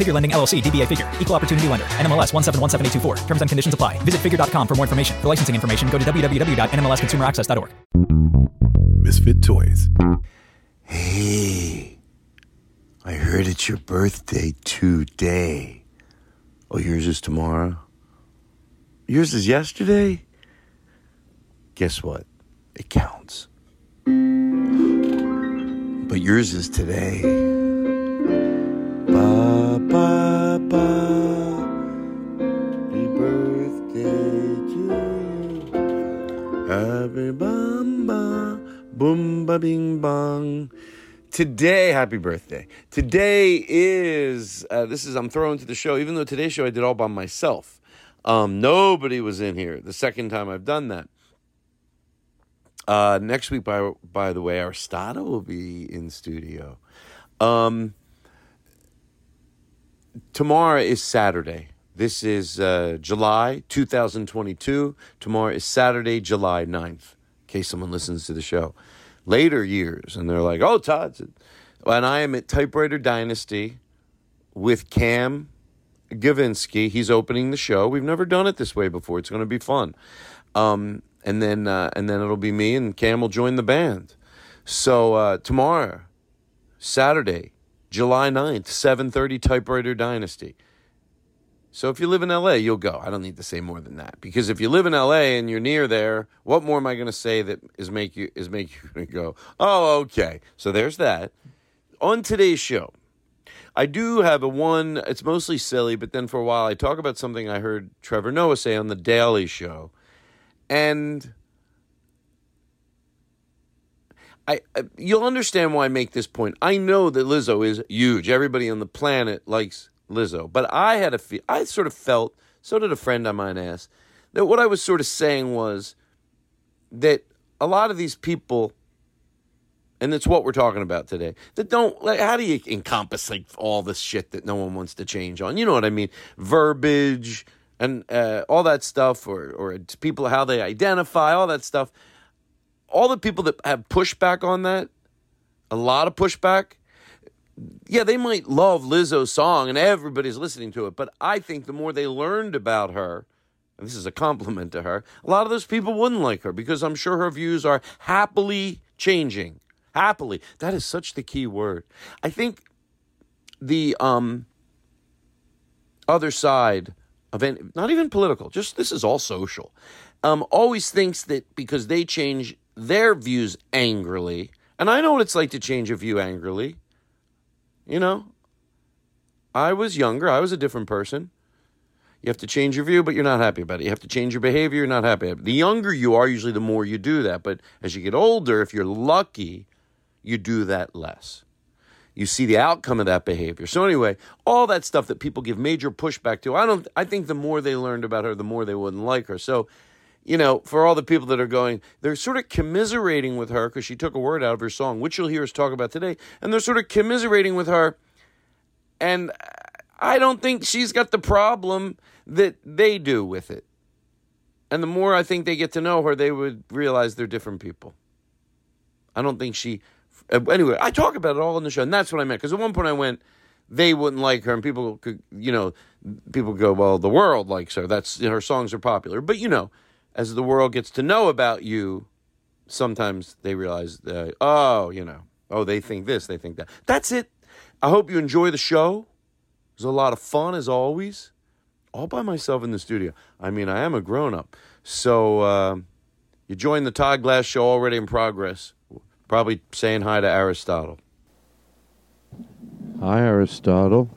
Figure Lending LLC, DBA Figure, Equal Opportunity Lender, NMLS 1717824. Terms and conditions apply. Visit figure.com for more information. For licensing information, go to www.nmlsconsumeraccess.org. Misfit Toys. Hey, I heard it's your birthday today. Oh, yours is tomorrow? Yours is yesterday? Guess what? It counts. But yours is today. Boom ba bing bong. Today, happy birthday. Today is, uh, this is, I'm throwing to the show, even though today's show I did all by myself. Um, nobody was in here the second time I've done that. Uh, next week, by by the way, Aristotle will be in studio. Um, tomorrow is Saturday. This is uh, July 2022. Tomorrow is Saturday, July 9th, in case someone listens to the show. Later years, and they're like, oh, Todd's. And I am at Typewriter Dynasty with Cam Gavinsky. He's opening the show. We've never done it this way before. It's going to be fun. Um, and then uh, and then it'll be me and Cam will join the band. So uh, tomorrow, Saturday, July 9th, 7:30 Typewriter Dynasty. So if you live in LA, you'll go. I don't need to say more than that because if you live in LA and you're near there, what more am I going to say that is make you is make you go, "Oh, okay." So there's that. On today's show, I do have a one, it's mostly silly, but then for a while I talk about something I heard Trevor Noah say on the Daily Show. And I, I you'll understand why I make this point. I know that Lizzo is huge. Everybody on the planet likes Lizzo, but I had a feel, I sort of felt, so did a friend of mine ask, that what I was sort of saying was that a lot of these people and it's what we're talking about today. That don't like how do you encompass like all this shit that no one wants to change on? You know what I mean? Verbiage and uh, all that stuff, or or people how they identify, all that stuff. All the people that have pushback on that, a lot of pushback. Yeah, they might love Lizzo's song and everybody's listening to it, but I think the more they learned about her, and this is a compliment to her, a lot of those people wouldn't like her because I'm sure her views are happily changing happily. That is such the key word. I think the um, other side of any, not even political, just this is all social, um, always thinks that because they change their views angrily, and I know what it's like to change a view angrily. You know, I was younger, I was a different person. You have to change your view, but you're not happy about it. You have to change your behavior, you're not happy. The younger you are, usually the more you do that. But as you get older, if you're lucky, you do that less. You see the outcome of that behavior. So anyway, all that stuff that people give major pushback to, I don't I think the more they learned about her, the more they wouldn't like her. So, you know, for all the people that are going, they're sort of commiserating with her because she took a word out of her song, which you'll hear us talk about today, and they're sort of commiserating with her. And I don't think she's got the problem that they do with it. And the more I think they get to know her, they would realize they're different people. I don't think she uh, anyway, I talk about it all in the show, and that's what I meant. Because at one point I went, they wouldn't like her, and people could, you know, people go, well, the world likes her. That's you know, her songs are popular, but you know, as the world gets to know about you, sometimes they realize, uh, oh, you know, oh, they think this, they think that. That's it. I hope you enjoy the show. It was a lot of fun as always. All by myself in the studio. I mean, I am a grown up, so uh, You joined the Todd Glass show already in progress. Probably saying hi to Aristotle. Hi, Aristotle.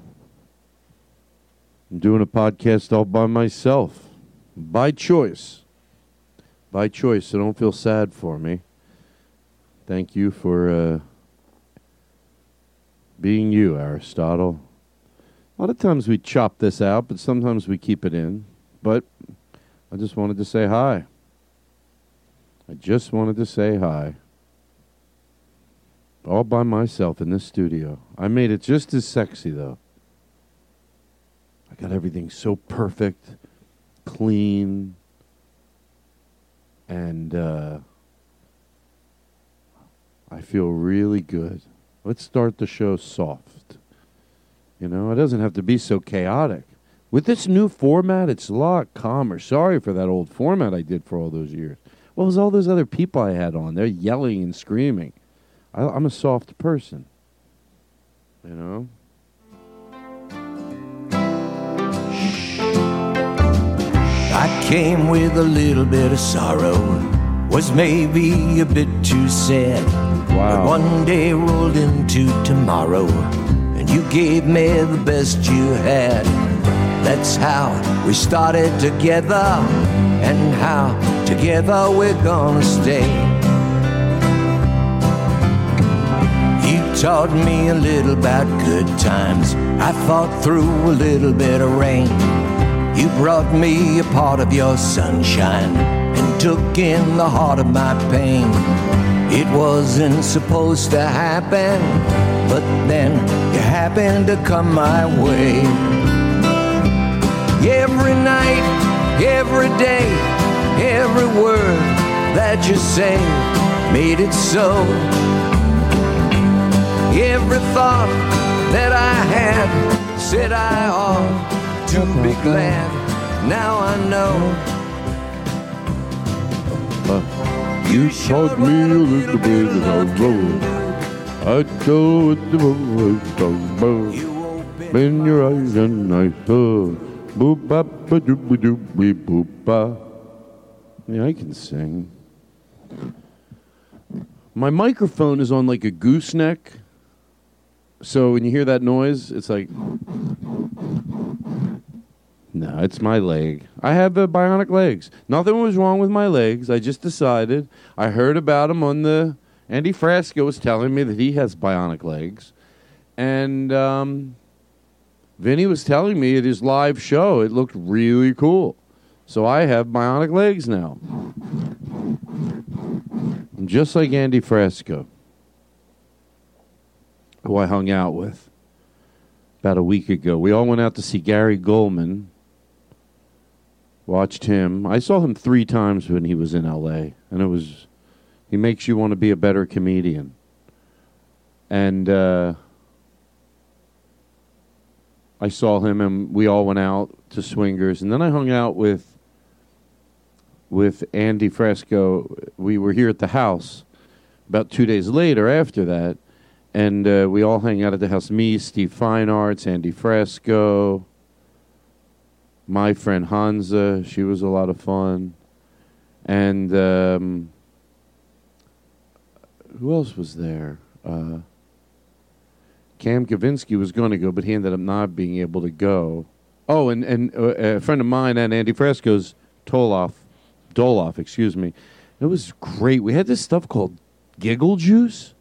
I'm doing a podcast all by myself, by choice. By choice, so don't feel sad for me. Thank you for uh, being you, Aristotle. A lot of times we chop this out, but sometimes we keep it in. But I just wanted to say hi. I just wanted to say hi. All by myself in this studio. I made it just as sexy, though. I got everything so perfect, clean, and uh, I feel really good. Let's start the show soft. You know, it doesn't have to be so chaotic. With this new format, it's a lot calmer. Sorry for that old format I did for all those years. What was all those other people I had on? They're yelling and screaming. I, I'm a soft person. You know? I came with a little bit of sorrow, was maybe a bit too sad. Wow. But one day rolled into tomorrow, and you gave me the best you had. That's how we started together, and how together we're gonna stay. You taught me a little about good times. I fought through a little bit of rain. You brought me a part of your sunshine and took in the heart of my pain. It wasn't supposed to happen, but then you happened to come my way. Every night, every day, every word that you say made it so. Every thought that I had said I ought to be glad. Now I know uh, You taught me a little bit of road. I told the you opened in your eyes and I saw boop ba doop doop boop ba. Yeah, I can sing. My microphone is on like a gooseneck. So when you hear that noise, it's like No, it's my leg. I have the bionic legs. Nothing was wrong with my legs. I just decided. I heard about him on the. Andy Frasco was telling me that he has bionic legs. And um, Vinny was telling me at his live show it looked really cool. So I have bionic legs now. I'm just like Andy Frasco, who I hung out with about a week ago. We all went out to see Gary Gulman. Watched him. I saw him three times when he was in L.A. and it was. He makes you want to be a better comedian. And uh, I saw him, and we all went out to Swingers, and then I hung out with with Andy Frasco. We were here at the house about two days later after that, and uh, we all hang out at the house. Me, Steve Fine Arts, Andy Frasco, my friend Hansa. She was a lot of fun, and um, who else was there? Uh, Cam Kavinsky was going to go, but he ended up not being able to go. Oh, and and uh, a friend of mine and Andy Frasco's Toloff, Doloff, excuse me. It was great. We had this stuff called Giggle Juice,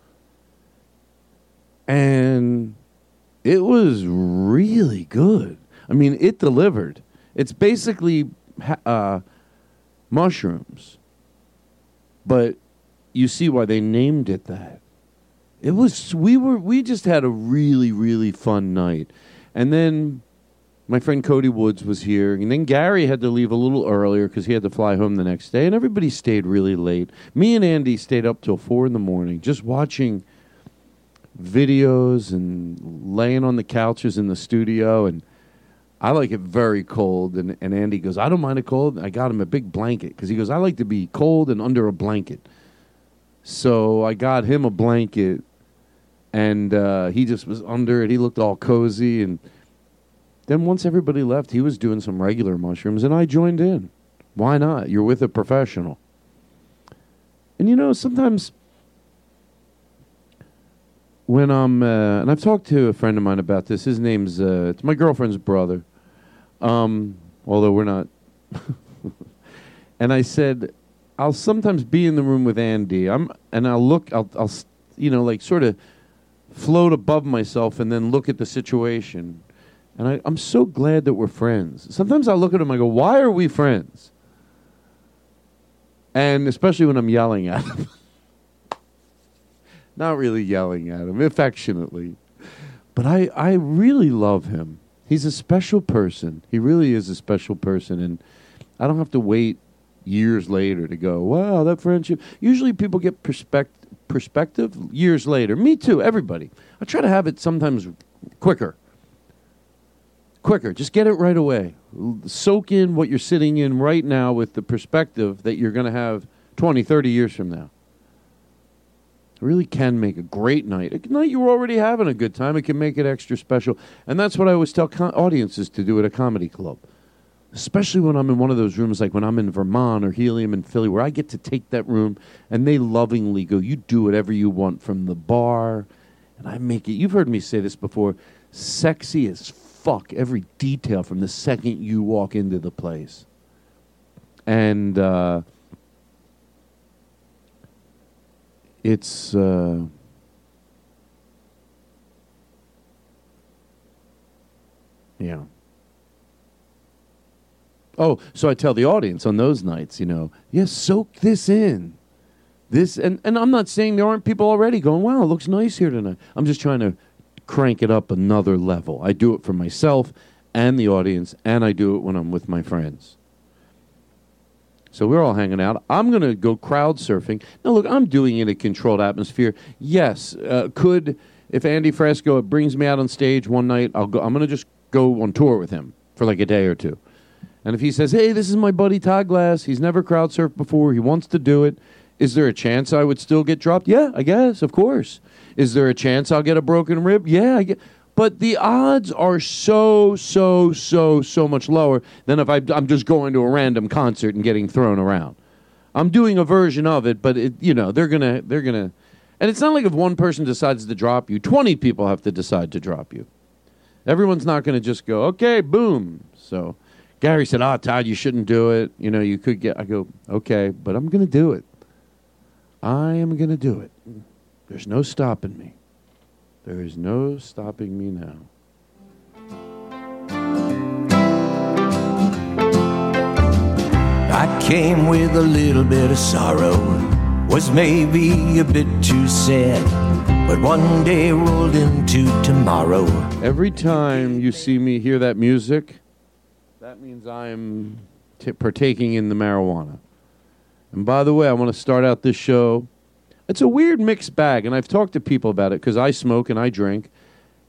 and it was really good. I mean, it delivered. It's basically uh, mushrooms, but you see why they named it that. It was we were we just had a really really fun night, and then my friend Cody Woods was here, and then Gary had to leave a little earlier because he had to fly home the next day, and everybody stayed really late. Me and Andy stayed up till four in the morning just watching videos and laying on the couches in the studio and. I like it very cold, and, and Andy goes, I don't mind it cold. I got him a big blanket because he goes, I like to be cold and under a blanket. So I got him a blanket, and uh, he just was under it. He looked all cozy, and then once everybody left, he was doing some regular mushrooms, and I joined in. Why not? You're with a professional. And you know, sometimes when I'm, uh, and I've talked to a friend of mine about this. His name's, uh, it's my girlfriend's brother. Um, although we're not. and I said, I'll sometimes be in the room with Andy. I'm, and I'll look, I'll, I'll, you know, like sort of float above myself and then look at the situation. And I, I'm so glad that we're friends. Sometimes I look at him, I go, why are we friends? And especially when I'm yelling at him. Not really yelling at him, affectionately. But I, I really love him. He's a special person. He really is a special person. And I don't have to wait years later to go, wow, that friendship. Usually people get perspect- perspective years later. Me too, everybody. I try to have it sometimes quicker. Quicker. Just get it right away. Soak in what you're sitting in right now with the perspective that you're going to have 20, 30 years from now. Really can make a great night. A night you're already having a good time. It can make it extra special. And that's what I always tell co- audiences to do at a comedy club. Especially when I'm in one of those rooms, like when I'm in Vermont or Helium in Philly, where I get to take that room and they lovingly go, You do whatever you want from the bar. And I make it, you've heard me say this before, sexy as fuck, every detail from the second you walk into the place. And, uh, it's uh, yeah. Oh so i tell the audience on those nights you know yes soak this in. This and, and i'm not saying there aren't people already going wow it looks nice here tonight. I'm just trying to crank it up another level. I do it for myself and the audience and i do it when i'm with my friends so we're all hanging out. I'm going to go crowd surfing. Now, look, I'm doing it in a controlled atmosphere. Yes, uh, could if Andy Frasco brings me out on stage one night, I'll go. I'm going to just go on tour with him for like a day or two. And if he says, "Hey, this is my buddy Todd Glass. He's never crowd surfed before. He wants to do it," is there a chance I would still get dropped? Yeah, I guess. Of course. Is there a chance I'll get a broken rib? Yeah, I get. But the odds are so, so, so, so much lower than if I, I'm just going to a random concert and getting thrown around. I'm doing a version of it, but it, you know they're gonna, they're gonna, and it's not like if one person decides to drop you, 20 people have to decide to drop you. Everyone's not to just go, okay, boom. So Gary said, "Ah, Todd, you shouldn't do it. You know, you could get." I go, "Okay, but I'm to do it. I am to do it. There's no stopping me. There is no stopping me now." I came with a little bit of sorrow, was maybe a bit too sad, but one day rolled into tomorrow. Every time you see me hear that music, that means I'm t- partaking in the marijuana. And by the way, I want to start out this show. It's a weird mixed bag, and I've talked to people about it because I smoke and I drink.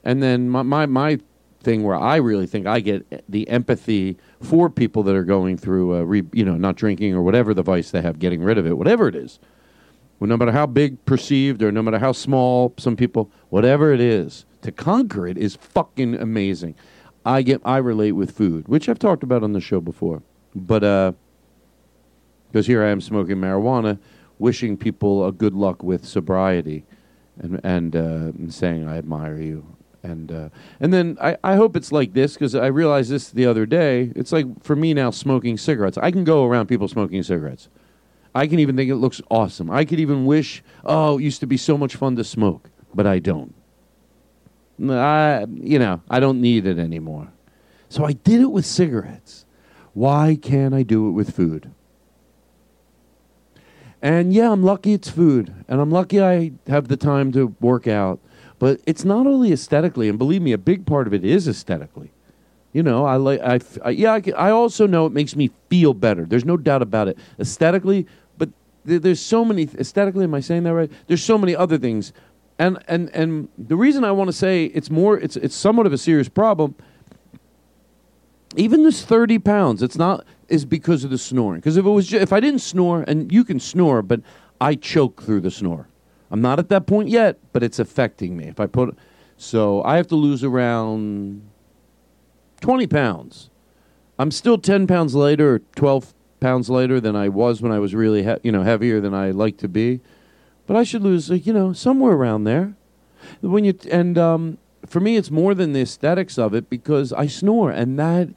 And then my, my, my thing where I really think I get the empathy for people that are going through, uh, re, you know, not drinking or whatever the vice they have, getting rid of it, whatever it is. Well, no matter how big perceived or no matter how small, some people, whatever it is, to conquer it is fucking amazing. I get, I relate with food, which I've talked about on the show before, but uh, because here I am smoking marijuana, wishing people a good luck with sobriety, and and, uh, and saying I admire you, and uh, and then I, I hope it's like this because I realized this the other day. It's like for me now smoking cigarettes. I can go around people smoking cigarettes. I can even think it looks awesome. I could even wish, oh, it used to be so much fun to smoke, but I don't. I, you know, I don't need it anymore. So I did it with cigarettes. Why can't I do it with food? And yeah, I'm lucky it's food, and I'm lucky I have the time to work out. But it's not only aesthetically, and believe me, a big part of it is aesthetically. You know, I like, I yeah, I, I also know it makes me feel better. There's no doubt about it. Aesthetically, but th- there's so many aesthetically. Am I saying that right? There's so many other things, and and and the reason I want to say it's more, it's it's somewhat of a serious problem. Even this thirty pounds, it's not is because of the snoring. Because if it was, ju- if I didn't snore, and you can snore, but I choke through the snore. I'm not at that point yet, but it's affecting me. If I put, so I have to lose around 20 pounds. I'm still 10 pounds or 12 pounds lighter than I was when I was really, he- you know, heavier than I like to be. But I should lose, like, you know, somewhere around there. When you and um, for me, it's more than the aesthetics of it because I snore, and that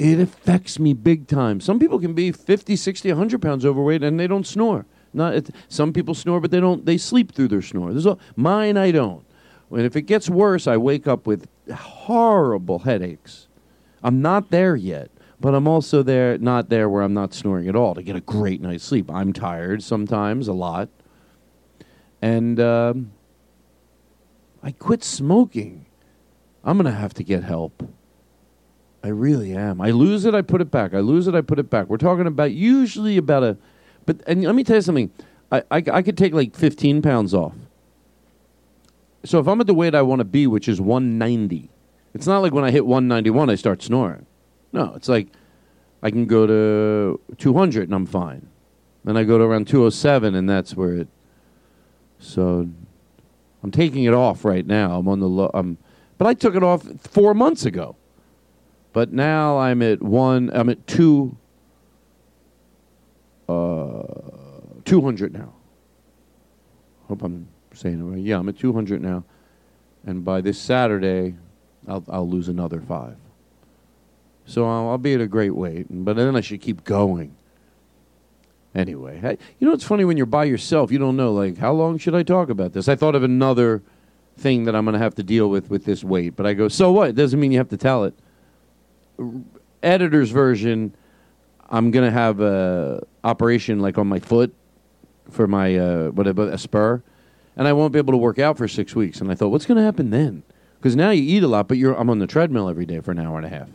it affects me big time. Some people can be 50, 60, 100 pounds overweight and they don't snore. Not some people snore, but they don't. They sleep through their snore. There's a, mine, I don't. And if it gets worse, I wake up with horrible headaches. I'm not there yet, but I'm also there, not there where I'm not snoring at all to get a great night's sleep. I'm tired sometimes, a lot, and um, I quit smoking. I'm gonna have to get help. I really am. I lose it, I put it back. I lose it, I put it back. We're talking about usually about a, but and let me tell you something. I I, I could take like 15 pounds off. So if I'm at the weight I want to be, which is 190, it's not like when I hit 191 I start snoring. No, it's like I can go to 200 and I'm fine. Then I go to around 207 and that's where it. So I'm taking it off right now. I'm on the low. Um, but I took it off four months ago. But now I'm at one. I'm at two. Uh, 200 now. Hope I'm saying it right. Yeah, I'm at 200 now, and by this Saturday, I'll I'll lose another five. So I'll, I'll be at a great weight, but then I should keep going. Anyway, hey, you know it's funny when you're by yourself, you don't know like how long should I talk about this. I thought of another thing that I'm going to have to deal with with this weight, but I go, so what? It doesn't mean you have to tell it. Editor's version, I'm to have a operation like on my foot for my uh, whatever a spur, and I won't be able to work out for six weeks. And I thought, what's to happen then? Because now you eat a lot, but you're I'm on the treadmill every day for an hour and a half.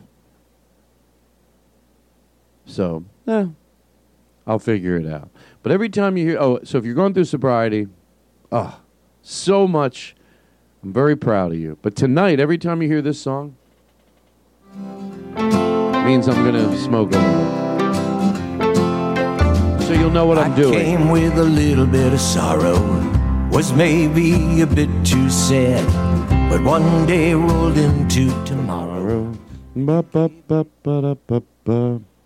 So, eh, I'll figure it out. But every time you hear, oh, so if you're going through sobriety, oh, so much. I'm very proud of you. But tonight, every time you hear this song, means I'm going to smoke a little. So you'll know what I'm I doing. came with a little bit of sorrow, was maybe a bit too sad, but one day rolled into tomorrow.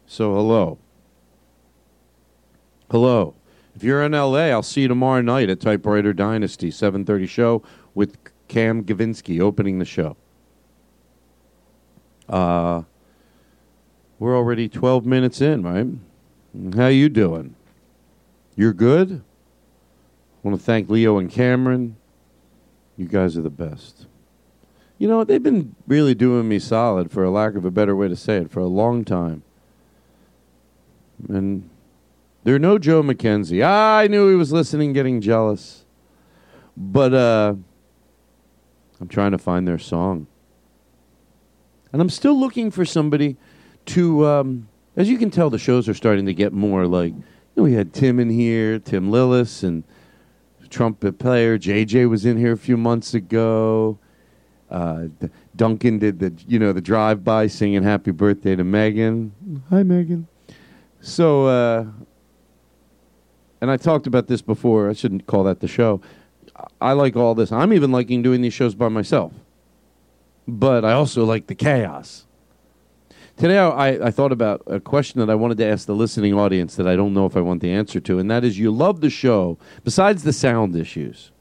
So hello. Hello. If you're in LA, I'll see you tomorrow night at Typewriter Dynasty, 7:30 show with Cam Gavinsky opening the show. Uh we're already 12 minutes in, right? How you doing? You're good? I want to thank Leo and Cameron. You guys are the best. You know, they've been really doing me solid, for a lack of a better way to say it, for a long time. And they're no Joe McKenzie. I knew he was listening, getting jealous. But uh, I'm trying to find their song. And I'm still looking for somebody to, um, as you can tell, the shows are starting to get more like, you know, we had Tim in here, Tim Lillis, and trumpet player. JJ was in here a few months ago. Uh, D- Duncan did the you know the drive by singing happy birthday to Megan. Hi Megan. So uh, and I talked about this before. I shouldn't call that the show. I like all this. I'm even liking doing these shows by myself. But I also like the chaos. Today I, I thought about a question that I wanted to ask the listening audience that I don't know if I want the answer to, and that is you love the show, besides the sound issues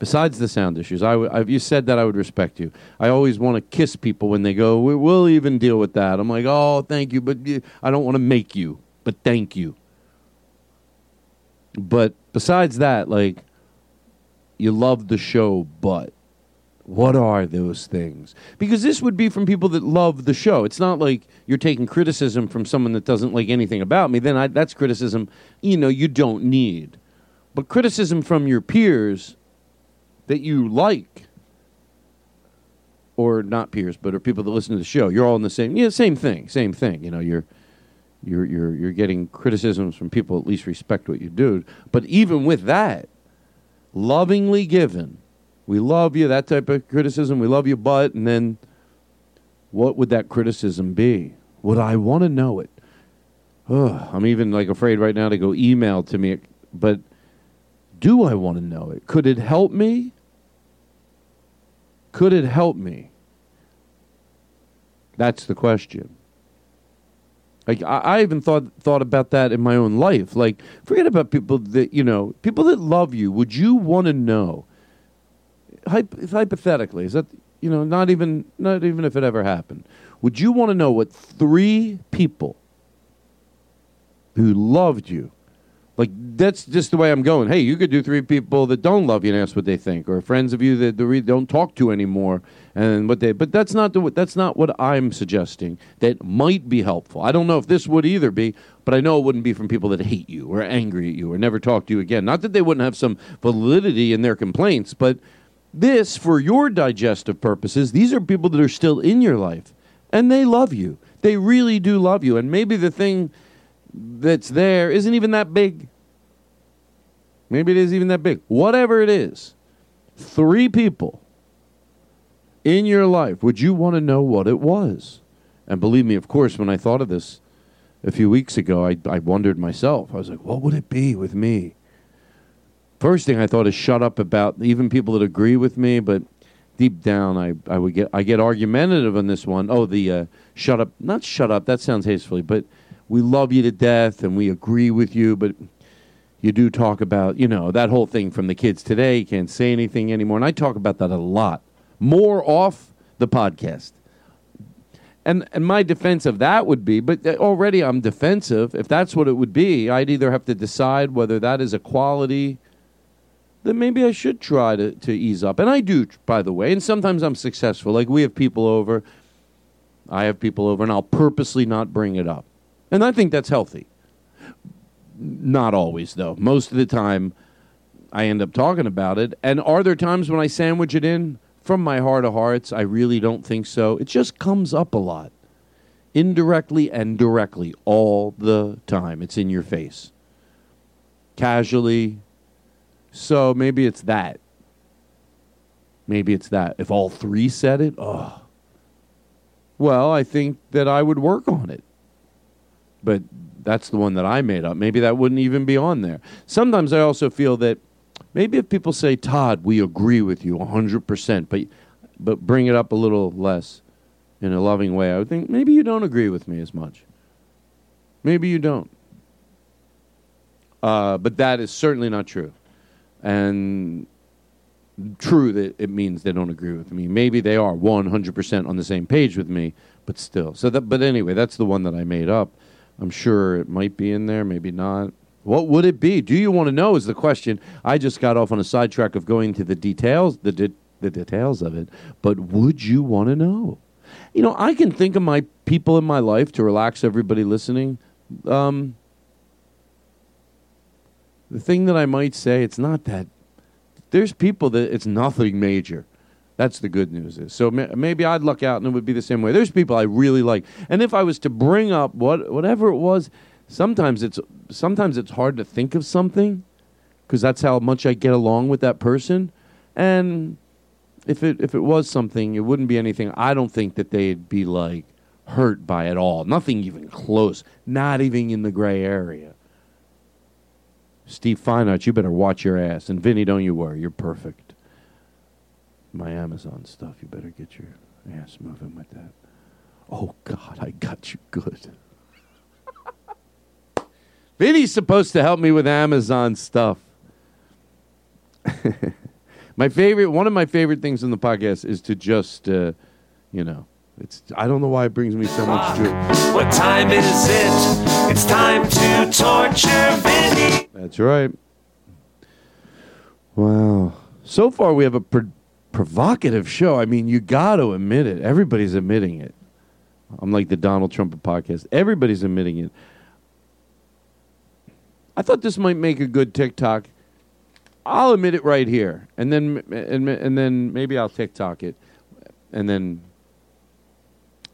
besides the sound issues, I w- I've, you said that I would respect you. I always want to kiss people when they go, we, we'll even deal with that. I'm like, oh, thank you, but you, I don't want to make you, but thank you. But besides that, like, you love the show, but what are those things? Because this would be from people that love the show. It's not like you're taking criticism from someone that doesn't like anything about me. Then I, that's criticism, you know, you don't need. But criticism from your peers that you like, or not peers, but are people that listen to the show. You're all in the same, yeah, same thing, same thing. You know, you're you're you're you're getting criticisms from people at least respect what you do. But even with that, lovingly given, we love you. That type of criticism, we love you, but and then what would that criticism be? Would I want to know it? Ugh, I'm even like afraid right now to go email to me, but do I want to know it? Could it help me? Could it help me? That's the question. Like I, I even thought thought about that in my own life. Like forget about people that you know, people that love you. Would you want to know? Hyp- hypothetically, is that you know not even not even if it ever happened? Would you want to know what three people who loved you like that's just the way I'm going. Hey, you could do three people that don't love you and ask what they think, or friends of you that don't talk to anymore, and what they. But that's not the that's not what I'm suggesting. That might be helpful. I don't know if this would either be, but I know it wouldn't be from people that hate you or angry at you or never talk to you again. Not that they wouldn't have some validity in their complaints, but this, for your digestive purposes, these are people that are still in your life, and they love you. They really do love you, and maybe the thing that's there isn't even that big. Maybe it is even that big. Whatever it is, three people in your life, would you want to know what it was? And believe me, of course, when I thought of this a few weeks ago, I, I wondered myself. I was like, what would it be with me? First thing I thought is shut up about even people that agree with me, but deep down I, I would get I get argumentative on this one. Oh, the uh, shut up, not shut up. That sounds hastefully, but we love you to death and we agree with you, but you do talk about, you know, that whole thing from the kids today. You can't say anything anymore. And I talk about that a lot, more off the podcast. And, and my defense of that would be, but already I'm defensive. If that's what it would be, I'd either have to decide whether that is a quality that maybe I should try to, to ease up. And I do, by the way. And sometimes I'm successful. Like we have people over, I have people over, and I'll purposely not bring it up. And I think that's healthy. Not always, though. Most of the time, I end up talking about it. And are there times when I sandwich it in? From my heart of hearts, I really don't think so. It just comes up a lot, indirectly and directly, all the time. It's in your face, casually. So maybe it's that. Maybe it's that. If all three said it, oh. Well, I think that I would work on it but that's the one that I made up. Maybe that wouldn't even be on there. Sometimes I also feel that maybe if people say, Todd, we agree with you 100%, but, but bring it up a little less in a loving way, I would think maybe you don't agree with me as much. Maybe you don't. Uh, but that is certainly not true. And true that it means they don't agree with me. Maybe they are 100% on the same page with me, but still. So that, but anyway, that's the one that I made up. I'm sure it might be in there, maybe not. What would it be? Do you want to know? Is the question. I just got off on a sidetrack of going to the details, the de- the details of it. But would you want to know? You know, I can think of my people in my life to relax everybody listening. Um, the thing that I might say, it's not that. There's people that it's nothing major. That's the good news is. So maybe I'd luck out and it would be the same way. There's people I really like, and if I was to bring up what whatever it was, sometimes it's sometimes it's hard to think of something because that's how much I get along with that person, and if it if it was something, it wouldn't be anything. I don't think that they'd be like hurt by at all. Nothing even close. Not even in the gray area. Steve Feinart, you better watch your ass. And Vinny, don't you worry, you're perfect my Amazon stuff. You better get your ass moving with that. Oh, God, I got you good. Vinny's supposed to help me with Amazon stuff. my favorite, one of my favorite things in the podcast is to just, uh, you know, it's. I don't know why it brings me so much joy. What time is it? It's time to torture Vinny. That's right. Wow. So far, we have a. Provocative show. I mean, you got to admit it. Everybody's admitting it. I'm like the Donald Trump podcast. Everybody's admitting it. I thought this might make a good TikTok. I'll admit it right here, and then and, and then maybe I'll TikTok it, and then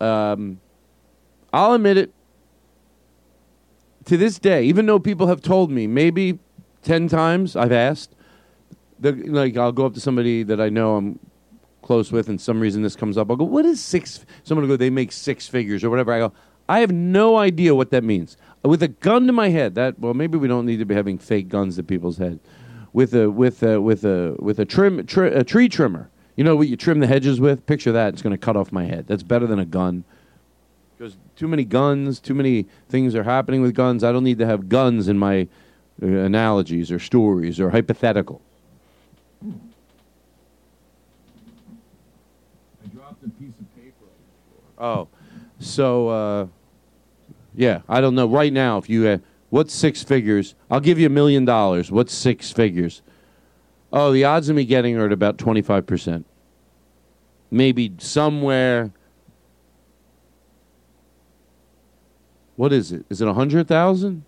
um, I'll admit it. To this day, even though people have told me maybe ten times, I've asked, like I'll go up to somebody that I know I'm close with, and some reason this comes up. I'll go, "What is six? Someone will go, "They make six figures or whatever." I go, "I have no idea what that means." With a gun to my head, that well, maybe we don't need to be having fake guns to people's head. With a with a with a with a trim tri- a tree trimmer. You know what you trim the hedges with? Picture that. It's going to cut off my head. That's better than a gun. Too many guns, too many things are happening with guns. I don't need to have guns in my uh, analogies or stories or hypothetical. I dropped a piece of paper. Oh, so uh, yeah, I don't know. Right now, if you uh, what's six figures? I'll give you a million dollars. What's six figures? Oh, the odds of me getting are at about twenty five percent. Maybe somewhere. What is it? Is it a hundred thousand?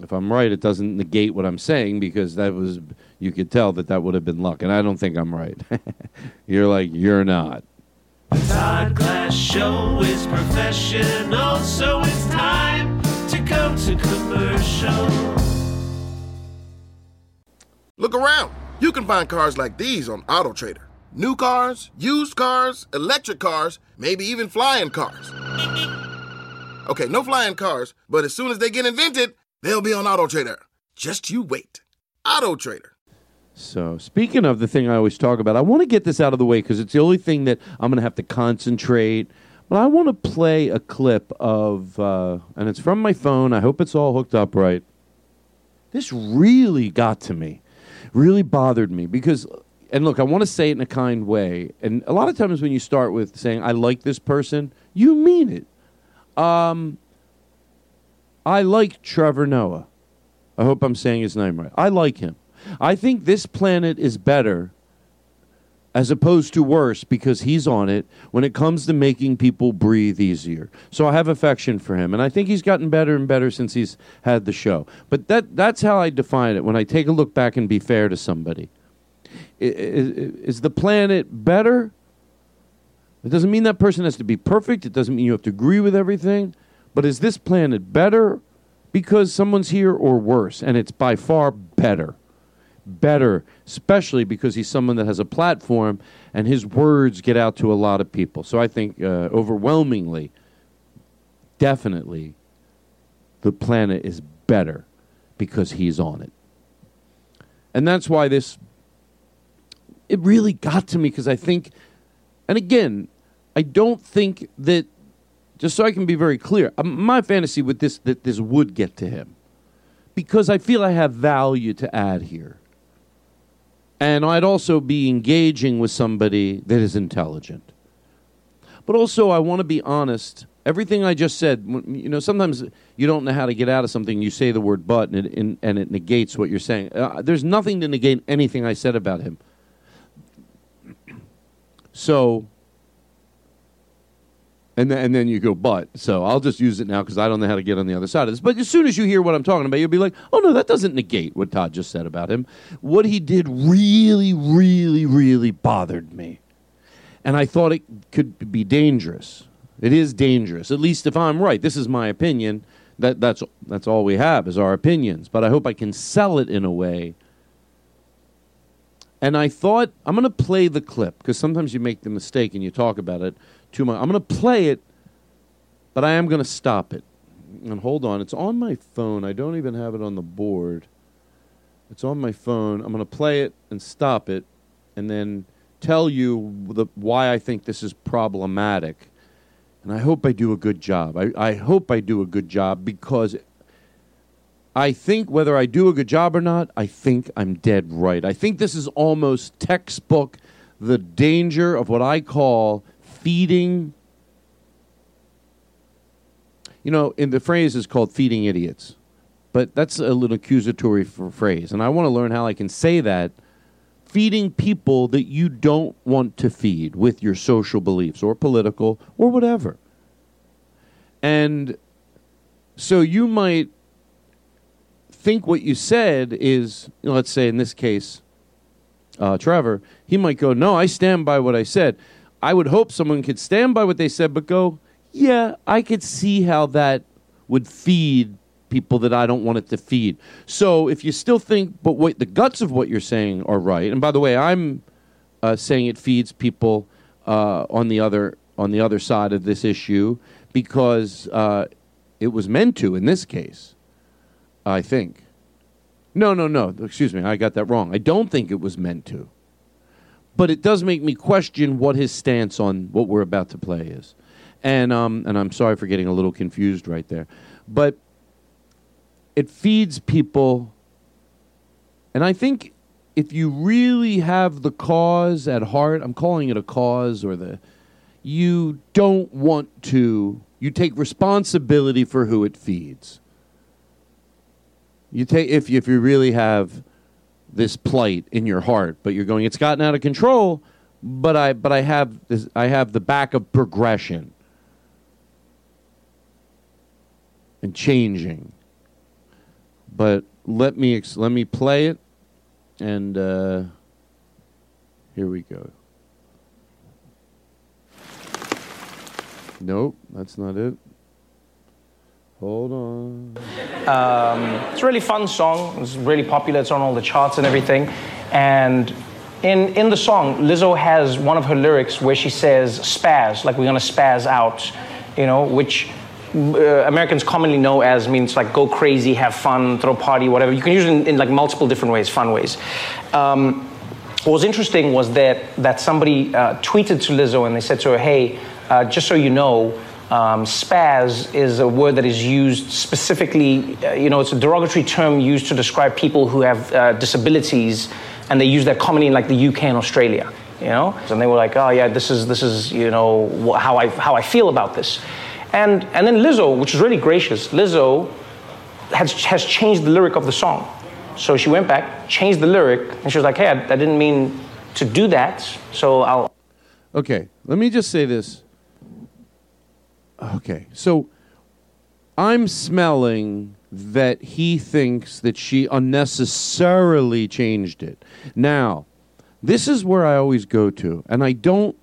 If I'm right, it doesn't negate what I'm saying because that was you could tell that that would have been luck, and I don't think I'm right. you're like you're not. The Todd Glass Show is professional, so it's time to go to commercial. Look around. You can find cars like these on AutoTrader. New cars, used cars, electric cars, maybe even flying cars. Okay, no flying cars, but as soon as they get invented, they'll be on Auto Trader. Just you wait. Auto Trader. So, speaking of the thing I always talk about, I want to get this out of the way because it's the only thing that I'm going to have to concentrate. But I want to play a clip of, uh, and it's from my phone. I hope it's all hooked up right. This really got to me, really bothered me because, and look, I want to say it in a kind way. And a lot of times when you start with saying, I like this person, you mean it. Um, I like Trevor Noah. I hope I'm saying his name right. I like him. I think this planet is better as opposed to worse because he's on it when it comes to making people breathe easier. So I have affection for him and I think he's gotten better and better since he's had the show. But that that's how I define it when I take a look back and be fair to somebody. I- i- Is the planet better? It doesn't mean that person has to be perfect. It doesn't mean you have to agree with everything. But is this planet better because someone's here or worse? And it's by far better. Better, especially because he's someone that has a platform and his words get out to a lot of people. So I think uh, overwhelmingly, definitely, the planet is better because he's on it. And that's why this, it really got to me because I think, and again, I don't think that, just so I can be very clear, um, my fantasy with this, that this would get to him because I feel I have value to add here. And I'd also be engaging with somebody that is intelligent. But also, I want to be honest. Everything I just said, you know, sometimes you don't know how to get out of something. You say the word but, and it, and, it negates what you're saying. Uh, there's nothing to negate anything I said about him. So, and then, and then you go, but. So I'll just use it now because I don't know how to get on the other side of this. But as soon as you hear what I'm talking about, you'll be like, oh, no, that doesn't negate what Todd just said about him. What he did really, really, really bothered me. And I thought it could be dangerous. It is dangerous, at least if I'm right. This is my opinion. That, that's, that's all we have is our opinions. But I hope I can sell it in a way. And I thought, I'm going to play the clip because sometimes you make the mistake and you talk about it too much. I'm going to play it, but I am going to stop it. And hold on, it's on my phone. I don't even have it on the board. It's on my phone. I'm going to play it and stop it and then tell you the, why I think this is problematic. And I hope I do a good job. I, I hope I do a good job because I think whether I do a good job or not, I think I'm dead right. I think this is almost textbook the danger of what I call feeding. You know, in the phrase is called feeding idiots, but that's a little accusatory phrase, and I want to learn how I can say that. Feeding people that you don't want to feed with your social beliefs or political or whatever. And so you might think what you said is, you know, let's say in this case, uh, Trevor, he might go, No, I stand by what I said. I would hope someone could stand by what they said, but go, Yeah, I could see how that would feed people that I don't want it to feed. So if you still think, but what the guts of what you're saying are right, and by the way, I'm uh, saying it feeds people uh, on the other on the other side of this issue because uh, it was meant to in this case. I think. No, no, no. Excuse me. I got that wrong. I don't think it was meant to. But it does make me question what his stance on what we're about to play is. and um, and I'm sorry for getting a little confused right there, but it feeds people, and I think if you really have the cause at heart, I'm calling it a cause or the, you don't want to. You take responsibility for who it feeds. You take if if you really have this plight in your heart, but you're going, it's gotten out of control. But I but I have this, I have the back of progression and changing. But let me ex- let me play it, and uh, here we go. Nope, that's not it. Hold on. It's a really fun song. It's really popular. It's on all the charts and everything. And in, in the song, Lizzo has one of her lyrics where she says spaz, like we're gonna spaz out, you know, which uh, Americans commonly know as means like go crazy, have fun, throw party, whatever. You can use it in, in like multiple different ways, fun ways. Um, what was interesting was that that somebody uh, tweeted to Lizzo and they said to her, "Hey, uh, just so you know, um, spaz is a word that is used specifically. Uh, you know, it's a derogatory term used to describe people who have uh, disabilities, and they use that commonly in like the UK and Australia. You know, and they were like, "Oh yeah, this is this is you know how I how I feel about this," and and then Lizzo, which is really gracious, Lizzo has, has changed the lyric of the song. So she went back, changed the lyric, and she was like, hey, I, I didn't mean to do that, so I'll. Okay, let me just say this. Okay, so I'm smelling that he thinks that she unnecessarily changed it. Now, this is where I always go to, and I don't.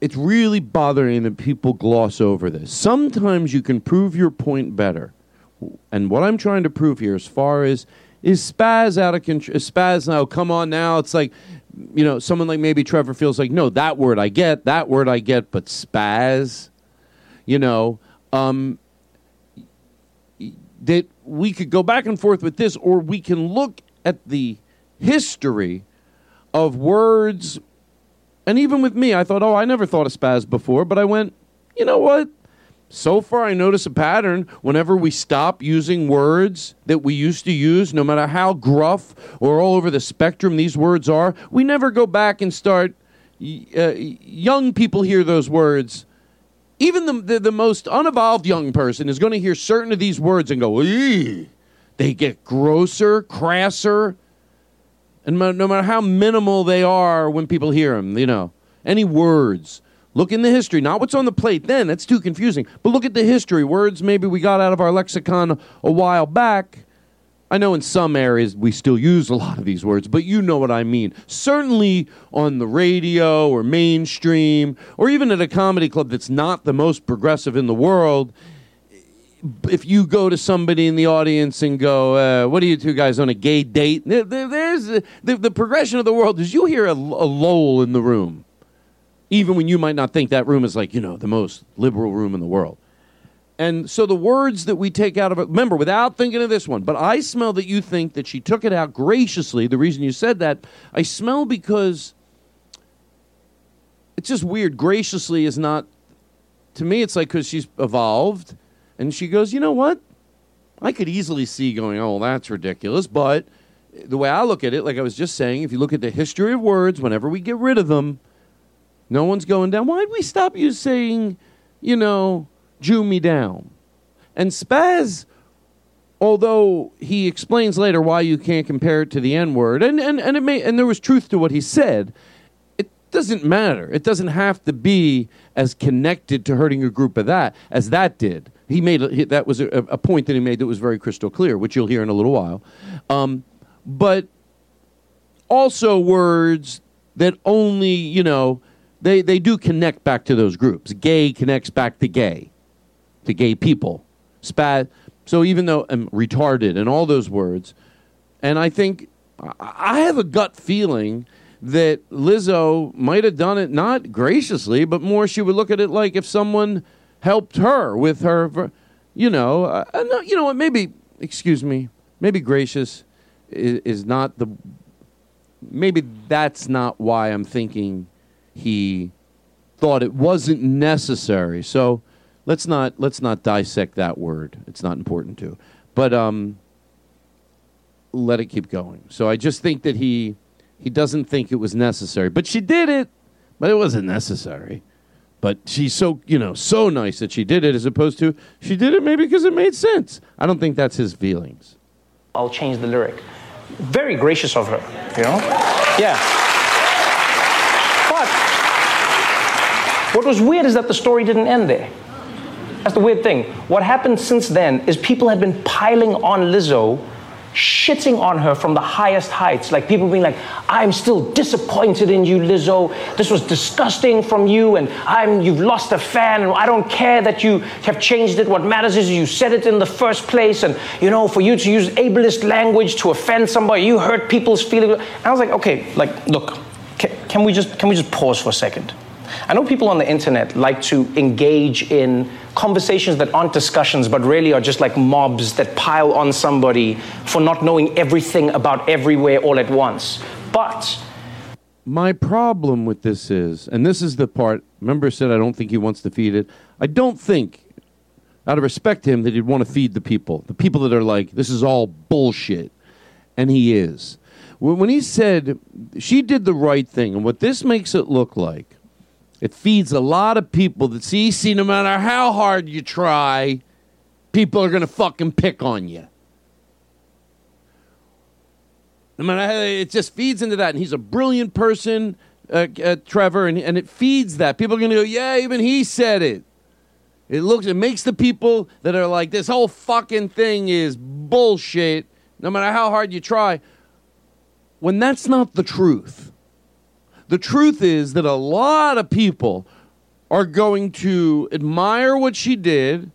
It's really bothering that people gloss over this. Sometimes you can prove your point better. And what I'm trying to prove here, as far as is spaz out of control, spaz now, come on now. It's like, you know, someone like maybe Trevor feels like, no, that word I get, that word I get, but spaz, you know, um, that we could go back and forth with this, or we can look at the history of words. And even with me, I thought, oh, I never thought of spaz before, but I went, you know what? So far, I notice a pattern whenever we stop using words that we used to use, no matter how gruff or all over the spectrum these words are, we never go back and start. Uh, young people hear those words. Even the, the, the most unevolved young person is going to hear certain of these words and go, Eee! they get grosser, crasser, and no matter how minimal they are when people hear them, you know, any words. Look in the history, not what's on the plate then, that's too confusing. But look at the history. Words maybe we got out of our lexicon a while back. I know in some areas we still use a lot of these words, but you know what I mean. Certainly on the radio or mainstream, or even at a comedy club that's not the most progressive in the world, if you go to somebody in the audience and go, uh, "What are you two guys on a gay date?" There, there- there's uh, the, the progression of the world is you hear a, a lull in the room, even when you might not think that room is like you know the most liberal room in the world. And so the words that we take out of it, remember, without thinking of this one, but I smell that you think that she took it out graciously. The reason you said that, I smell because it's just weird. Graciously is not, to me, it's like because she's evolved and she goes, you know what? I could easily see going, oh, that's ridiculous. But the way I look at it, like I was just saying, if you look at the history of words, whenever we get rid of them, no one's going down. Why'd we stop you saying, you know, Jew me down? And Spaz, although he explains later why you can't compare it to the N word, and, and, and, it may, and there was truth to what he said, it doesn't matter. It doesn't have to be as connected to hurting a group of that as that did. He made that was a, a point that he made that was very crystal clear, which you'll hear in a little while. Um, but also words that only you know they they do connect back to those groups. Gay connects back to gay, to gay people. Spat. So even though I'm retarded and all those words, and I think I- have a gut feeling that Lizzo might have done it not graciously, but more she would look at it like if someone helped her with her, you know, uh, you know what? Maybe excuse me, maybe gracious is, is not the. Maybe that's not why I'm thinking he thought it wasn't necessary. So let's not let's not dissect that word. It's not important to. But um, let it keep going. So I just think that he he doesn't think it was necessary. But she did it, but it wasn't necessary. But she's so you know so nice that she did it, as opposed to she did it maybe because it made sense. I don't think that's his feelings. I'll change the lyric. Very gracious of her, you know? Yeah. But what was weird is that the story didn't end there. That's the weird thing. What happened since then is people have been piling on Lizzo, shitting on her from the highest heights. Like people being like, I'm still disappointed in you, Lizzo. This was disgusting from you, and I'm you've lost a fan, and I don't care that you have changed it. What matters is you said it in the first place, and you know, for you to use ableist language to offend somebody, you hurt people's feelings. And I was like, okay, like, look, can, can we just can we just pause for a second? I know people on the internet like to engage in conversations that aren't discussions, but really are just like mobs that pile on somebody for not knowing everything about everywhere all at once. But My problem with this is, and this is the part. Remember, I said I don't think he wants to feed it. I don't think, out of respect to him, that he'd want to feed the people. The people that are like, this is all bullshit, and he is. When he said she did the right thing, and what this makes it look like, it feeds a lot of people that see, see, no matter how hard you try, people are gonna fucking pick on you. No matter how, it just feeds into that, and he's a brilliant person, uh, uh, Trevor, and, and it feeds that. People are gonna go, yeah, even he said it. It looks, it makes the people that are like, this whole fucking thing is bullshit. No matter how hard you try, when that's not the truth. The truth is that a lot of people are going to admire what she did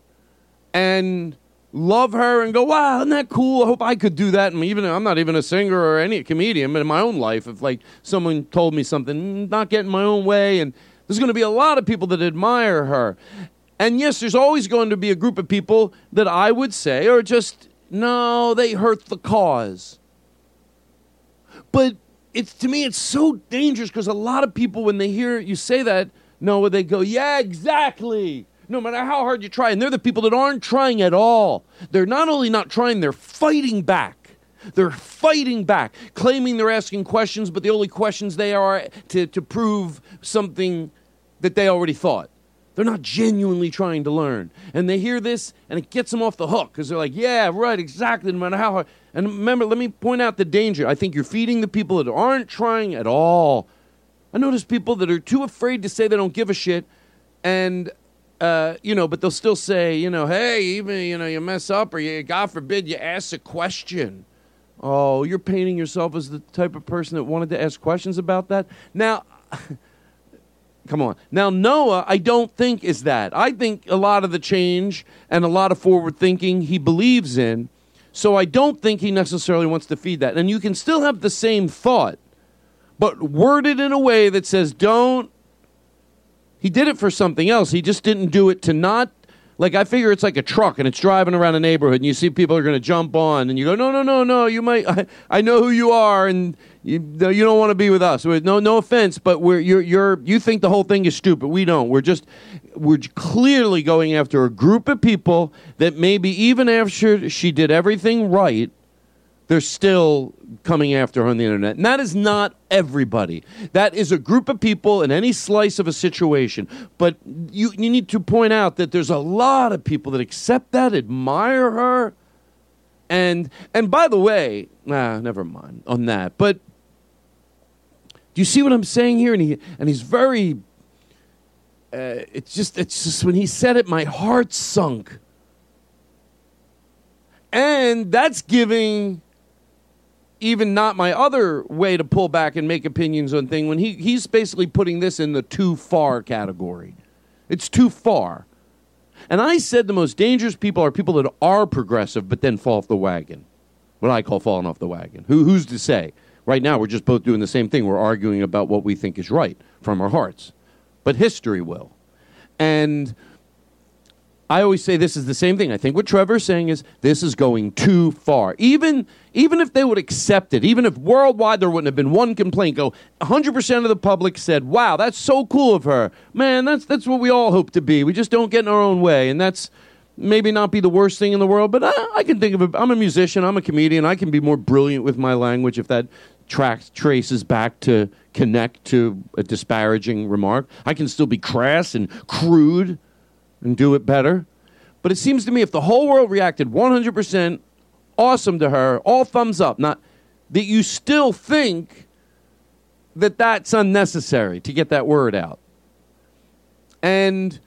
and love her and go, wow, isn't that cool? I hope I could do that. And even I'm not even a singer or any comedian, but in my own life, if like someone told me something, mm, not getting my own way, and there's going to be a lot of people that admire her. And yes, there's always going to be a group of people that I would say are just, no, they hurt the cause. But it's to me, it's so dangerous because a lot of people, when they hear you say that, no, they go, yeah, exactly. No matter how hard you try, and they're the people that aren't trying at all. They're not only not trying, they're fighting back. They're fighting back, claiming they're asking questions, but the only questions they are to, to prove something that they already thought. They're not genuinely trying to learn. And they hear this and it gets them off the hook because they're like, yeah, right, exactly, no matter how hard. And remember, let me point out the danger. I think you're feeding the people that aren't trying at all. I notice people that are too afraid to say they don't give a shit and uh, you know, but they'll still say, you know, hey, even you know, you mess up or you, God forbid, you ask a question. Oh, you're painting yourself as the type of person that wanted to ask questions about that. Now, come on. Now, Noah, I don't think is that. I think a lot of the change and a lot of forward thinking he believes in. So I don't think he necessarily wants to feed that. And you can still have the same thought, but worded in a way that says, don't he did it for something else. He just didn't do it to not like I figure it's like a truck and it's driving around a neighborhood and you see people are going to jump on and you go no no no no you might I, I know who you are and you, you don't want to be with us. No no offense, but we're you're you're you think the whole thing is stupid. We don't. We're just we're clearly going after a group of people that maybe even after she did everything right, they're still coming after her on the internet. And that is not everybody. That is a group of people in any slice of a situation. But you, you need to point out that there's a lot of people that accept that, admire her. And and by the way, nah, never mind on that. But do you see what I'm saying here? And he and he's very uh, it's just it's just when he said it, my heart sunk. And that's giving even not my other way to pull back and make opinions on thing when he, he's basically putting this in the too far category. It's too far. And I said the most dangerous people are people that are progressive but then fall off the wagon. What I call falling off the wagon. Who, who's to say? Right now, we're just both doing the same thing. We're arguing about what we think is right from our hearts. But history will. And I always say this is the same thing. I think what Trevor's saying is this is going too far. Even even if they would accept it, even if worldwide there wouldn't have been one complaint, go 100% of the public said, "Wow, that's so cool of her." Man, that's that's what we all hope to be. We just don't get in our own way, and that's maybe not be the worst thing in the world, but I, I can think of it. I'm a musician, I'm a comedian. I can be more brilliant with my language if that track traces back to connect to a disparaging remark. I can still be crass and crude and do it better. But it seems to me if the whole world reacted 100% awesome to her, all thumbs up, not that you still think that that's unnecessary to get that word out. And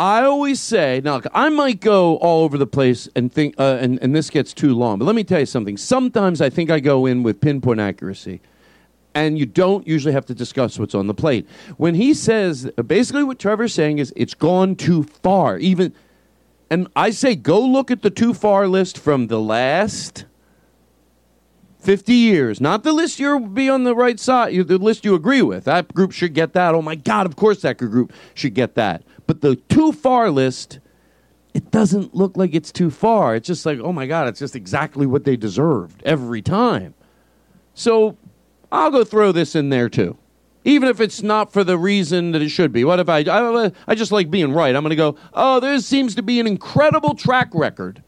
I always say, now I might go all over the place and think, uh, and, and this gets too long, but let me tell you something. Sometimes I think I go in with pinpoint accuracy and you don't usually have to discuss what's on the plate. When he says, basically what Trevor's saying is it's gone too far. Even, and I say go look at the too far list from the last 50 years. Not the list you'll be on the right side, the list you agree with. That group should get that. Oh my God, of course that group should get that. But the too far list, it doesn't look like it's too far. It's just like, oh my God, it's just exactly what they deserved every time. So I'll go throw this in there too. Even if it's not for the reason that it should be. What if I, I, I just like being right? I'm going to go, oh, there seems to be an incredible track record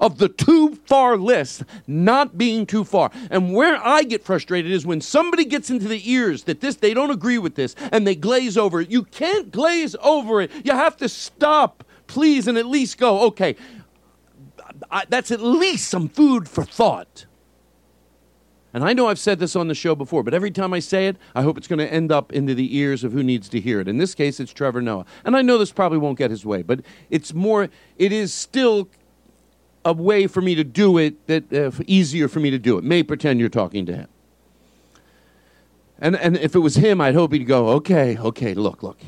of the too far list not being too far. And where I get frustrated is when somebody gets into the ears that this they don't agree with this and they glaze over it. You can't glaze over it. You have to stop, please, and at least go, okay, I, that's at least some food for thought. And I know I've said this on the show before, but every time I say it, I hope it's going to end up into the ears of who needs to hear it. In this case, it's Trevor Noah. And I know this probably won't get his way, but it's more, it is still a way for me to do it that uh, easier for me to do it. May pretend you're talking to him. And, and if it was him, I'd hope he'd go, okay, okay, look, look.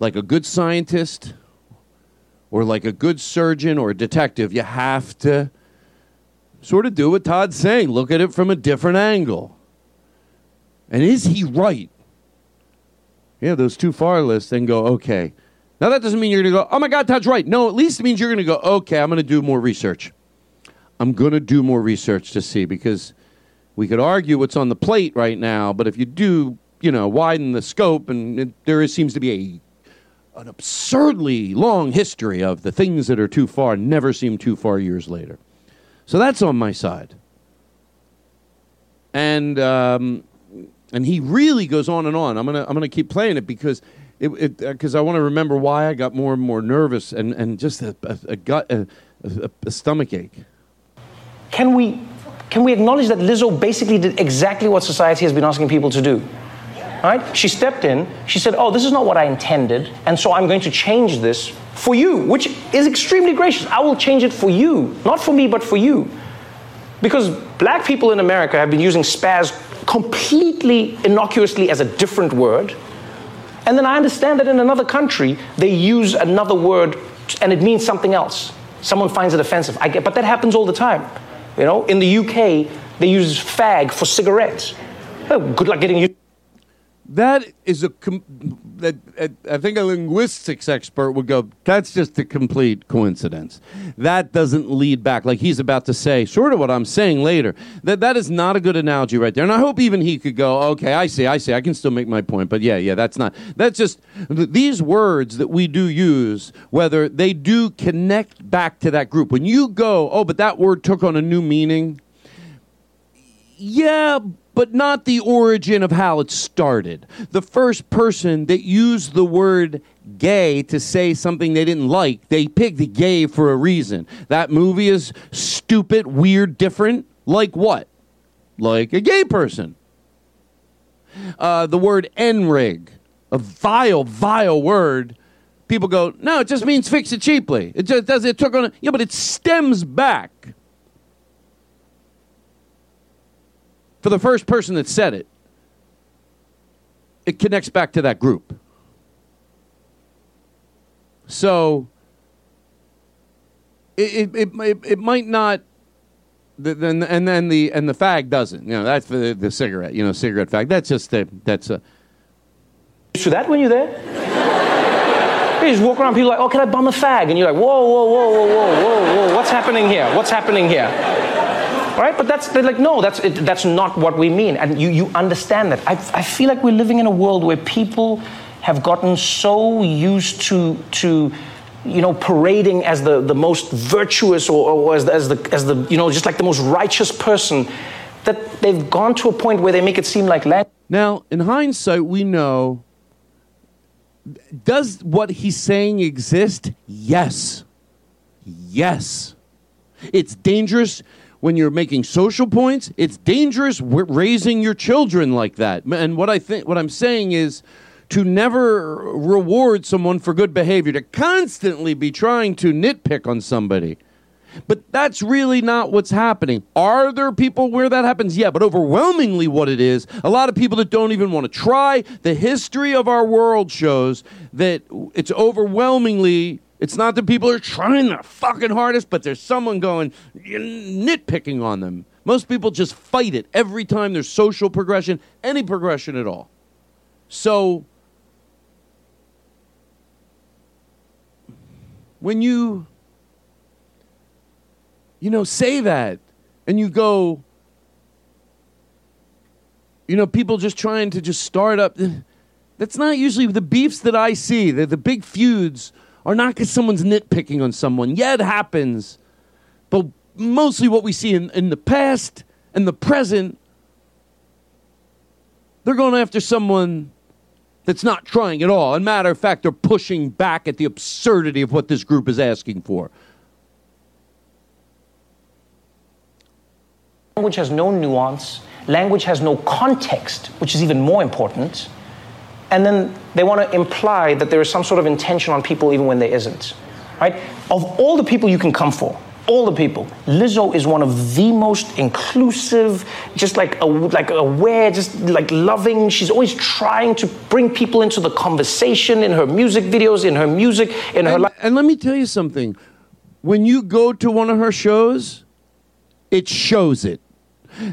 Like a good scientist or like a good surgeon or a detective, you have to sort of do what Todd's saying. Look at it from a different angle. And is he right? Yeah, those too far lists, then go, okay. Now, that doesn't mean you're going to go, oh my God, Todd's right. No, at least it means you're going to go, okay, I'm going to do more research. I'm going to do more research to see because we could argue what's on the plate right now, but if you do, you know, widen the scope, and it, there is, seems to be a, an absurdly long history of the things that are too far never seem too far years later. So that's on my side. And um, and he really goes on and on. I'm gonna I'm gonna keep playing it because it because uh, I want to remember why I got more and more nervous and, and just a, a, a gut a, a, a stomach ache. Can we can we acknowledge that Lizzo basically did exactly what society has been asking people to do? Right? She stepped in, she said, Oh, this is not what I intended, and so I'm going to change this for you, which is extremely gracious. I will change it for you, not for me, but for you. Because black people in America have been using spaz completely innocuously as a different word. And then I understand that in another country, they use another word and it means something else. Someone finds it offensive. I get, but that happens all the time. You know, in the UK, they use fag for cigarettes. Well, good luck getting used. That is a I think a linguistics expert would go. That's just a complete coincidence. That doesn't lead back like he's about to say. Sort of what I'm saying later. That that is not a good analogy right there. And I hope even he could go. Okay, I see. I see. I can still make my point. But yeah, yeah, that's not. That's just these words that we do use. Whether they do connect back to that group. When you go, oh, but that word took on a new meaning. Yeah, but not the origin of how it started. The first person that used the word gay to say something they didn't like, they picked gay for a reason. That movie is stupid, weird, different. Like what? Like a gay person. Uh, the word NRIG, a vile, vile word. People go, no, it just means fix it cheaply. It just does. It took on. A, yeah, but it stems back for the first person that said it, it connects back to that group. So it it, it, it might not then and then the and the fag doesn't. You know, that's the, the cigarette, you know, cigarette fag. That's just the, that's a to that when you're there? You just walk around, people like, oh, can I bum a fag? And you're like, whoa, whoa, whoa, whoa, whoa, whoa, whoa, what's happening here? What's happening here? Right? But that's, they're like, no, that's, it, that's not what we mean. And you, you understand that. I, I feel like we're living in a world where people have gotten so used to, to you know, parading as the, the most virtuous or, or as, the, as, the, as the, you know, just like the most righteous person, that they've gone to a point where they make it seem like land. Now, in hindsight, we know. Does what he's saying exist? Yes. Yes. It's dangerous when you're making social points. It's dangerous raising your children like that. And what I think, what I'm saying is, to never reward someone for good behavior, to constantly be trying to nitpick on somebody. But that's really not what's happening. Are there people where that happens? Yeah, but overwhelmingly, what it is, a lot of people that don't even want to try. The history of our world shows that it's overwhelmingly. It's not that people are trying their fucking hardest, but there's someone going nitpicking on them. Most people just fight it every time there's social progression, any progression at all. So, when you you know, say that. And you go, you know, people just trying to just start up. That's not usually the beefs that I see. The, the big feuds are not because someone's nitpicking on someone. Yeah, it happens. But mostly what we see in, in the past and the present, they're going after someone that's not trying at all. And matter of fact, they're pushing back at the absurdity of what this group is asking for. Language has no nuance, language has no context, which is even more important. And then they want to imply that there is some sort of intention on people even when there isn't. Right? Of all the people you can come for, all the people, Lizzo is one of the most inclusive, just like a, like aware, just like loving. She's always trying to bring people into the conversation in her music videos, in her music, in her life. And let me tell you something. When you go to one of her shows, it shows it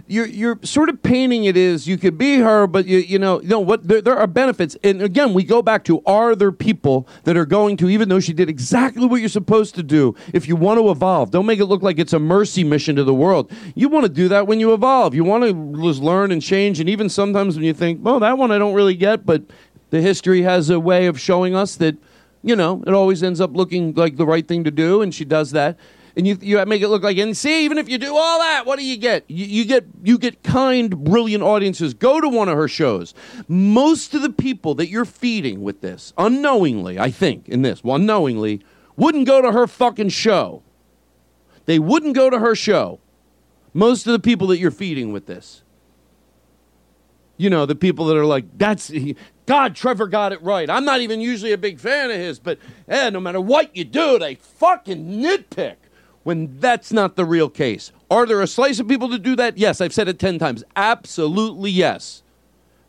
you're you're sort of painting it as you could be her, but you you know you know what there, there are benefits. And again, we go back to are there people that are going to even though she did exactly what you're supposed to do. If you want to evolve, don't make it look like it's a mercy mission to the world. You want to do that when you evolve. You want to just learn and change. And even sometimes when you think, well, that one I don't really get, but the history has a way of showing us that you know it always ends up looking like the right thing to do, and she does that and you you make it look like and see even if you do all that what do you get? You, you, get you get kind brilliant audiences. Go to one of her shows. Most of the people that you're feeding with this unknowingly i think in this unknowingly wouldn't go to her fucking show. They wouldn't go to her show. Most of the people that you're feeding with this. You know the people that are like that's God, Trevor got it right. I'm not even usually a big fan of his, but eh, no matter what you do, they fucking nitpick when that's not the real case. Are there a slice of people to do that? Yes, I've said it 10 times. Absolutely yes.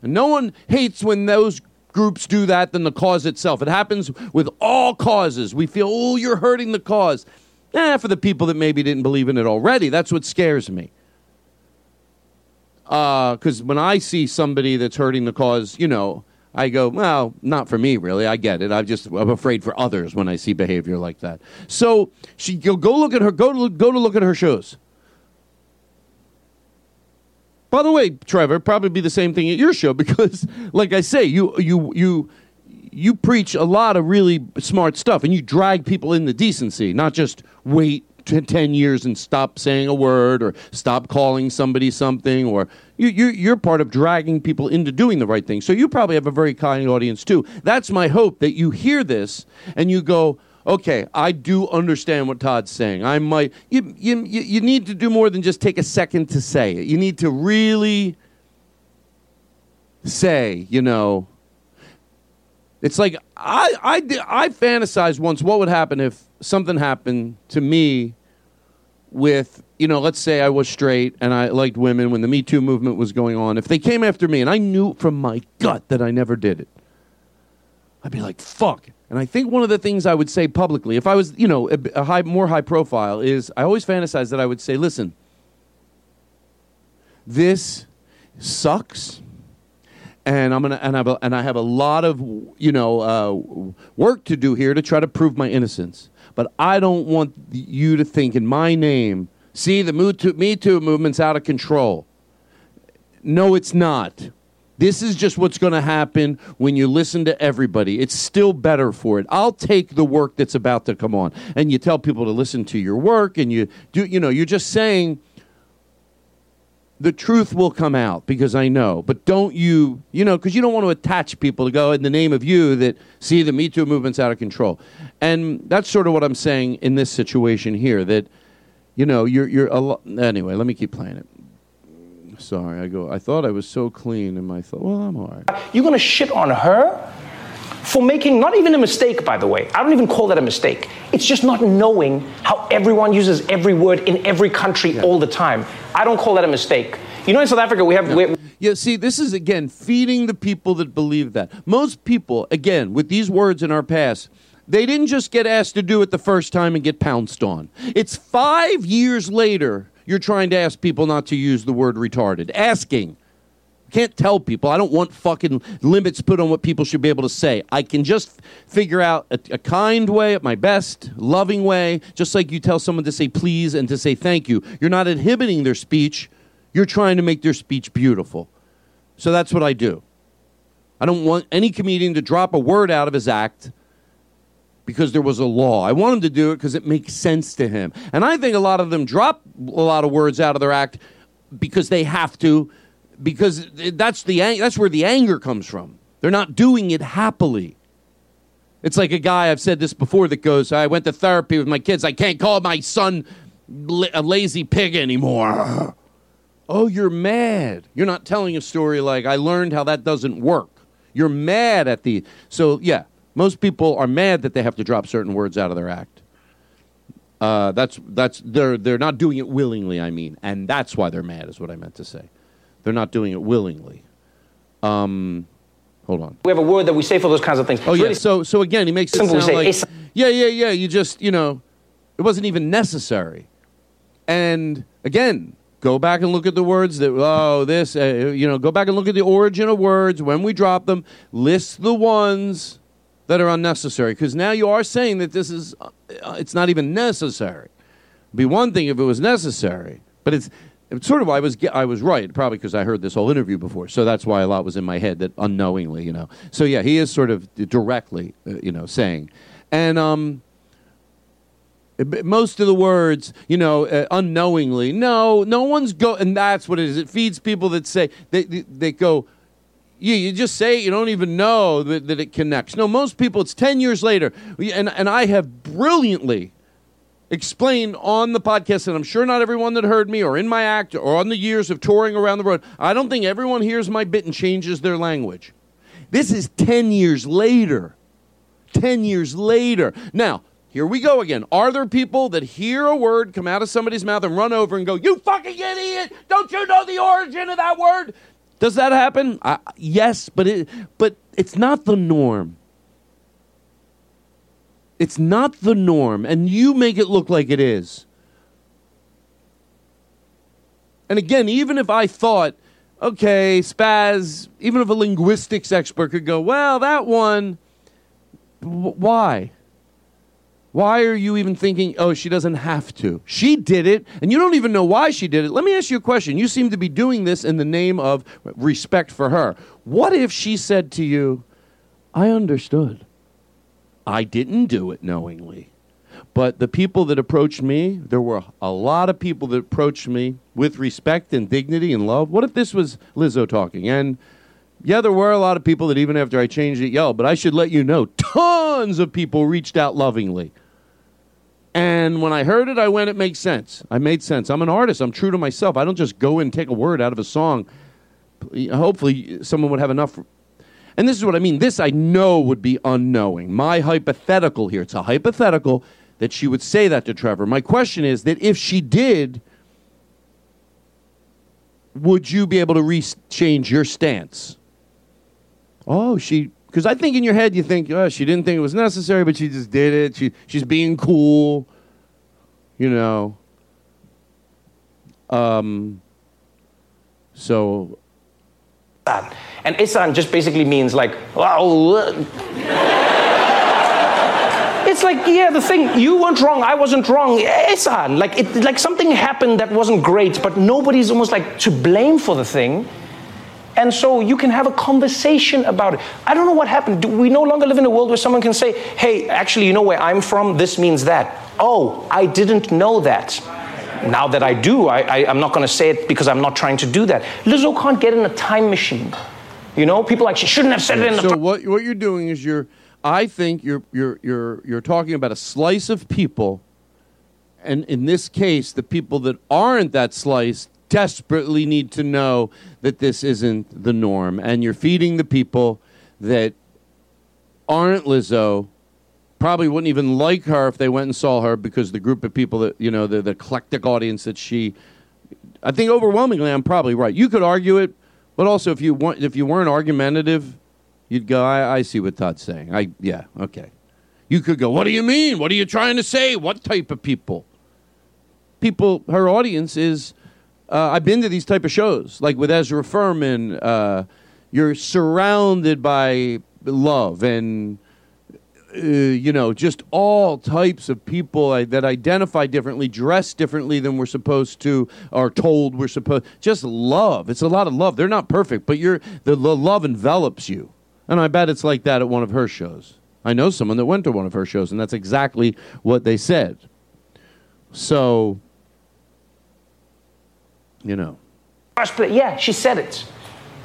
And no one hates when those groups do that than the cause itself. It happens with all causes. We feel, oh, you're hurting the cause. Eh, for the people that maybe didn't believe in it already, that's what scares me. Because uh, when I see somebody that's hurting the cause, you know, I go, well, not for me, really. I get it. I'm just I'm afraid for others when I see behavior like that. So she go go look at her go to go to look at her shows. By the way, Trevor, probably be the same thing at your show because, like I say, you you you you preach a lot of really smart stuff and you drag people into decency, not just wait 10 years and stop saying a word or stop calling somebody something or you, you're, you're part of dragging people into doing the right thing. So you probably have a very kind audience too. That's my hope that you hear this and you go okay i do understand what todd's saying. I might you, you, you need to do more than just take a second to say it. You need to really say you know it's like I, I, I fantasized once what would happen if something happened to me with, you know, let's say I was straight and I liked women when the Me Too movement was going on. If they came after me and I knew from my gut that I never did it, I'd be like, fuck. And I think one of the things I would say publicly, if I was, you know, a, a high, more high profile, is I always fantasize that I would say, listen, this sucks and I'm gonna and I have a, and I have a lot of you know uh, work to do here to try to prove my innocence. But I don't want you to think in my name. See, the Me Too, Me Too movement's out of control. No, it's not. This is just what's going to happen when you listen to everybody. It's still better for it. I'll take the work that's about to come on, and you tell people to listen to your work, and you do. You know, you're just saying the truth will come out because I know. But don't you, you know, because you don't want to attach people to go in the name of you that see the Me Too movement's out of control, and that's sort of what I'm saying in this situation here. That you know, you're you're a lo- anyway. Let me keep playing it. Sorry, I go. I thought I was so clean, and I thought, well, I'm all right. You're going to shit on her for making not even a mistake, by the way. I don't even call that a mistake. It's just not knowing how everyone uses every word in every country all the time. I don't call that a mistake. You know, in South Africa, we have. we- Yeah, see, this is again feeding the people that believe that. Most people, again, with these words in our past, they didn't just get asked to do it the first time and get pounced on. It's five years later you're trying to ask people not to use the word retarded. Asking. Can't tell people. I don't want fucking limits put on what people should be able to say. I can just figure out a, a kind way, at my best, loving way, just like you tell someone to say please and to say thank you. You're not inhibiting their speech, you're trying to make their speech beautiful. So that's what I do. I don't want any comedian to drop a word out of his act because there was a law. I want him to do it because it makes sense to him. And I think a lot of them drop a lot of words out of their act because they have to, because that's the that's where the anger comes from. They're not doing it happily. It's like a guy I've said this before that goes, "I went to therapy with my kids. I can't call my son a lazy pig anymore." Oh, you're mad. You're not telling a story like I learned how that doesn't work. You're mad at the so yeah. Most people are mad that they have to drop certain words out of their act. Uh, that's that's they're they're not doing it willingly. I mean, and that's why they're mad. Is what I meant to say. They're not doing it willingly. Um, hold on. we have a word that we say for those kinds of things. Oh yeah. really So so again, he makes it sound say, like "It's- yeah yeah yeah. You just you know, it wasn't even necessary. And again, go back and look at the words that oh this uh, you know go back and look at the origin of words when we drop them. List the ones that are unnecessary because now you are saying that this is uh, it's not even necessary. It'd be one thing if it was necessary, but it's. It's sort of I was I was right probably because I heard this whole interview before, so that's why a lot was in my head that unknowingly, you know. So yeah, he is sort of directly, uh, you know, saying, and um, most of the words, you know, uh, unknowingly. No, no one's go, and that's what it is. It feeds people that say they they, they go. You, you just say it, you don't even know that, that it connects. No, most people, it's 10 years later. And, and I have brilliantly explained on the podcast, and I'm sure not everyone that heard me or in my act or on the years of touring around the road, I don't think everyone hears my bit and changes their language. This is 10 years later. 10 years later. Now, here we go again. Are there people that hear a word come out of somebody's mouth and run over and go, You fucking idiot! Don't you know the origin of that word? Does that happen? Yes, but it, but it's not the norm. It's not the norm, and you make it look like it is. And again, even if I thought, okay, spaz, even if a linguistics expert could go, well, that one, why? Why are you even thinking, oh, she doesn't have to? She did it, and you don't even know why she did it. Let me ask you a question. You seem to be doing this in the name of respect for her. What if she said to you, I understood. I didn't do it knowingly. But the people that approached me, there were a lot of people that approached me with respect and dignity and love. What if this was Lizzo talking? And yeah, there were a lot of people that even after I changed it yelled, but I should let you know tons of people reached out lovingly. And when I heard it, I went, it makes sense. I made sense. I'm an artist. I'm true to myself. I don't just go and take a word out of a song. Hopefully, someone would have enough. And this is what I mean. This I know would be unknowing. My hypothetical here, it's a hypothetical that she would say that to Trevor. My question is that if she did, would you be able to re- change your stance? Oh, she. Because I think in your head you think, oh, she didn't think it was necessary, but she just did it. She, she's being cool. You know. Um. So And Isan just basically means like, wow. It's like, yeah, the thing, you weren't wrong, I wasn't wrong. Isan, like, it, like something happened that wasn't great, but nobody's almost like to blame for the thing. And so you can have a conversation about it. I don't know what happened. Do we no longer live in a world where someone can say, hey, actually, you know where I'm from? This means that. Oh, I didn't know that. Now that I do, I, I, am not going to say it because I'm not trying to do that. Lizzo can't get in a time machine. You know, people like she shouldn't have said it in the. So what what you're doing is you're, I think you're you're you're you're talking about a slice of people, and in this case, the people that aren't that slice desperately need to know that this isn't the norm, and you're feeding the people that aren't Lizzo. Probably wouldn't even like her if they went and saw her because the group of people that you know the, the eclectic audience that she. I think overwhelmingly, I'm probably right. You could argue it, but also if you want, if you weren't argumentative, you'd go, I, I see what Todd's saying. I yeah, okay. You could go, what do you mean? What are you trying to say? What type of people? People, her audience is. Uh, I've been to these type of shows, like with Ezra Furman. Uh, you're surrounded by love and uh, you know, just all types of people that identify differently, dress differently than we're supposed to, are told we're supposed. Just love. It's a lot of love. They're not perfect, but you're the, the love envelops you, and I bet it's like that at one of her shows. I know someone that went to one of her shows, and that's exactly what they said. So, you know, Yeah, she said it.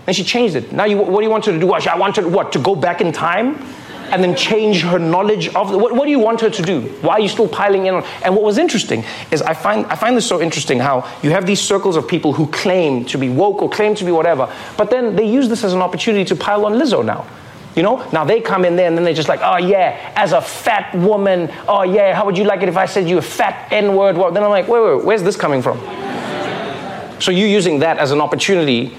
And she changed it. Now, you, what do you want her to do? I want her to, what, to go back in time and then change her knowledge of, what, what do you want her to do? Why are you still piling in on? And what was interesting is I find, I find this so interesting how you have these circles of people who claim to be woke or claim to be whatever, but then they use this as an opportunity to pile on Lizzo now. You know, now they come in there and then they're just like, oh yeah, as a fat woman, oh yeah, how would you like it if I said you a fat N word? Well, then I'm like, wait, wait, where's this coming from? So you're using that as an opportunity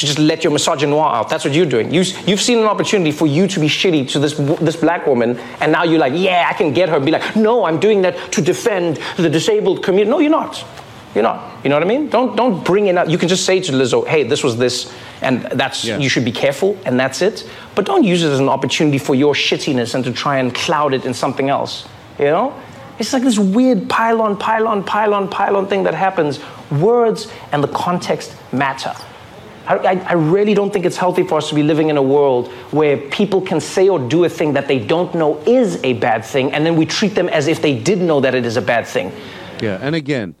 to just let your misogynoir out. That's what you're doing. You, you've seen an opportunity for you to be shitty to this, this black woman, and now you're like, yeah, I can get her. Be like, no, I'm doing that to defend the disabled community. No, you're not. You're not. You know what I mean? Don't don't bring it up. You can just say to Lizzo, hey, this was this, and that's Yeah. you should be careful, and that's it. But don't use it as an opportunity for your shittiness and to try and cloud it in something else. You know? It's like this weird pylon, pylon, pylon, on, pile on, pile on thing that happens. Words and the context matter. I, I, really don't think it's healthy for us to be living in a world where people can say or do a thing that they don't know is a bad thing, and then we treat them as if they did know that it is a bad thing. Yeah, and again,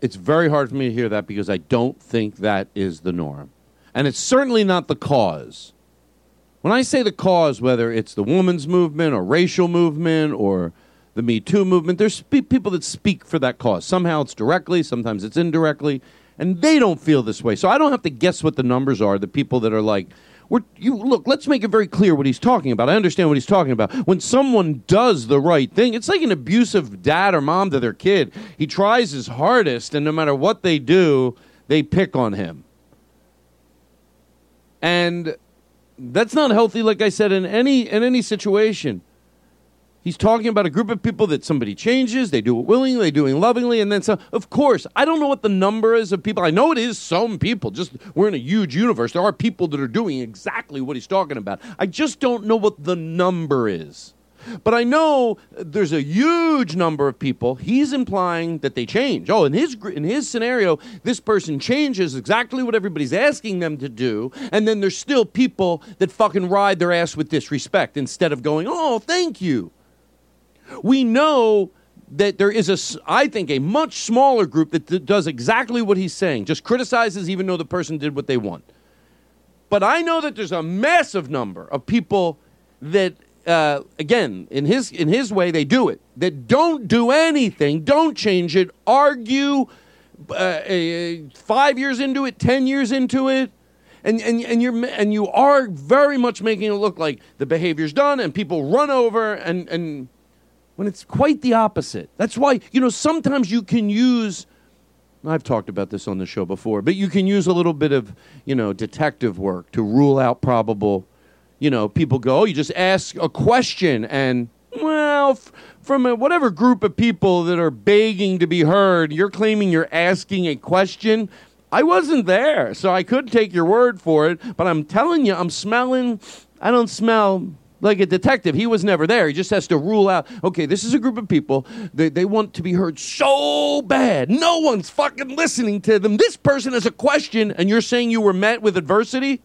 it's very hard for me to hear that because I don't think that is the norm. And it's certainly not the cause. When I say the cause, whether it's the women's movement or racial movement or the Me Too movement, there's people that speak for that cause. Somehow it's directly, sometimes it's indirectly, and they don't feel this way. So I don't have to guess what the numbers are. The people that are like, we're, you look. Let's make it very clear what he's talking about. I understand what he's talking about. When someone does the right thing, it's like an abusive dad or mom to their kid. He tries his hardest, and no matter what they do, they pick on him. And that's not healthy. Like I said, in any in any situation. He's talking about a group of people that somebody changes, they do it willingly, they do it lovingly, and then some. Of course, I don't know what the number is of people. I know it is some people. Just we're in a huge universe. There are people that are doing exactly what he's talking about. I just don't know what the number is. But I know there's a huge number of people. He's implying that they change. Oh, in his in his scenario, this person changes exactly what everybody's asking them to do, and then there's still people that fucking ride their ass with disrespect instead of going, "Oh, thank you." We know that there is a, I think, a much smaller group that d- does exactly what he's saying, just criticizes even though the person did what they want. But I know that there's a massive number of people that, uh, again, in his in his way, they do it. That don't do anything, don't change it, argue. Uh, uh, five years into it, ten years into it, and and and you're and you are very much making it look like the behavior's done, and people run over, and and when it's quite the opposite. That's why, you know, sometimes you can use I've talked about this on the show before, but you can use a little bit of, you know, detective work to rule out probable, you know, people go, oh, you just ask a question and well, f- from a, whatever group of people that are begging to be heard, you're claiming you're asking a question. I wasn't there, so I could take your word for it. But I'm telling you, I'm smelling. I don't smell like a detective. He was never there. He just has to rule out. Okay, this is a group of people. They they want to be heard so bad. No one's fucking listening to them. This person has a question, and you're saying you were met with adversity.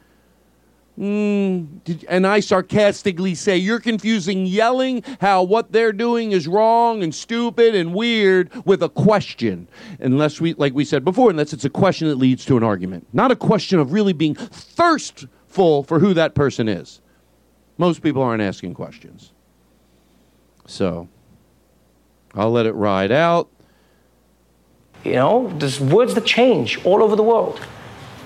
Mm, did, and I sarcastically say, You're confusing yelling how what they're doing is wrong and stupid and weird with a question. Unless we, like we said before, unless it's a question that leads to an argument, not a question of really being thirstful for who that person is. Most people aren't asking questions. So I'll let it ride out. You know, there's words that change all over the world.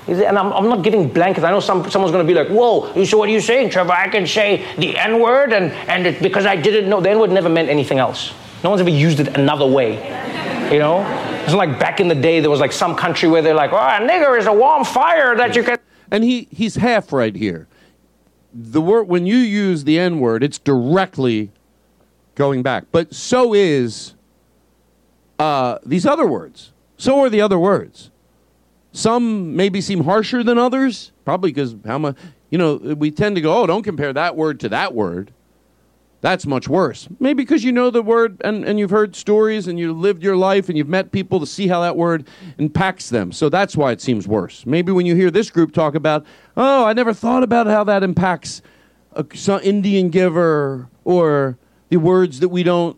And I'm, I'm not giving blankets. I know some, someone's going to be like, whoa, you- so what are you saying, Trevor? I can say the N word, and, and it, because I didn't know, the N word never meant anything else. No one's ever used it another way. You know? It's like back in the day, there was like some country where they're like, oh, a nigger is a warm fire that you can. And he, he's half right here. The word when you use the N word, it's directly going back. But so is uh, these other words. So are the other words. Some maybe seem harsher than others, probably because how much you know we tend to go, oh, don't compare that word to that word. That's much worse. Maybe because you know the word and, and you've heard stories and you've lived your life and you've met people to see how that word impacts them. So that's why it seems worse. Maybe when you hear this group talk about, oh, I never thought about how that impacts a some Indian giver or the words that we don't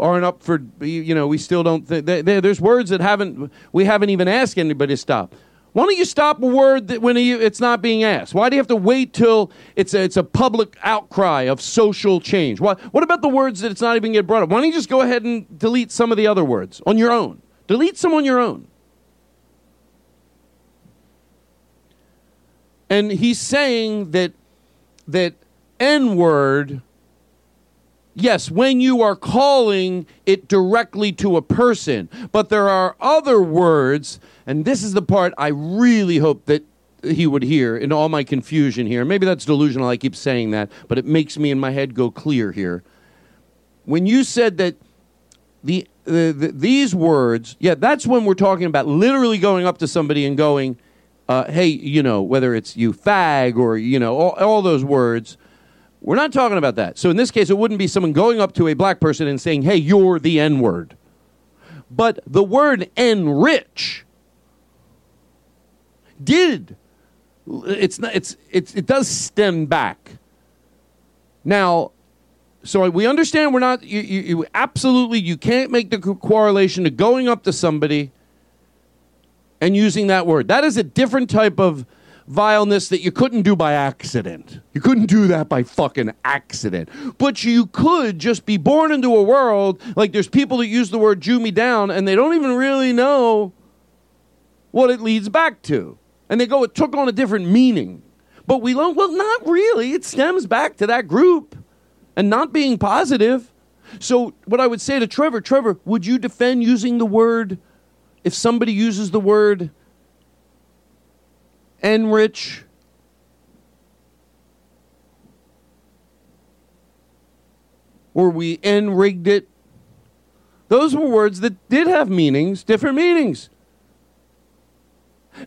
aren't up for you know we still don't th- there- there- there's words that haven't we haven't even asked anybody to stop why don't you stop a word that when you, it's not being asked? Why do you have to wait till it's a, it's a public outcry of social change? What, what about the words that it's not even get brought up? Why don't you just go ahead and delete some of the other words on your own? Delete some on your own. And he's saying that that n word Yes, when you are calling it directly to a person, but there are other words, and this is the part I really hope that he would hear in all my confusion here. Maybe that's delusional, I keep saying that, but it makes me in my head go clear here. When you said that the, the, the these words, yeah, that's when we're talking about literally going up to somebody and going, uh, hey, you know, whether it's you fag or, you know, all, all those words. We're not talking about that. So in this case, it wouldn't be someone going up to a black person and saying, hey, you're the N word. But the word enrich did, it's not, it's, it's, it does stem back. Now, so we understand we're not, you, you, you absolutely, you can't make the correlation to going up to somebody and using that word. That is a different type of vileness that you couldn't do by accident. You couldn't do that by fucking accident. But you could just be born into a world like there's people that use the word Jew me down and they don't even really know what it leads back to. And they go, it took on a different meaning. But we learn, well, not really. It stems back to that group and not being positive. So, what I would say to Trevor, Trevor, would you defend using the word, if somebody uses the word enrich? Or we enrigged it? Those were words that did have meanings, different meanings.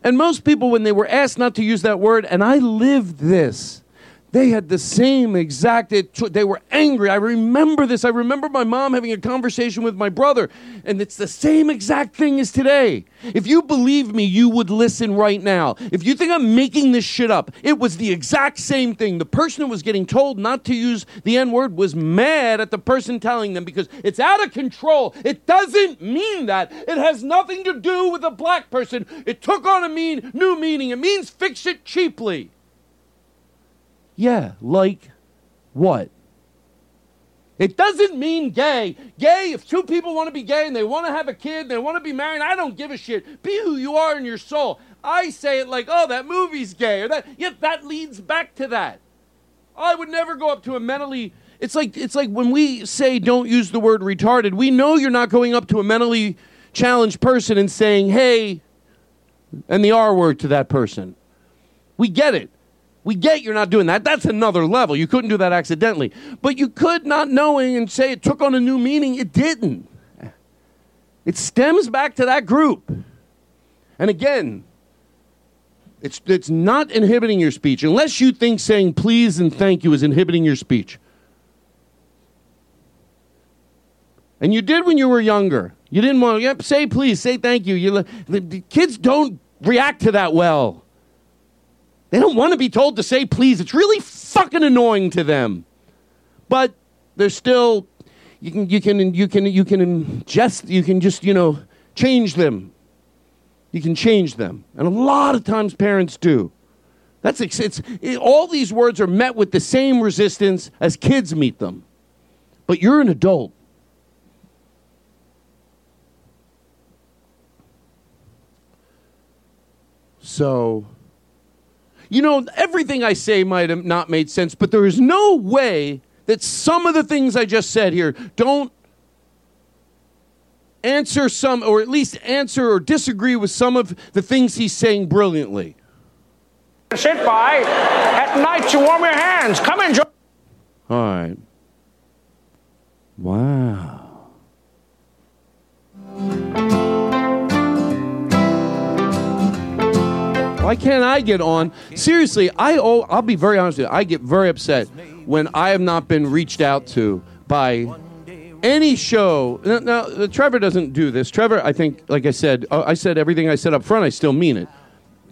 And most people, when they were asked not to use that word, and I lived this, they had the same exact, it, they were angry. I remember this. I remember my mom having a conversation with my brother, and it's the same exact thing as today. If you believe me, you would listen right now. If you think I'm making this shit up, it was the exact same thing. The person who was getting told not to use the N word was mad at the person telling them because it's out of control. It doesn't mean that. It has nothing to do with a black person. It took on a mean new meaning. It means fix it cheaply. Yeah, like what? It doesn't mean gay. Gay, if two people want to be gay and they want to have a kid they want to be married, I don't give a shit. Be who you are in your soul. I say it like, oh, that movie's gay, or that. Yet that leads back to that. I would never go up to a mentally. It's like it's like when we say don't use the word retarded. We know you're not going up to a mentally challenged person and saying, "Hey," and the R word to that person. We get it. We get you're not doing that. That's another level. You couldn't do that accidentally. But you could not knowing and say it took on a new meaning. It didn't. It stems back to that group. And again, it's, it's not inhibiting your speech unless you think saying please and thank you is inhibiting your speech. And you did when you were younger. You didn't want to yep, say please, say thank you. you the, the kids don't react to that well. They don't want to be told to say please. It's really fucking annoying to them. But they're still you can you can you can you can ingest you can just, you know, change them. You can change them. And a lot of times parents do. That's it's, it's it, all these words are met with the same resistance as kids meet them. But you're an adult. So, you know, everything I say might have not made sense, but there is no way that some of the things I just said here don't answer some, or at least answer or disagree with some of the things he's saying brilliantly. Sit by. At night, you warm your hands. Come enjoy. All right. Wow. Why can't I get on? Seriously, I oh, I'll be very honest with you. I get very upset when I have not been reached out to by any show. Now, now, Trevor doesn't do this. Trevor, I think, like I said, uh, I said everything I said up front. I still mean it.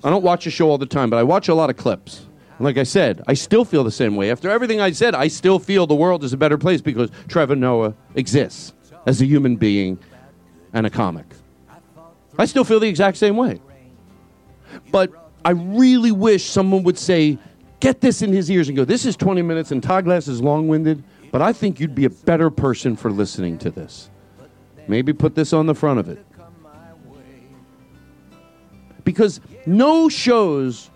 I don't watch a show all the time, but I watch a lot of clips. And like I said, I still feel the same way. After everything I said, I still feel the world is a better place because Trevor Noah exists as a human being and a comic. I still feel the exact same way. But I really wish someone would say, get this in his ears and go, this is 20 minutes and Todd Glass is long winded, but I think you'd be a better person for listening to this. Maybe put this on the front of it. Because no shows,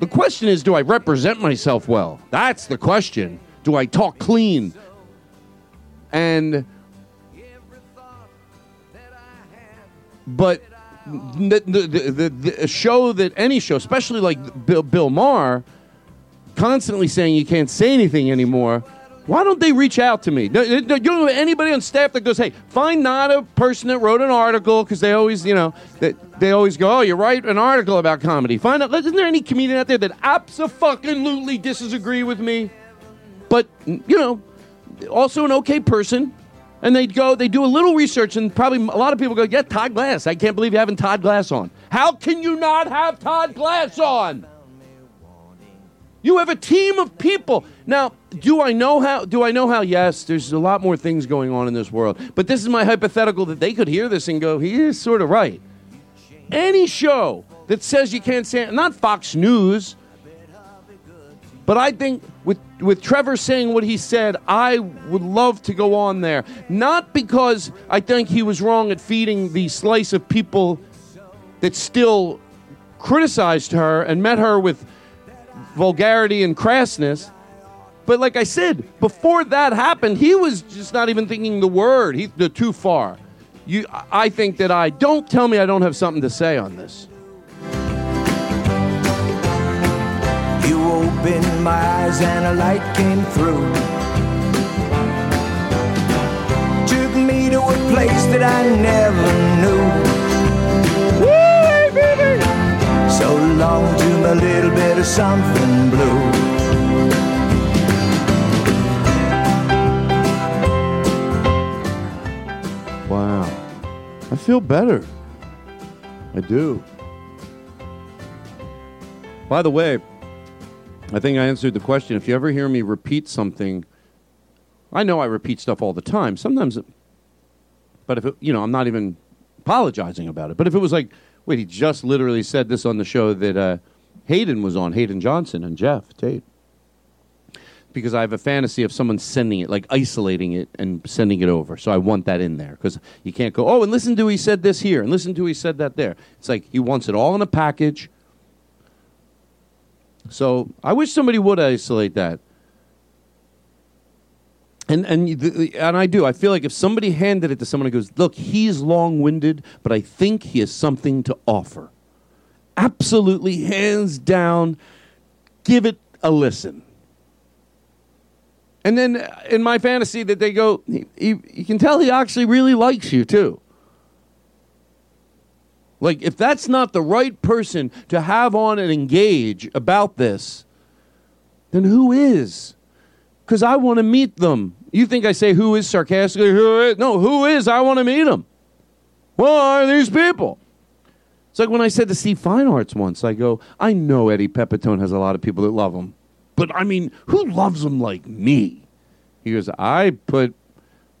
the question is, do I represent myself well? That's the question. Do I talk clean? And, but the, the, the, show that any show, especially like Bill, Bill Maher, constantly saying you can't say anything anymore. Why don't they reach out to me? No, You have anybody on staff that goes, "Hey, find not a person that wrote an article," because they always, you know, they, they always go, "Oh, you write an article about comedy." Find out. Isn't there any comedian out there that absolutely disagree with me, but you know, also an okay person? And they'd go, they do a little research, and probably a lot of people go, Yeah, Todd Glass. I can't believe you having Todd Glass on. How can you not have Todd Glass on? You have a team of people. Now, do I know how? Do I know how? Yes, there's a lot more things going on in this world. But this is my hypothetical that they could hear this and go, he is sort of right. Any show that says you can't say, not Fox News, but I think with, with Trevor saying what he said, I would love to go on there. Not because I think he was wrong at feeding the slice of people that still criticized her and met her with vulgarity and crassness. But like I said, before that happened, he was just not even thinking the word. He the too far. You, I think that I don't tell me I don't have something to say on this. You opened my eyes and a light came through. Took me to a place that I never knew. Woo, baby. So long to a little bit of something blue. Wow. I feel better. I do. By the way, I think I answered the question. If you ever hear me repeat something, I know I repeat stuff all the time. Sometimes, it, but if it, you know, I'm not even apologizing about it. But if it was like, wait, he just literally said this on the show that uh, Hayden was on, Hayden Johnson and Jeff Tate, because I have a fantasy of someone sending it, like isolating it and sending it over. So I want that in there because you can't go, oh, and listen to he said this here and listen to he said that there. It's like he wants it all in a package. So I wish somebody would isolate that. And and and I do. I feel like if somebody handed it to someone who goes, "Look, he's long-winded, but I think he has something to offer." Absolutely, hands down, give it a listen. And then uh, in my fantasy, that they go, you can tell he actually really likes you too. Like, if that's not the right person to have on and engage about this, then who is? Because I want to meet them. You think I say who is sarcastically? Who is? No, who is? I want to meet them. What are these people? It's like when I said to Steve Feinartz once, I go, I know Eddie Pepitone has a lot of people that love him. But I mean, who loves him like me? He goes, I put,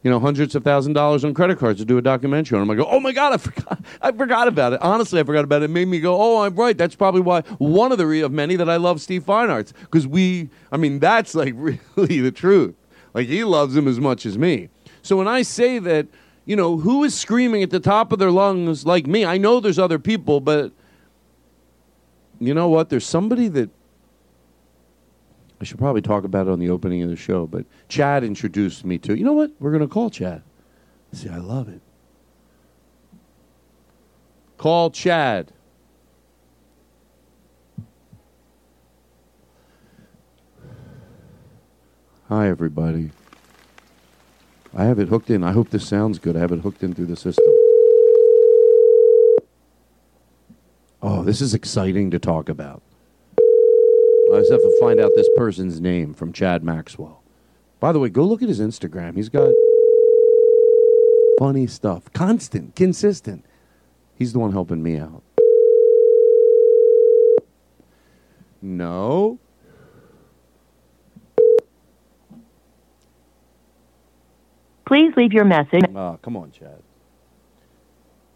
you know, hundreds of thousand dollars on credit cards to do a documentary on him. I go, oh my God, I forgot, I forgot about it. Honestly, I forgot about it. It made me go, oh, I'm right. That's probably why, one of the re- of many that I love Steve Feinartz. Because we, I mean, that's like really the truth. Like he loves him as much as me. So when I say that, you know, who is screaming at the top of their lungs like me? I know there's other people, but you know what? There's somebody that I should probably talk about it on the opening of the show, but Chad introduced me to. You know what? We're going to call Chad. See, I love it. Call Chad. Hi, everybody. I have it hooked in. I hope this sounds good. I have it hooked in through the system. Oh, this is exciting to talk about. I just have to find out this person's name from Chad Maxwell. By the way, go look at his Instagram. He's got funny stuff. Constant, consistent. He's the one helping me out. No. Please leave your message. Ah, come on, Chad.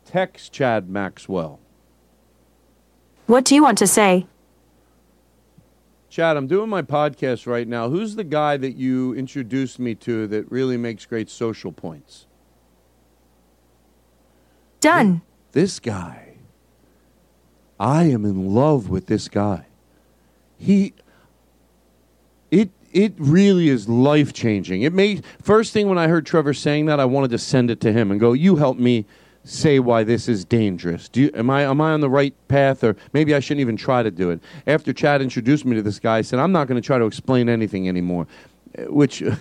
Text Chad Maxwell. What do you want to say? Chad, I'm doing my podcast right now. Who's the guy that you introduced me to that really makes great social points? Done. This guy. I am in love with this guy. He it it really is life changing. It made first thing when I heard Trevor saying that, I wanted to send it to him and go, "You help me say why this is dangerous. Do you, am I am I on the right path, or maybe I shouldn't even try to do it?" After Chad introduced me to this guy, I said, "I'm not going to try to explain anything anymore," which.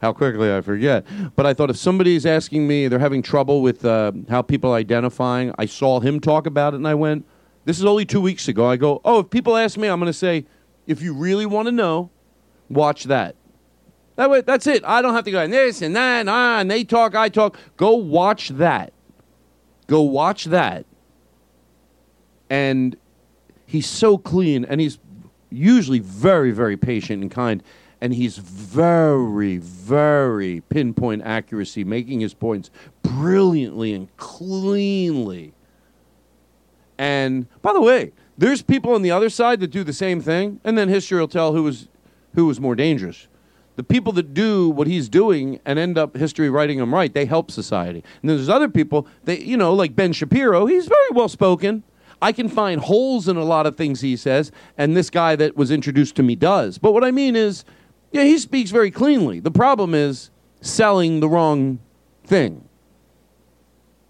How quickly I forget. But I thought if somebody's asking me, they're having trouble with uh, how people are identifying. I saw him talk about it, and I went, "This is only two weeks ago." I go, "Oh, if people ask me, I'm going to say, if you really want to know, watch that." That way, that's it. I don't have to go this and that and, ah, and they talk, I talk. Go watch that. Go watch that. And he's so clean, and he's usually very, very patient and kind. And he's very, very pinpoint accuracy, making his points brilliantly and cleanly. And by the way, there's people on the other side that do the same thing, and then history will tell who was who was more dangerous. The people that do what he's doing and end up history writing them right, they help society. And there's other people that you know, like Ben Shapiro. He's very well spoken. I can find holes in a lot of things he says, and this guy that was introduced to me does. But what I mean is, yeah, he speaks very cleanly. The problem is selling the wrong thing.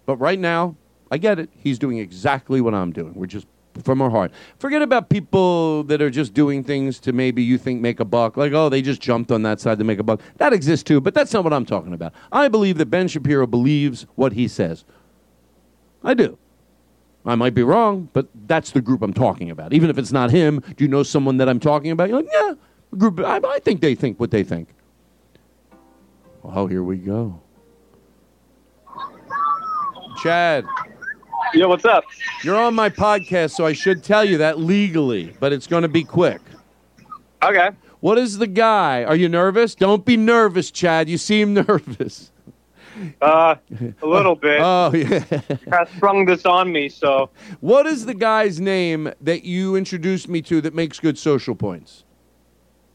But right now, I get it. He's doing exactly what I'm doing. We're just from our heart. Forget about people that are just doing things to maybe you think make a buck. Like, oh, they just jumped on that side to make a buck. That exists too, but that's not what I'm talking about. I believe that Ben Shapiro believes what he says. I do. I might be wrong, but that's the group I'm talking about. Even if it's not him, do you know someone that I'm talking about? You're like, yeah, group. I, I think they think what they think. Oh, here we go. Chad. Yo, what's up? You're on my podcast, so I should tell you that legally, but it's going to be quick. Okay. What is the guy? Are you nervous? Don't be nervous, Chad. You seem nervous. Uh, a little bit. Oh, yeah. Has sprung this on me, so What is the guy's name that you introduced me to that makes good social points?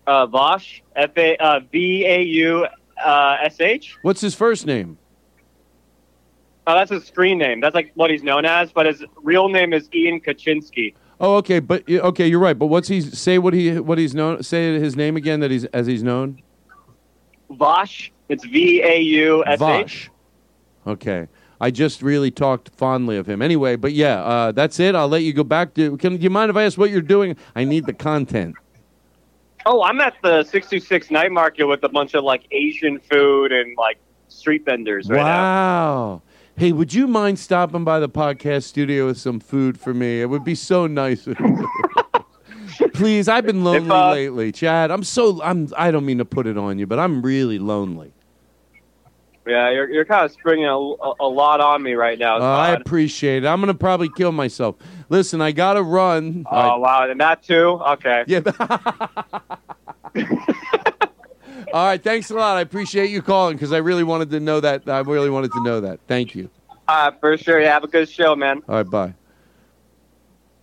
uh, Vaush, F A uh, V A U uh, S H. What's his first name? Oh, that's his screen name. That's like what he's known as, but his real name is Ian Kochinski. Oh, okay, but okay, you're right. But what's he say? What he what he's known? Say his name again. That he's as he's known. Vaush. It's V A U S H. Vaush. Okay. I just really talked fondly of him. Anyway, but yeah, uh, that's it. I'll let you go back to. Can do you mind if I ask what you're doing? I need the content. Oh, I'm at the 626 night market with a bunch of like Asian food and like street vendors right now. wow. Hey, would you mind stopping by the podcast studio with some food for me? It would be so nice. Please, I've been lonely uh, lately, Chad. I'm so I'm. I don't mean to put it on you, but I'm really lonely. Yeah, you're you're kind of springing a, a, a lot on me right now. Uh, I appreciate it. I'm gonna probably kill myself. Listen, I gotta run. Oh wow, and that too. Okay. Yeah. All right. Thanks a lot. I appreciate you calling because I really wanted to know that. I really wanted to know that. Thank you. Uh, for sure. Yeah, have a good show, man. All right. Bye.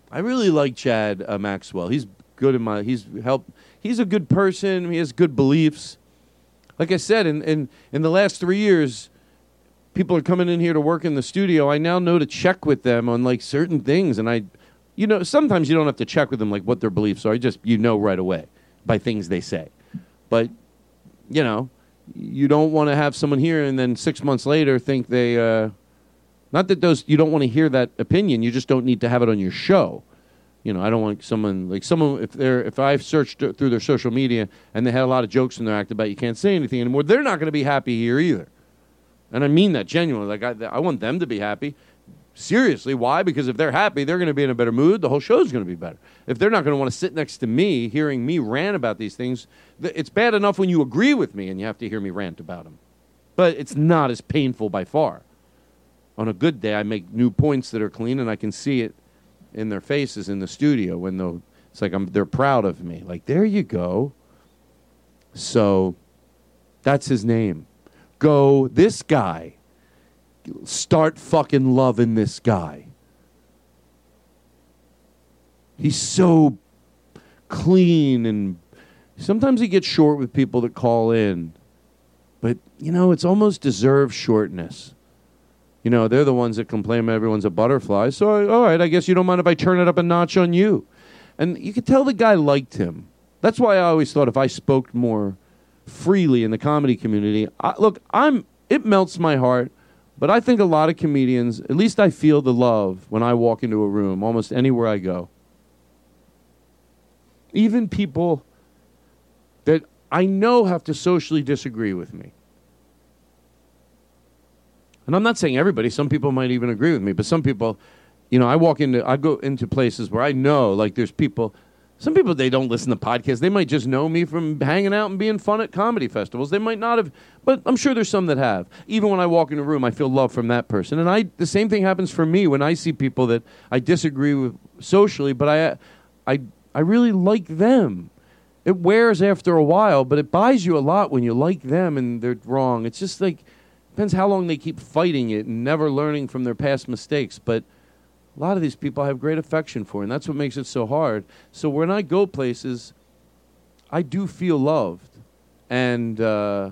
I really like Chad uh, Maxwell. He's good in my. He's helped. He's a good person. He has good beliefs. Like I said, in in in the last three years, people are coming in here to work in the studio. I now know to check with them on like certain things, and I, you know, sometimes you don't have to check with them like what their beliefs are. You just you know right away by things they say. But you know, you don't want to have someone here and then six months later think they. Uh, not that those you don't want to hear that opinion. You just don't need to have it on your show. You know, I don't want someone like someone if they're if I've searched through their social media and they had a lot of jokes in their act about you can't say anything anymore. They're not going to be happy here either. And I mean that genuinely. Like I, I want them to be happy. Seriously, why? Because if they're happy, they're going to be in a better mood. The whole show's going to be better. If they're not going to want to sit next to me, hearing me rant about these things, th- it's bad enough when you agree with me and you have to hear me rant about them. But it's not as painful by far. On a good day, I make new points that are clean, and I can see it in their faces in the studio when they'll, it's like I'm, they're proud of me. Like, there you go. So that's his name. Go, this guy. Start fucking loving this guy. He's so clean and sometimes he gets short with people that call in. But, you know, it's almost deserved shortness. You know, they're the ones that complain everyone's a butterfly. So, all right, I guess you don't mind if I turn it up a notch on you. And you could tell the guy liked him. That's why I always thought if I spoke more freely in the comedy community, I, look, I'm it melts my heart, but I think a lot of comedians, at least I feel the love when I walk into a room, almost anywhere I go. Even people that I know have to socially disagree with me. And I'm not saying everybody, some people might even agree with me, but some people, you know, I walk into I go into places where I know like there's people some people they don't listen to podcasts. They might just know me from hanging out and being fun at comedy festivals. They might not have, but I'm sure there's some that have. Even when I walk in a room, I feel love from that person. And I the same thing happens for me when I see people that I disagree with socially, but I I I really like them. It wears after a while, but it buys you a lot when you like them and they're wrong. It's just like depends how long they keep fighting it and never learning from their past mistakes, but a lot of these people I have great affection for, and that's what makes it so hard. So when I go places, I do feel loved, and uh,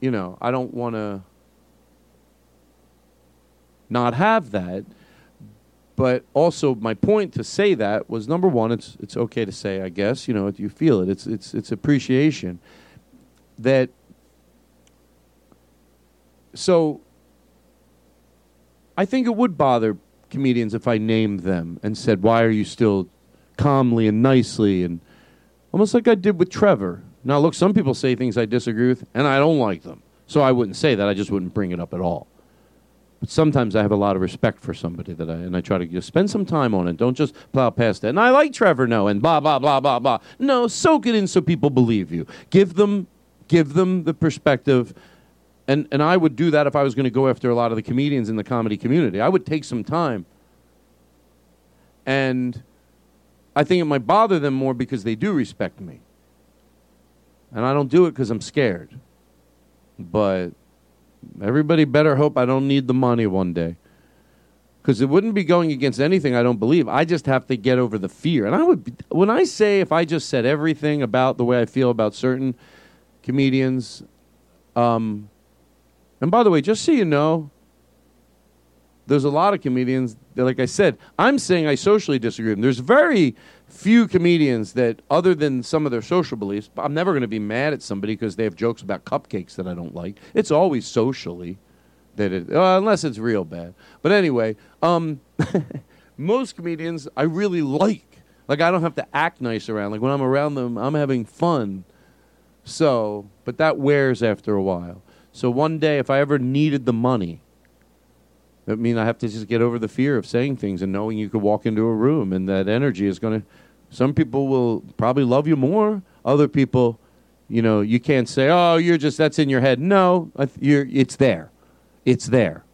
you know I don't want to not have that. But also, my point to say that was number one. It's it's okay to say, I guess. You know, you feel it. It's it's it's appreciation that. So I think it would bother comedians if I named them and said, "Why are you still calmly and nicely and almost like I did with Trevor?" Now, look, some people say things I disagree with, and I don't like them, so I wouldn't say that. I just wouldn't bring it up at all. But sometimes I have a lot of respect for somebody that I and I try to just spend some time on it. Don't just plow past it. And I like Trevor, no, and blah blah blah blah blah. No, soak it in so people believe you. Give them, give them the perspective and and I would do that if I was going to go after a lot of the comedians in the comedy community. I would take some time, and I think it might bother them more because they do respect me, and I don't do it because I'm scared. But everybody better hope I don't need the money one day. Because it wouldn't be going against anything I don't believe. I just have to get over the fear. And I would, be, when I say if I just said everything about the way I feel about certain comedians, um, and by the way, just so you know, there's a lot of comedians that, like I said, I'm saying I socially disagree with them. There's very few comedians that, other than some of their social beliefs, I'm never going to be mad at somebody because they have jokes about cupcakes that I don't like. It's always socially that it, uh, unless it's real bad. But anyway, um, most comedians I really like. Like I don't have to act nice around. Like when I'm around them, I'm having fun. So, but that wears after a while. So one day, if I ever needed the money, I mean, I have to just get over the fear of saying things and knowing you could walk into a room and that energy is going to. Some people will probably love you more. Other people, you know, you can't say, "Oh, you're just that's in your head." No, you're, it's there. It's there.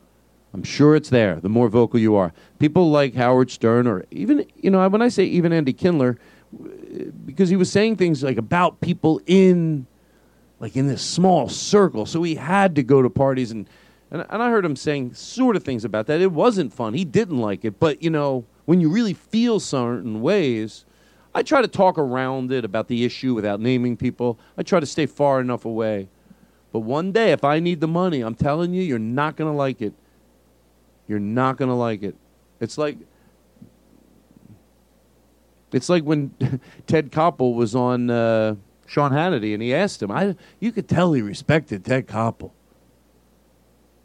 I'm sure it's there. The more vocal you are, people like Howard Stern, or even you know, when I say even Andy Kindler, because he was saying things like about people in like in this small circle. So he had to go to parties and, and and I heard him saying sort of things about that. It wasn't fun. He didn't like it, but you know, when you really feel certain ways, I try to talk around it about the issue without naming people. I try to stay far enough away. But one day if I need the money, I'm telling you, you're not going to like it. You're not going to like it. It's like it's like when Ted Koppel was on uh, Sean Hannity, and he asked him. I you could tell he respected Ted Koppel.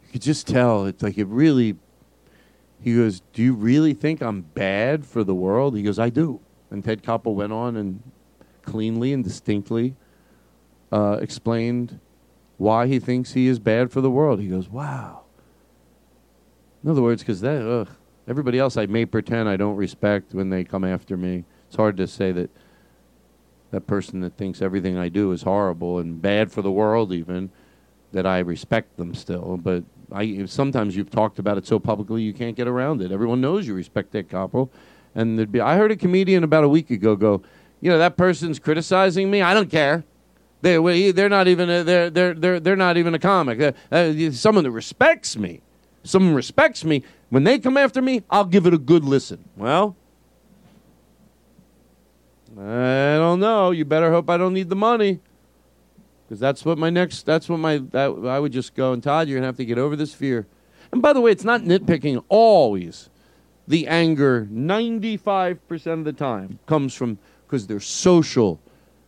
You could just tell. It's like it really. He goes, "Do you really think I'm bad for the world?" He goes, "I do." And Ted Koppel went on and cleanly and distinctly uh, explained why he thinks he is bad for the world. He goes, "Wow." In other words, because that ugh, everybody else I may pretend I don't respect when they come after me. It's hard to say that that person that thinks everything I do is horrible and bad for the world, even that I respect them still. But I sometimes you've talked about it so publicly you can't get around it. Everyone knows you respect that couple, and there'd be. I heard a comedian about a week ago go, you know, that person's criticizing me. I don't care. They they're not even a, they're they're they're they're not even a comic. Uh, uh, someone that respects me, someone respects me. When they come after me, I'll give it a good listen. Well, I don't know. You better hope I don't need the money. Because that's what my next, that's what my, that, I would just go, and Todd, you're going to have to get over this fear. And by the way, it's not nitpicking always. The anger, 95% of the time, comes from, because they're social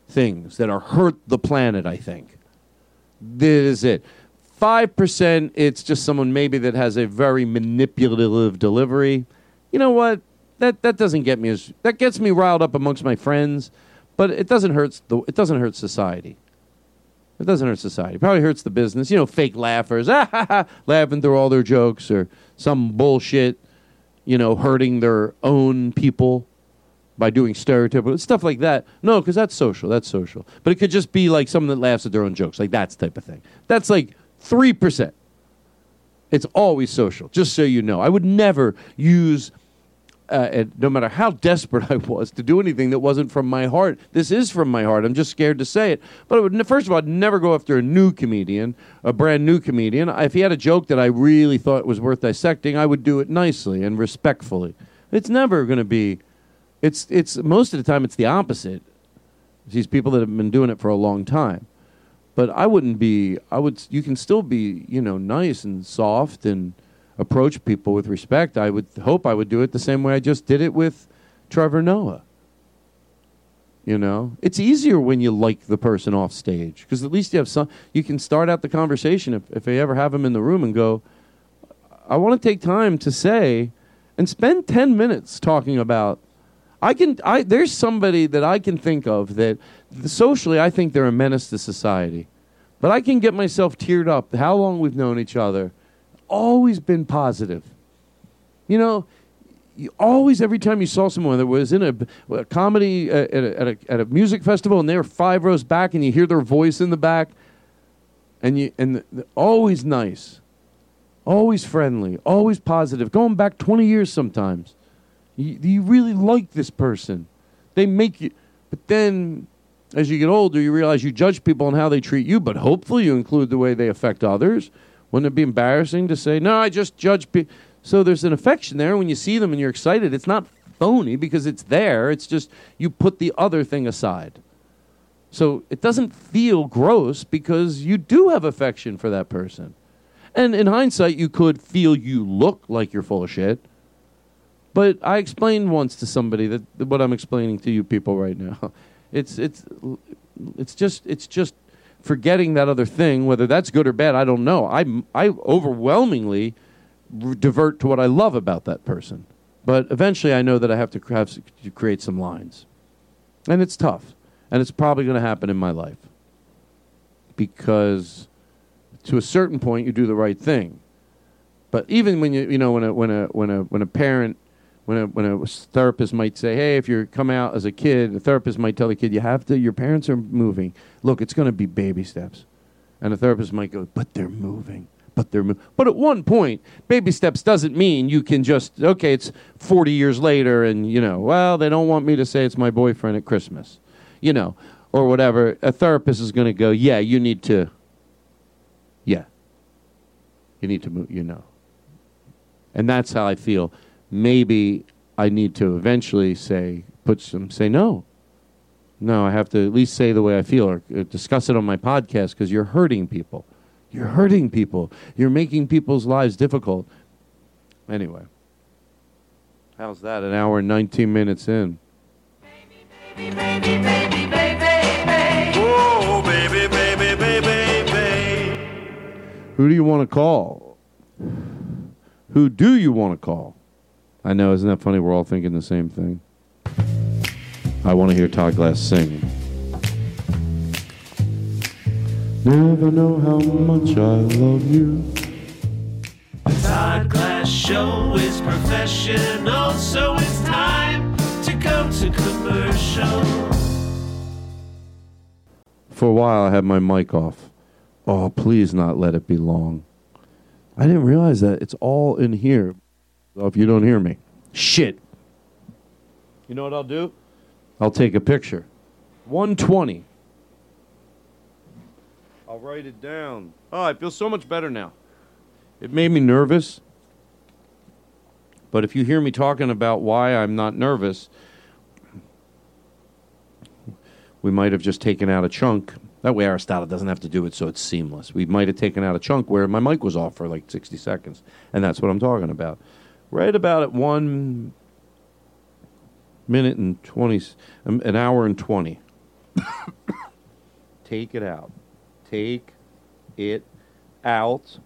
things that are hurt the planet, I think. This is it. 5%, it's just someone maybe that has a very manipulative delivery. You know what? That, that doesn't get me as, that gets me riled up amongst my friends, but it doesn't hurt, the, it doesn't hurt society. It doesn't hurt society. It probably hurts the business. You know, fake laughers, ah, laughing through all their jokes or some bullshit, you know, hurting their own people by doing stereotypical stuff like that. No, because that's social. That's social. But it could just be like someone that laughs at their own jokes, like that's type of thing. That's like 3%. It's always social, just so you know. I would never use uh, no matter how desperate I was to do anything that wasn't from my heart, this is from my heart. I'm just scared to say it. But I would, first of all, I'd never go after a new comedian, a brand new comedian. If he had a joke that I really thought was worth dissecting, I would do it nicely and respectfully. It's never going to be. It's it's most of the time it's the opposite. These people that have been doing it for a long time. But I wouldn't be. I would. You can still be, you know, nice and soft and approach people with respect. I would hope I would do it the same way I just did it with Trevor Noah. You know, it's easier when you like the person off stage because at least you have some. You can start out the conversation if if they ever have him in the room and go, "I want to take time to say," and spend ten minutes talking about. I can. I there's somebody that I can think of that socially I think they're a menace to society, but I can get myself teared up. How long we've known each other always been positive. You know, you always every time you saw someone that was in a, a comedy uh, at, a, at, a, at a music festival and they were five rows back and you hear their voice in the back, and you and the, the- always nice, always friendly, always positive. Going back twenty years sometimes, you, you really like this person. They make you, but then. As you get older, you realize you judge people on how they treat you, but hopefully you include the way they affect others. Wouldn't it be embarrassing to say, no, I just judge people? So there's an affection there. When you see them and you're excited, it's not phony because it's there. It's just you put the other thing aside. So it doesn't feel gross because you do have affection for that person. And in hindsight, you could feel you look like you're full of shit. But I explained once to somebody that that what I'm explaining to you people right now. It's it's it's just it's just forgetting that other thing. Whether that's good or bad, I don't know. I I overwhelmingly divert to what I love about that person. But eventually, I know that I have to have to create some lines, and it's tough, and it's probably going to happen in my life because to a certain point, you do the right thing. But even when you you know when a when a when a when a parent when a when a therapist might say, "Hey, if you come out as a kid," the therapist might tell the kid, "You have to. Your parents are moving. Look, it's going to be baby steps." And the therapist might go, "But they're moving. But they're mo-. but at one point, baby steps doesn't mean you can just okay. It's forty years later, and you know, well, they don't want me to say it's my boyfriend at Christmas, you know, or whatever. A therapist is going to go, "Yeah, you need to. Yeah, you need to move. You know." And that's how I feel. Maybe I need to eventually say, put some, say no. No, I have to at least say the way I feel or uh, discuss it on my podcast because you're hurting people. You're hurting people. You're making people's lives difficult. Anyway, how's that? An hour and 19 minutes in. Oh, baby, baby, baby, baby. Who do you want to call? Who do you want to call? I know, isn't that funny? We're all thinking the same thing. I want to hear Todd Glass sing. Never know how much I love you. The Todd Glass Show is professional, so it's time to go to commercial. For a while, I had my mic off. Oh, please not let it be long. I didn't realize that it's all in here. So if you don't hear me, shit. You know what I'll do? I'll take a picture. 120. I'll write it down. Oh, I feel so much better now. It made me nervous. But if you hear me talking about why I'm not nervous, we might have just taken out a chunk. That way, Aristotle doesn't have to do it so it's seamless. We might have taken out a chunk where my mic was off for like 60 seconds. And that's what I'm talking about. Right about at one minute and 20, s- um, an hour and 20. Take it out. Take it out.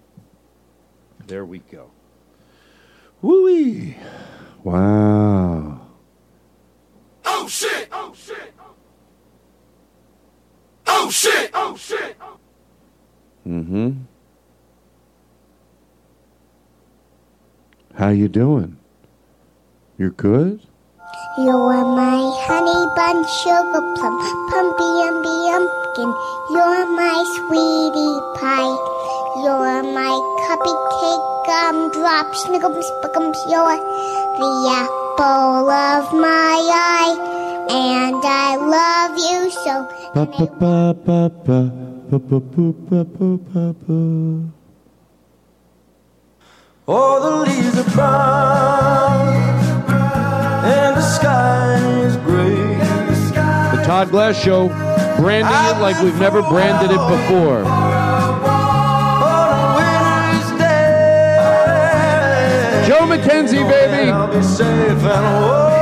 There we go. Woo-wee. Wow. Oh shit! Oh shit! Oh shit! Oh shit! Mm-hmm. How you doing? You're good? You are my honey bun sugar plum, pumpy umby umpkin. You're my sweetie pie. You're my cupcake gumdrop, snickums, spickums. You're the apple of my eye, and I love you so. Ba ba ba ba ba ba ba ba boo, ba boo. All the leaves are brown and the sky is gray. The Todd Glass Show, branding it like we've never branded it before. Joe McKenzie, baby. I'll be safe and warm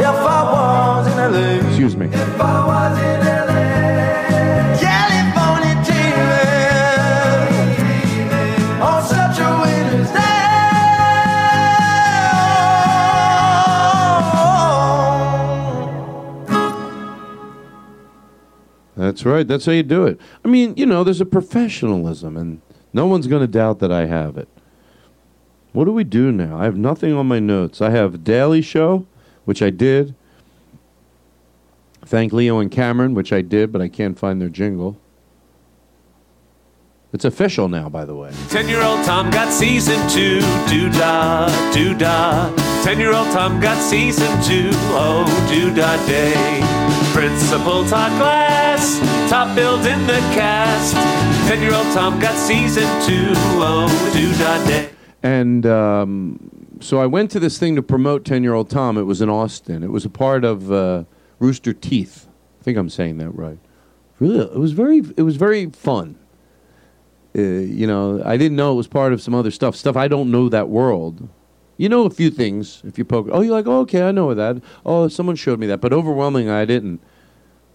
if I was in LA. Excuse me. That's right. That's how you do it. I mean, you know, there's a professionalism, and no one's going to doubt that I have it. What do we do now? I have nothing on my notes. I have Daily Show, which I did. Thank Leo and Cameron, which I did, but I can't find their jingle. It's official now, by the way. Ten year old Tom got season two. Doo da, doo da. Ten year old Tom got season two. Oh, doo da day. Principal Todd Glass, top billed in the cast. Ten year old Tom got season two. Oh, doo da day. And um, so I went to this thing to promote 10 year old Tom. It was in Austin. It was a part of uh, Rooster Teeth. I think I'm saying that right. Really, it was very, it was very fun. Uh, you know, I didn't know it was part of some other stuff. Stuff I don't know that world. You know a few things if you poke. Oh, you're like, oh, okay, I know that. Oh, someone showed me that, but overwhelmingly, I didn't.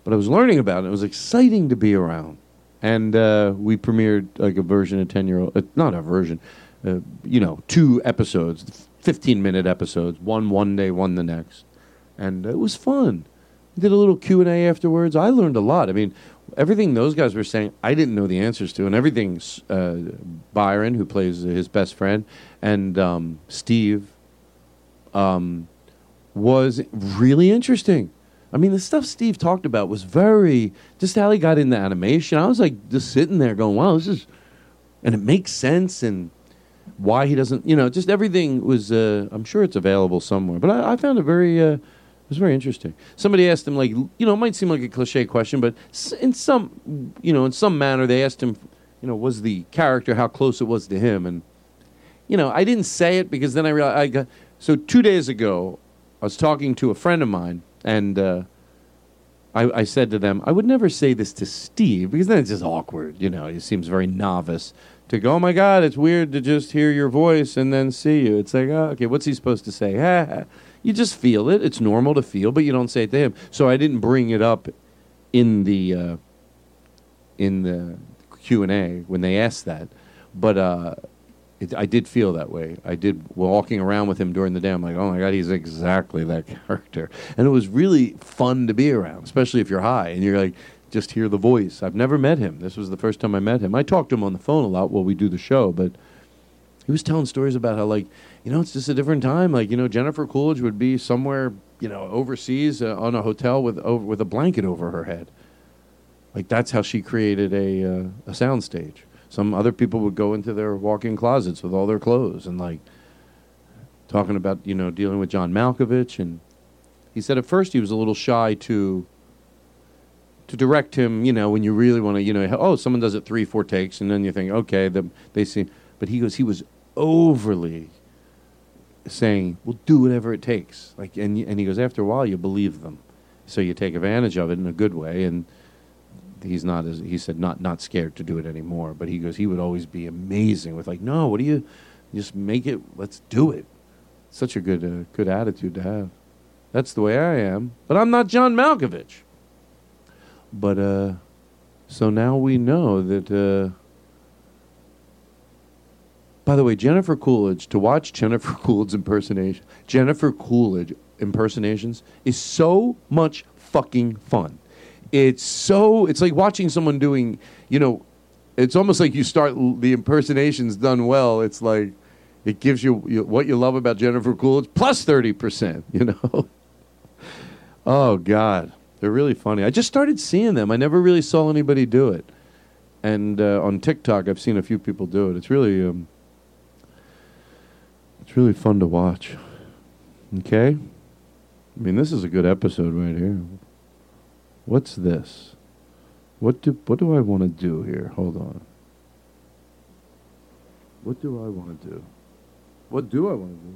But I was learning about it. It was exciting to be around, and uh, we premiered like a version of ten year old. Uh, not a version, uh, you know, two episodes, fifteen minute episodes. One one day, one the next, and it was fun. Did a little Q and A afterwards. I learned a lot. I mean, everything those guys were saying, I didn't know the answers to, and everything uh, Byron, who plays his best friend, and um, Steve, um, was really interesting. I mean, the stuff Steve talked about was very just how he got into animation. I was like just sitting there going, "Wow, this is," and it makes sense and why he doesn't, you know, just everything was. Uh, I'm sure it's available somewhere, but I, I found it very. Uh, it was very interesting. Somebody asked him, like, you know, it might seem like a cliche question, but in some, you know, in some manner, they asked him, you know, was the character how close it was to him, and you know, I didn't say it because then I realized I got. So two days ago, I was talking to a friend of mine, and uh, I, I said to them, I would never say this to Steve because then it's just awkward. You know, he seems very novice to go. Oh my God, it's weird to just hear your voice and then see you. It's like, oh, okay, what's he supposed to say? You just feel it. It's normal to feel, but you don't say it to him. So I didn't bring it up in the uh, in the Q and A when they asked that, but. Uh, it, I did feel that way. I did walking around with him during the day. I'm like, oh my god, he's exactly that character, and it was really fun to be around, especially if you're high and you're like, just hear the voice. I've never met him. This was the first time I met him. I talked to him on the phone a lot while we do the show, but he was telling stories about how like, you know, it's just a different time. Like, you know, Jennifer Coolidge would be somewhere, you know, overseas uh, on a hotel with over, with a blanket over her head. Like that's how she created a uh, a soundstage. Some other people would go into their walk-in closets with all their clothes and like talking about you know dealing with John Malkovich and he said at first he was a little shy to to direct him. You know when you really want to you know oh someone does it three four takes and then you think okay the, they see but he goes he was overly saying we'll do whatever it takes. Like and and he goes after a while you believe them. So you take advantage of it in a good way. And he's not as he said not not scared to do it anymore. But he goes he would always be amazing with like no what do you just make it let's do it. Such a good uh, good attitude to have. That's the way i am. But i'm not john malkovich. But uh so now we know that uh by the way jennifer coolidge to watch jennifer coolidge impersonation jennifer coolidge impersonations is so much fucking fun. It's so it's like watching someone doing you know it's almost like you start the impersonations done well. It's like it gives you, you what you love about jennifer coolidge plus 30% you know? Oh god. They're really funny. I just started seeing them. I never really saw anybody do it. And uh, on tiktok i've seen a few people do it. It's really um, it's really fun to watch okay i mean this is a good episode right here What's this? What do what do I want to do here? Hold on. What do I want to do? What do I want to do?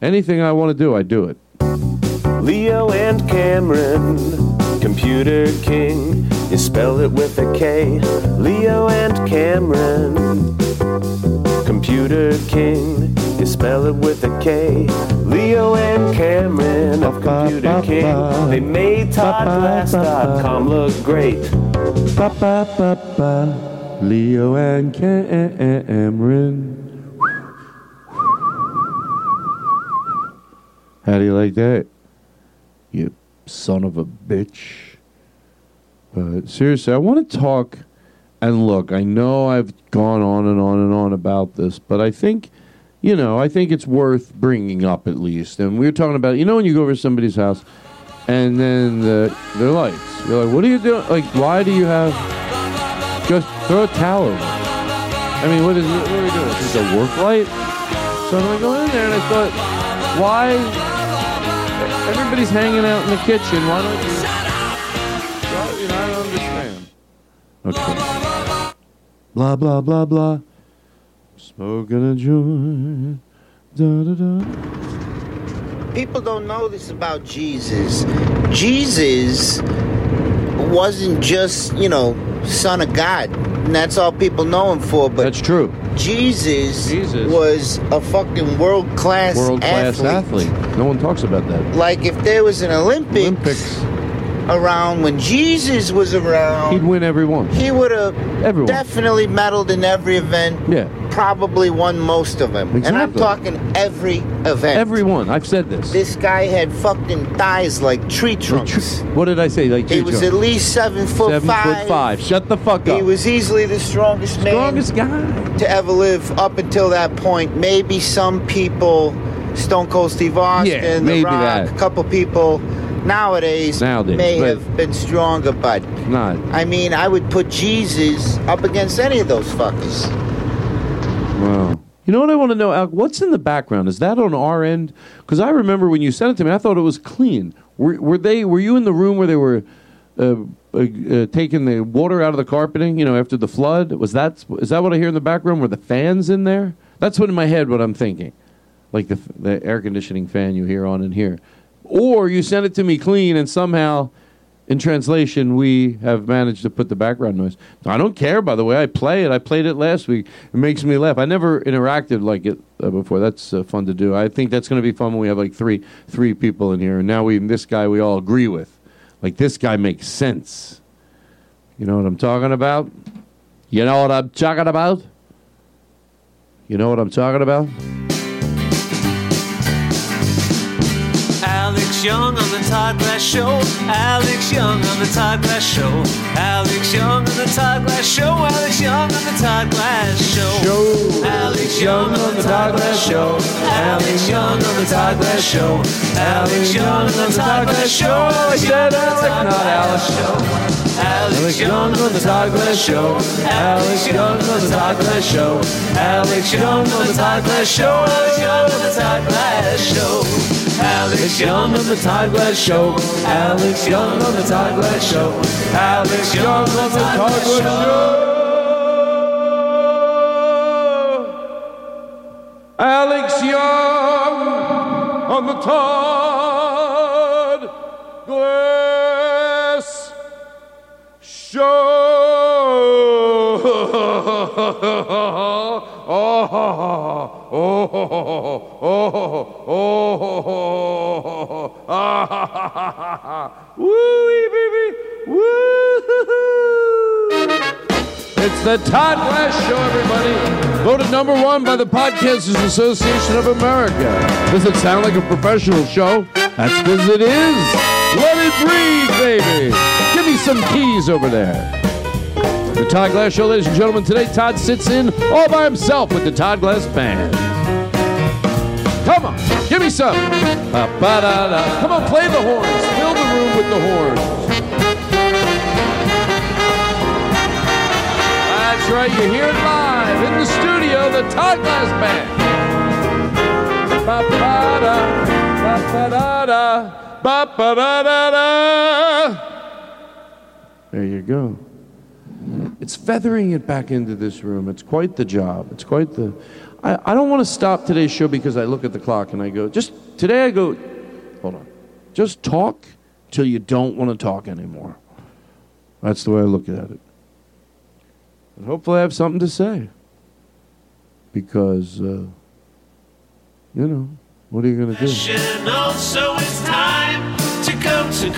Anything I want to do, I do it. Leo and Cameron, Computer King. You spell it with a K. Leo and Cameron, Computer King. You spell it with a K. Leo and Cameron of Computer King. They made ToddGlass.com look great. Leo and Cameron. How do you like that? You son of a bitch. But seriously, I want to talk. And look, I know I've gone on and on and on about this, but I think, you know, I think it's worth bringing up at least. And we were talking about, you know, when you go over to somebody's house and then the, the lights, you're like, what are you doing? Like, why do you have. Just throw a towel over. I mean, what is it? What are we doing? Is this a work light? So I'm like going in there and I thought, why? Everybody's hanging out in the kitchen. Why don't you? Well, you know, I don't understand. Okay. Blah blah blah blah. Smoking a joint. Da da da. People don't know this about Jesus. Jesus wasn't just, you know, son of God. And that's all people know him for. But that's true. Jesus, was a fucking world class World class athlete. No one talks about that. Like if there was an Olympics, around when Jesus was around, He'd win every one. he would have definitely medaled in every event. Yeah. Probably won most of them. And I'm talking every event. Everyone, I've said this. This guy had fucking thighs like tree trunks. What did I say? Like He tree was trunk. at least seven foot seven five. foot five. Shut the fuck up. He was easily the strongest man strongest guy to ever live up until that point. Maybe some people, Stone Cold Steve Austin, Yeah, The Rock, that. a couple people nowadays, Nowadays, may have been stronger, but Not. I mean, I would put Jesus up against any of those fuckers. Wow. You know what I want to know, Al? What's in the background? Is that on our end? Because I remember when you sent it to me, I thought it was clean. Were, were they? Were you in the room where they were uh, uh, uh, taking the water out of the carpeting? You know, after the flood. Was that? Is that what I hear in the background? Were the fans in there? That's what in my head what I'm thinking, like the the air conditioning fan you hear on in here, or you sent it to me clean and somehow. In translation, we have managed to put the background noise. I don't care, by the way. I play it. I played it last week. It makes me laugh. I never interacted like it uh, before. That's uh, fun to do. I think that's going to be fun when we have like three three people in here. And now we this guy we all agree with. Like this guy makes sense. You know what I'm talking about? You know what I'm talking about? You know what I'm talking about? Alex Young on the Todd Glass Show. Alex Young on the Todd Glass Show. Alex Young on the Todd Glass Show. Alex Young on the Todd Glass Show. Alex Young on the Todd Glass Show. Alex Young on the Todd Glass Show. Alex Young on the Todd Glass Show. I said Alex, not Alice. Alex Young on the Todd Glass Show. Alex Young on the Todd Glass Show. Alex Young on the Todd Glass Show. Alex Young on the Todd Glass Show. Alex Young on the Todd Glass Show. Alex Young on the Todd Glass Show. Alex Young on the Todd Glass Show. Alex Young on the Todd Glass Show. Oh, oh, oh, oh, oh, oh, Woo, baby. Woo. It's the Todd Glass Show, everybody. Voted number one by the Podcasters Association of America. Does it sound like a professional show? That's because it is. Let it breathe, baby. Give me some keys over there. The Todd Glass Show, ladies and gentlemen. Today, Todd sits in all by himself with the Todd Glass Band. Come on, give me some. Ba-ba-da-da. Come on, play the horns. Fill the room with the horns. That's right, you hear it live in the studio, the Todd Glass Band. Ba-ba-da, ba-ba-da-da, ba-ba-da-da-da. There you go. It's feathering it back into this room. It's quite the job. It's quite the. I, I don't want to stop today's show because I look at the clock and I go, just today I go, hold on. Just talk till you don't want to talk anymore. That's the way I look at it. And hopefully I have something to say. Because, uh, you know, what are you going to do? Professional, so it's time to to.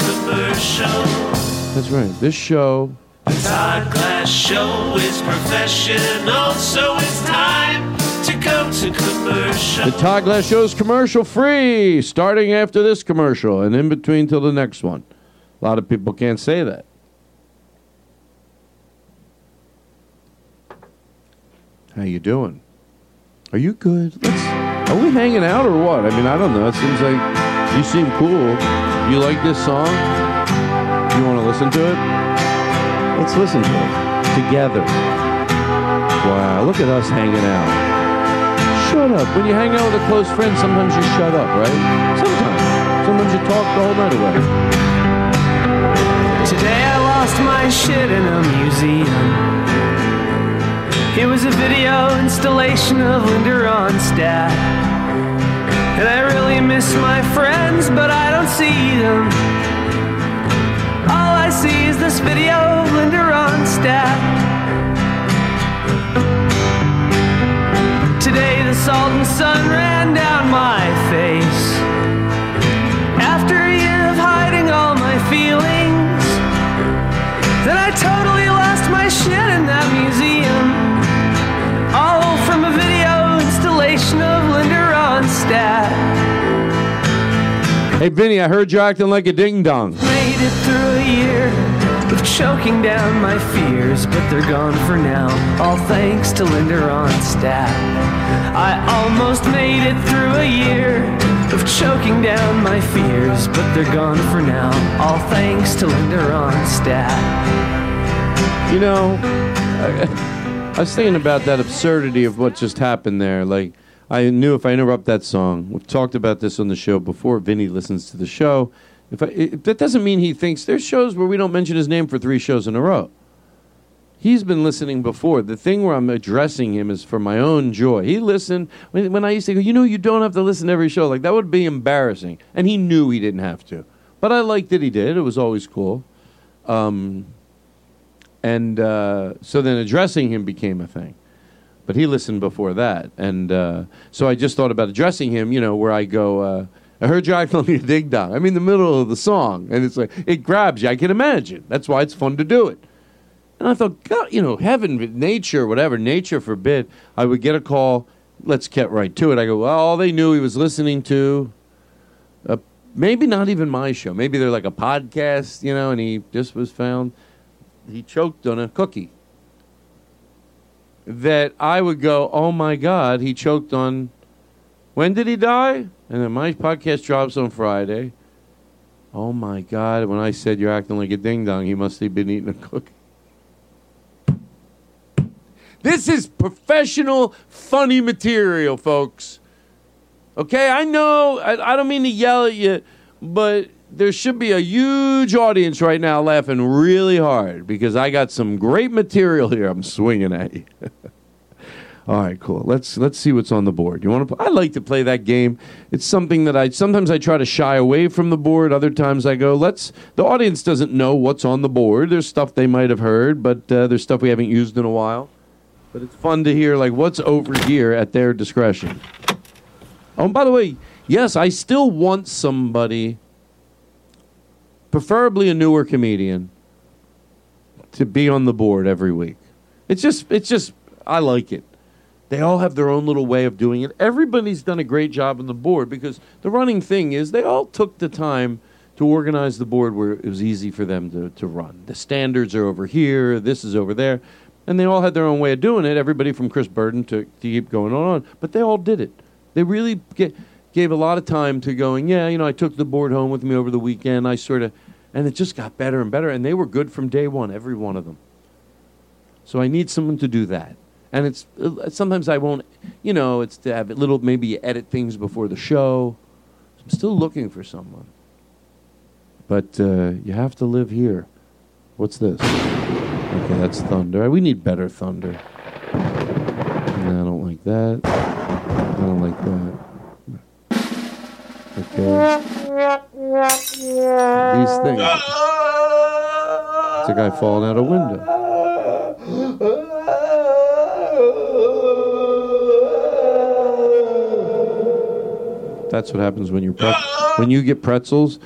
That's right. This show The Todd Glass Show is professional, so it's time to go to commercial. The Todd Glass Show is commercial free, starting after this commercial and in between till the next one. A lot of people can't say that. How you doing? Are you good? Let's, are we hanging out or what? I mean, I don't know. It seems like you seem cool. You like this song? You want to listen to it? Let's listen to it together. Wow, look at us hanging out. Shut up. When you hang out with a close friend, sometimes you shut up, right? Sometimes. Sometimes you talk the whole night away. Today I lost my shit in a museum. It was a video installation of Linda Ronstadt. And I really miss my friends, but I don't see them sees this video, Linda Ronstadt. Today the salt and sun ran down my face. After a year of hiding all my feelings, then I totally lost my shit in that museum. All from a video installation of Linda Ronstadt. Hey, Vinny, I heard you acting like a ding dong. Made it through a year of choking down my fears, but they're gone for now. All thanks to Linda Ronstadt. I almost made it through a year of choking down my fears, but they're gone for now. All thanks to Linda Ronstadt. You know, I, I was thinking about that absurdity of what just happened there. Like, I knew if I interrupt that song, we've talked about this on the show before. Vinny listens to the show. If I, it, that doesn't mean he thinks there's shows where we don't mention his name for three shows in a row. He's been listening before. The thing where I'm addressing him is for my own joy. He listened when, when I used to go, you know, you don't have to listen to every show. Like, that would be embarrassing. And he knew he didn't have to. But I liked that he did. It was always cool. Um, and uh, so then addressing him became a thing. But he listened before that. And uh, so I just thought about addressing him, you know, where I go, uh, I heard you acting like a ding dong. I'm in the middle of the song. And it's like, it grabs you. I can imagine. That's why it's fun to do it. And I thought, God, you know, heaven, nature, whatever, nature forbid, I would get a call. Let's get right to it. I go, well, all they knew he was listening to, uh, maybe not even my show. Maybe they're like a podcast, you know, and he just was found, he choked on a cookie. That I would go, oh my God, he choked on, when did he die? And then my podcast drops on Friday. Oh my God, when I said you're acting like a ding dong, he must have been eating a cookie. This is professional, funny material, folks. Okay, I know, I, I don't mean to yell at you, but there should be a huge audience right now laughing really hard because I got some great material here I'm swinging at you. All right, cool. Let's let's see what's on the board. You want to? I like to play that game. It's something that I sometimes I try to shy away from the board. Other times I go, let's. The audience doesn't know what's on the board. There's stuff they might have heard, but uh, there's stuff we haven't used in a while. But it's fun to hear like what's over here at their discretion. Oh, and by the way, yes, I still want somebody, preferably a newer comedian, to be on the board every week. It's just, it's just, I like it. They all have their own little way of doing it. Everybody's done a great job on the board because the running thing is they all took the time to organize the board where it was easy for them to, to run. The standards are over here, this is over there. And they all had their own way of doing it, everybody from Chris Burden to, to keep going on. But they all did it. They really ga- gave a lot of time to going, yeah, you know, I took the board home with me over the weekend. I sort of, and it just got better and better. And they were good from day one, every one of them. So I need someone to do that. And it's uh, sometimes I won't, you know, it's to have a little, maybe edit things before the show. I'm still looking for someone. But uh, you have to live here. What's this? Okay, that's thunder. We need better thunder. No, I don't like that. I don't like that. Okay. These things. It's a guy falling out a window. That's what happens when you pre- when you get pretzels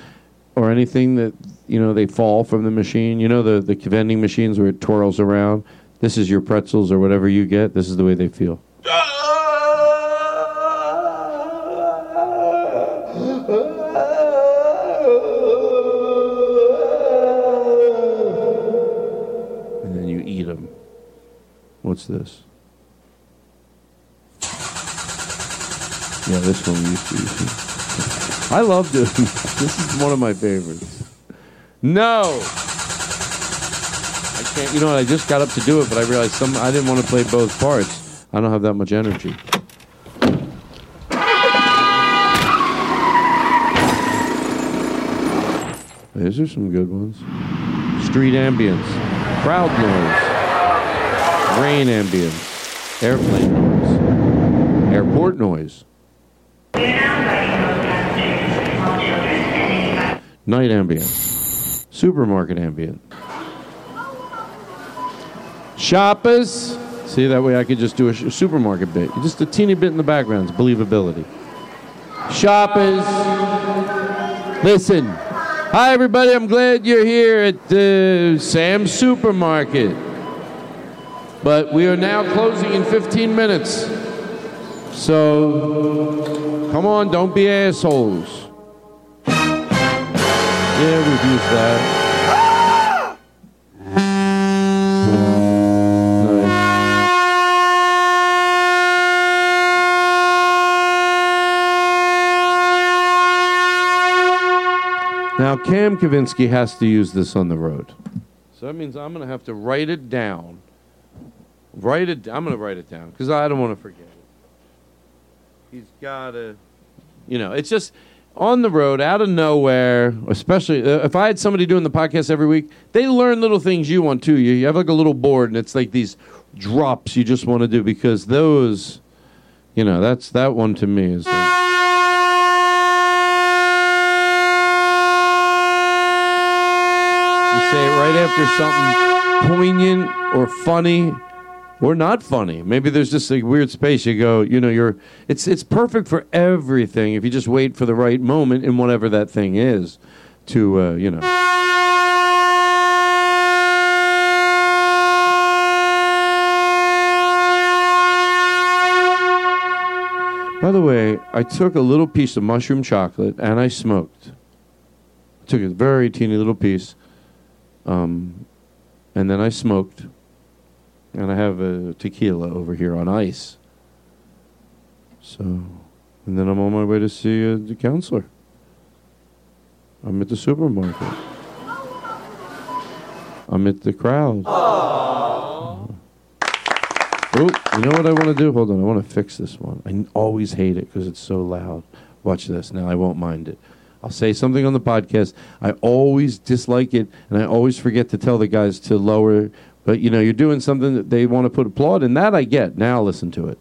or anything that you know they fall from the machine. You know the the vending machines where it twirls around. This is your pretzels or whatever you get. This is the way they feel. And then you eat them. What's this? Yeah, this one used to use. I love this. This is one of my favorites. No. I can't. You know what? I just got up to do it, but I realized some. I didn't want to play both parts. I don't have that much energy. These are some good ones. Street ambience, crowd noise, rain ambience, airplane noise, airport noise. Night ambience. Supermarket ambient. Shoppers. See, that way I could just do a supermarket bit. Just a teeny bit in the background. It's believability. Shoppers. Listen. Hi, everybody. I'm glad you're here at the Sam's Supermarket. But we are now closing in 15 minutes. So, come on, don't be assholes. Yeah, we've used that. Now, Cam Kavinsky has to use this on the road. So that means I'm going to have to write it down. Write it. I'm going to write it down because I don't want to forget it. He's got to, you know, it's just on the road, out of nowhere. Especially uh, if I had somebody doing the podcast every week, they learn little things you want too. You, you have like a little board, and it's like these drops you just want to do because those, you know, that's that one to me is. Like, You say it right after something poignant or funny or not funny. Maybe there's just a weird space. You go, you know, you're it's it's perfect for everything if you just wait for the right moment in whatever that thing is to uh, you know. By the way, I took a little piece of mushroom chocolate and I smoked. I took a very teeny little piece, um, and then I smoked. And I have a tequila over here on ice. So, and then I'm on my way to see uh, the counselor. I'm at the supermarket. I'm at the crowd. Oh, you know what I want to do? Hold on, I want to fix this one. I always hate it because it's so loud. Watch this. Now I won't mind it. I'll say something on the podcast. I always dislike it, and I always forget to tell the guys to lower. But you know, you're doing something that they want to put applaud, and that I get. Now listen to it.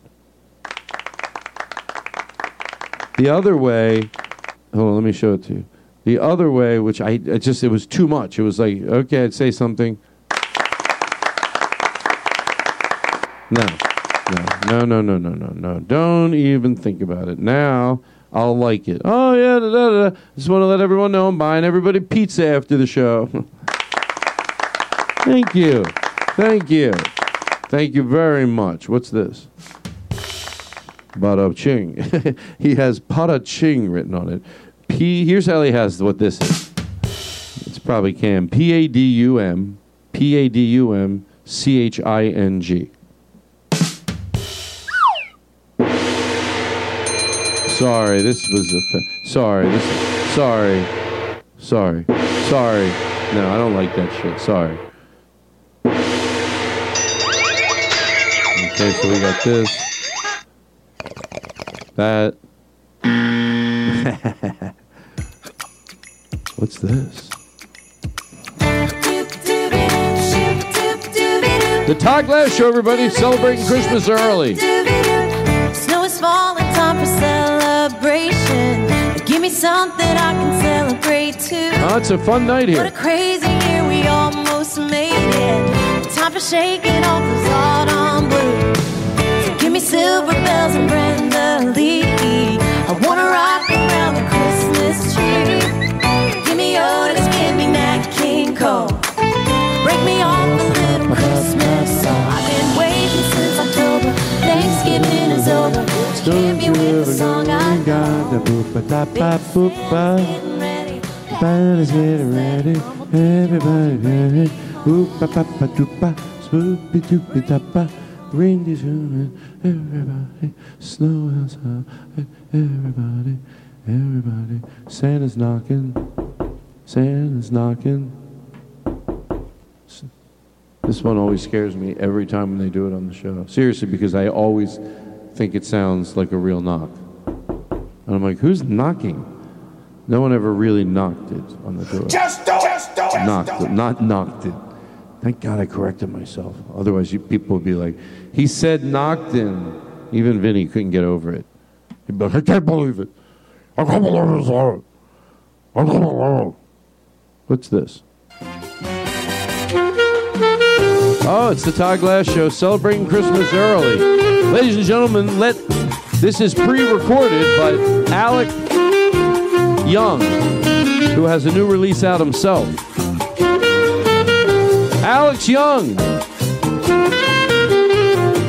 The other way, hold on, let me show it to you. The other way, which I, I just, it was too much. It was like, okay, I'd say something. No, no, no, no, no, no, no. Don't even think about it. Now I'll like it. Oh yeah, da, da, da. just want to let everyone know I'm buying everybody pizza after the show. Thank you, thank you, thank you very much. What's this? Bada Ching. he has Pada Ching written on it. P. Here's how he has what this is. It's probably Cam. P A D U M. P A D U M. C H I N G. Sorry, this was a. Fa- sorry, this. Sorry, sorry, sorry. No, I don't like that shit. Sorry. Okay, so we got this. That. What's this? The Todd Glass Show, everybody, celebrating Christmas early. Snow is falling, time for celebration. Give me something I can celebrate too. Oh, it's a fun night What a here. crazy year, we almost made it. Time for shaking off those autumn blues. So give me silver bells and Brenda Lee. I wanna rock around the Christmas tree. Give me Otis, give me Nat King Cole. Break me off a little Christmas song. I've been waiting since October. Thanksgiving is over. Hit me with the song I Everybody's getting ready. Everybody ready. Oopa papa doopa. Spoopy doopy dappa. Reindeer's running. Everybody. Snow outside. Everybody. Everybody. Santa's knocking. Santa's knocking. This one always scares me every time when they do it on the show. Seriously, because I always think it sounds like a real knock. And I'm like, who's knocking? No one ever really knocked it on the door. Just do it. Just do it. knocked it, not knocked it. Thank God I corrected myself. Otherwise, you, people would be like, he said knocked in. Even Vinny couldn't get over it. He'd be like, I can't believe it. I can't believe hard. I can't believe it." What's this? Oh, it's the Todd Glass Show celebrating Christmas early. Ladies and gentlemen, let this is pre-recorded, but Alec Young, who has a new release out himself. Alex Young.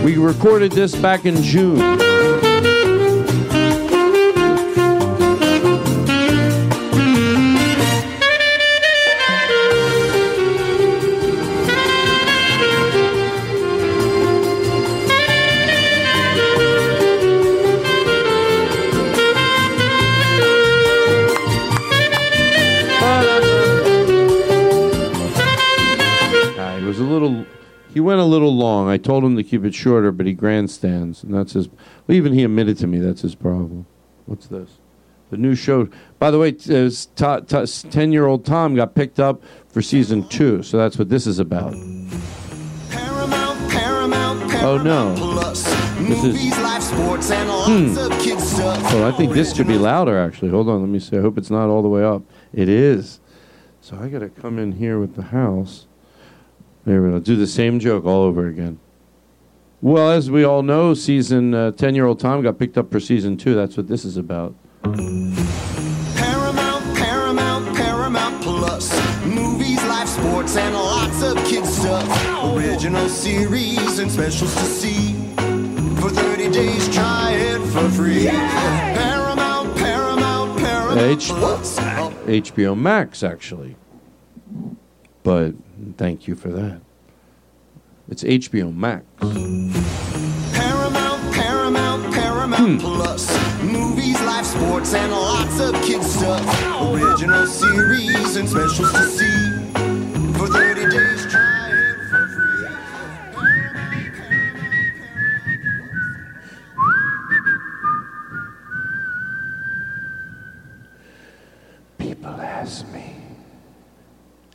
We recorded this back in June. He went a little long. I told him to keep it shorter, but he grandstands, and that's his. Well, even he admitted to me that's his problem. What's this? The new show. By the way, ten-year-old Tom got picked up for season two, so that's what this is about. Oh no! This is. Movies, life, sports, and Hmm. lots of kids stuff. Oh, I think this should be louder. Actually, hold on. Let me see. I hope it's not all the way up. It is. So I got to come in here with the house. There we go. Do the same joke all over again. Well, as we all know, season uh, ten-year-old Tom got picked up for season two. That's what this is about. Paramount, Paramount, Paramount Plus. Movies, life, sports, and lots of kids stuff. Original series and specials to see. For 30 days, try it for free. Paramount, Paramount, Paramount H- Plus. HBO Max, actually. But thank you for that. It's HBO Max. Paramount, Paramount, Paramount Hmm. Plus. Movies, life, sports, and lots of kids stuff. Original series and specials to see.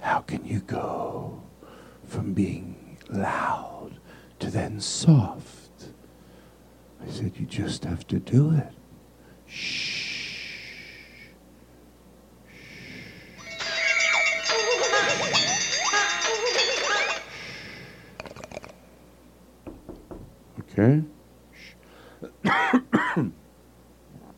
How can you go from being loud to then soft? I said, you just have to do it. Shh. Okay?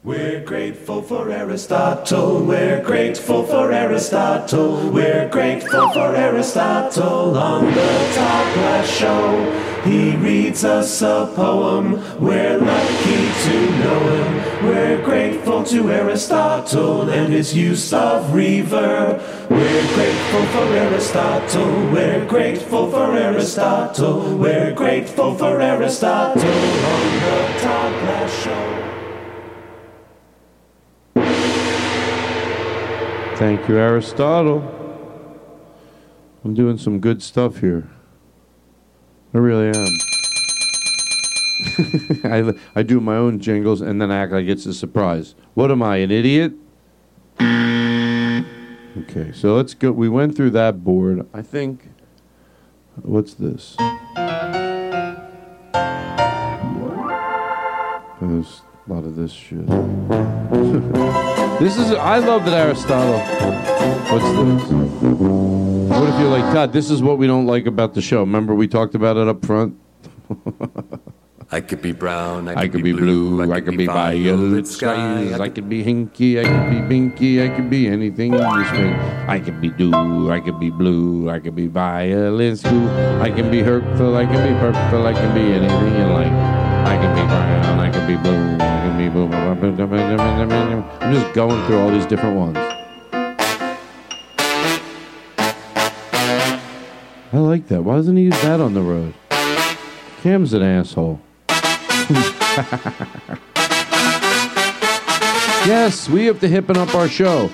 We're grateful for Aristotle. We're grateful for Aristotle. We're grateful for Aristotle on the Todd Glass Show. He reads us a poem. We're lucky to know him. We're grateful to Aristotle and his use of reverb. We're grateful for Aristotle. We're grateful for Aristotle. We're grateful for Aristotle on the Todd Glass Show. Thank you, Aristotle. I'm doing some good stuff here. I really am. I, I do my own jingles and then I act like it's a surprise. What am I, an idiot? Okay, so let's go. We went through that board. I think. What's this? There's a lot of this shit. this is. I love that Aristotle. What's this? What if you're like Todd? This is what we don't like about the show. Remember we talked about it up front. I could be brown. I could, I could be blue. I could be violet skies. I could be hinky. I could be binky. I could be anything. I could be do. I could be blue. I could be violin school. I can be hurtful. I can be purple. I can be anything you like. I can be brown. I can be blue. I'm just going through all these different ones. I like that. Why doesn't he use that on the road? Cam's an asshole. yes, we have to hippen up our show.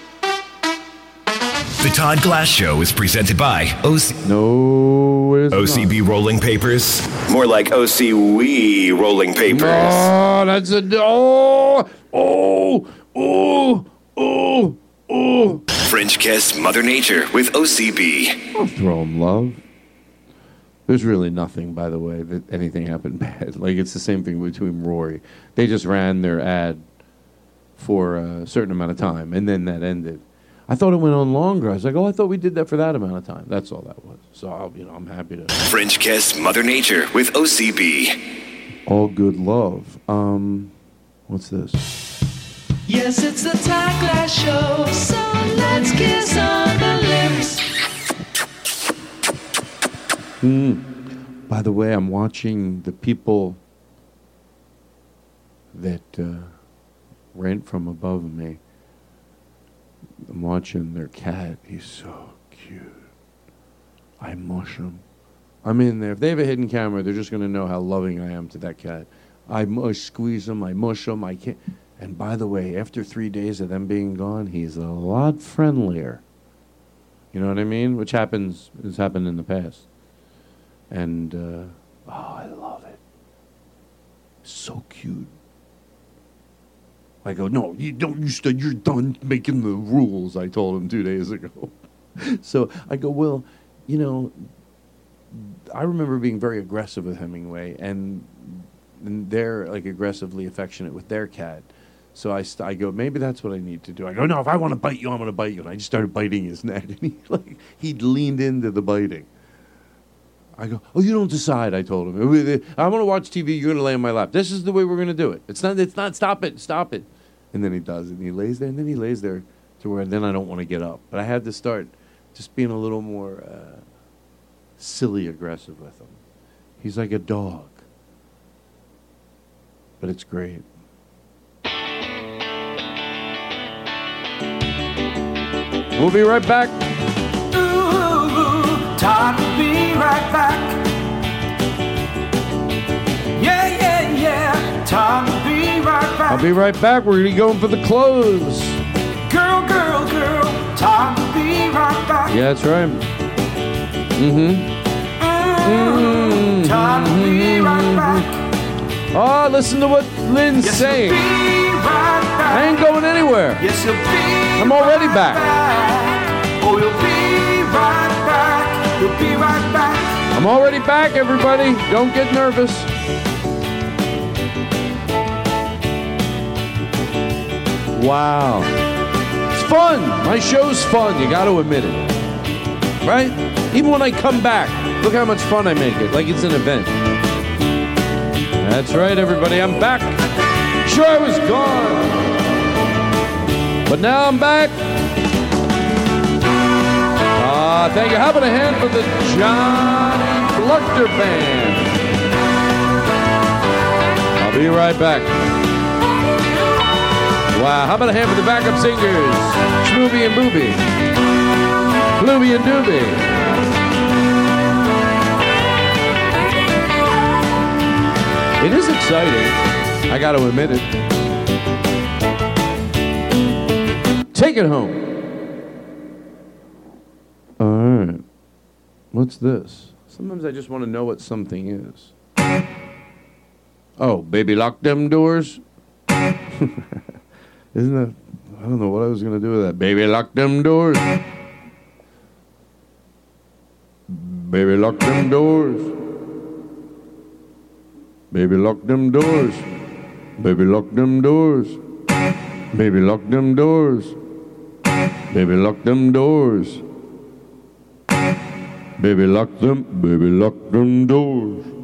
The Todd Glass Show is presented by OC. No, OCB Rolling Papers. More like OCWE Rolling Papers. Oh, that's a oh oh oh oh oh. French Kiss Mother Nature with OCB. I'll throw him love. There's really nothing, by the way, that anything happened bad. Like it's the same thing between Rory. They just ran their ad for a certain amount of time, and then that ended. I thought it went on longer. I was like, oh, I thought we did that for that amount of time. That's all that was. So, I'll, you know, I'm happy to. French Kiss Mother Nature with OCB. All good love. Um, what's this? Yes, it's the Todd Glass Show, so let's kiss on the lips. Hmm. By the way, I'm watching the people that uh, rent from above me. I'm watching their cat. He's so cute. I mush him. I'm in there. If they have a hidden camera, they're just going to know how loving I am to that cat. I mush, squeeze him. I mush him. I can't. And by the way, after three days of them being gone, he's a lot friendlier. You know what I mean? Which happens has happened in the past. and uh, oh, I love it. So cute. I go, no, you don't. You st- you're done making the rules. I told him two days ago. so I go, well, you know, I remember being very aggressive with Hemingway, and, and they're like aggressively affectionate with their cat. So I, st- I go, maybe that's what I need to do. I go, no, if I want to bite you, I'm going to bite you. And I just started biting his neck, and he like he leaned into the biting. I go, oh, you don't decide. I told him, uh, I'm going to watch TV. You're going to lay on my lap. This is the way we're going to do it. It's not. It's not. Stop it. Stop it. And then he does, and he lays there, and then he lays there to where then I don't want to get up. But I had to start just being a little more uh, silly aggressive with him. He's like a dog, but it's great. We'll be right back. Ooh, time to be right back. Yeah, yeah, yeah. Time back. I'll be right back. We're gonna be going for the close. Girl, girl, girl. Time to be right back. Yeah, that's right. Mm-hmm. Mm, time to be right back. Oh, listen to what Lynn's Yes, saying. right. I ain't going anywhere. Yes, you'll be I'm already right back. Oh, you'll be right back. You'll be right back. I'm already back, everybody. Don't get nervous. Wow. It's fun. My show's fun. You got to admit it. Right? Even when I come back, look how much fun I make it. Like it's an event. That's right, everybody. I'm back. Sure, I was gone. But now I'm back. Ah, thank you. How about a hand for the Johnny Bluchter Band? I'll be right back. Wow, how about a hand for the backup singers? Schmooby and Booby. Blooby and Dooby. It is exciting. I got to admit it. Take it home. All right. What's this? Sometimes I just want to know what something is. Oh, baby, lock them doors. Isn't that? I don't know what I was gonna do with that. Baby, lock them doors. Baby, lock them doors. Baby, lock them doors. Baby, lock them doors. Baby, lock them doors. Baby, lock them doors. Baby, lock them. Baby, lock them doors.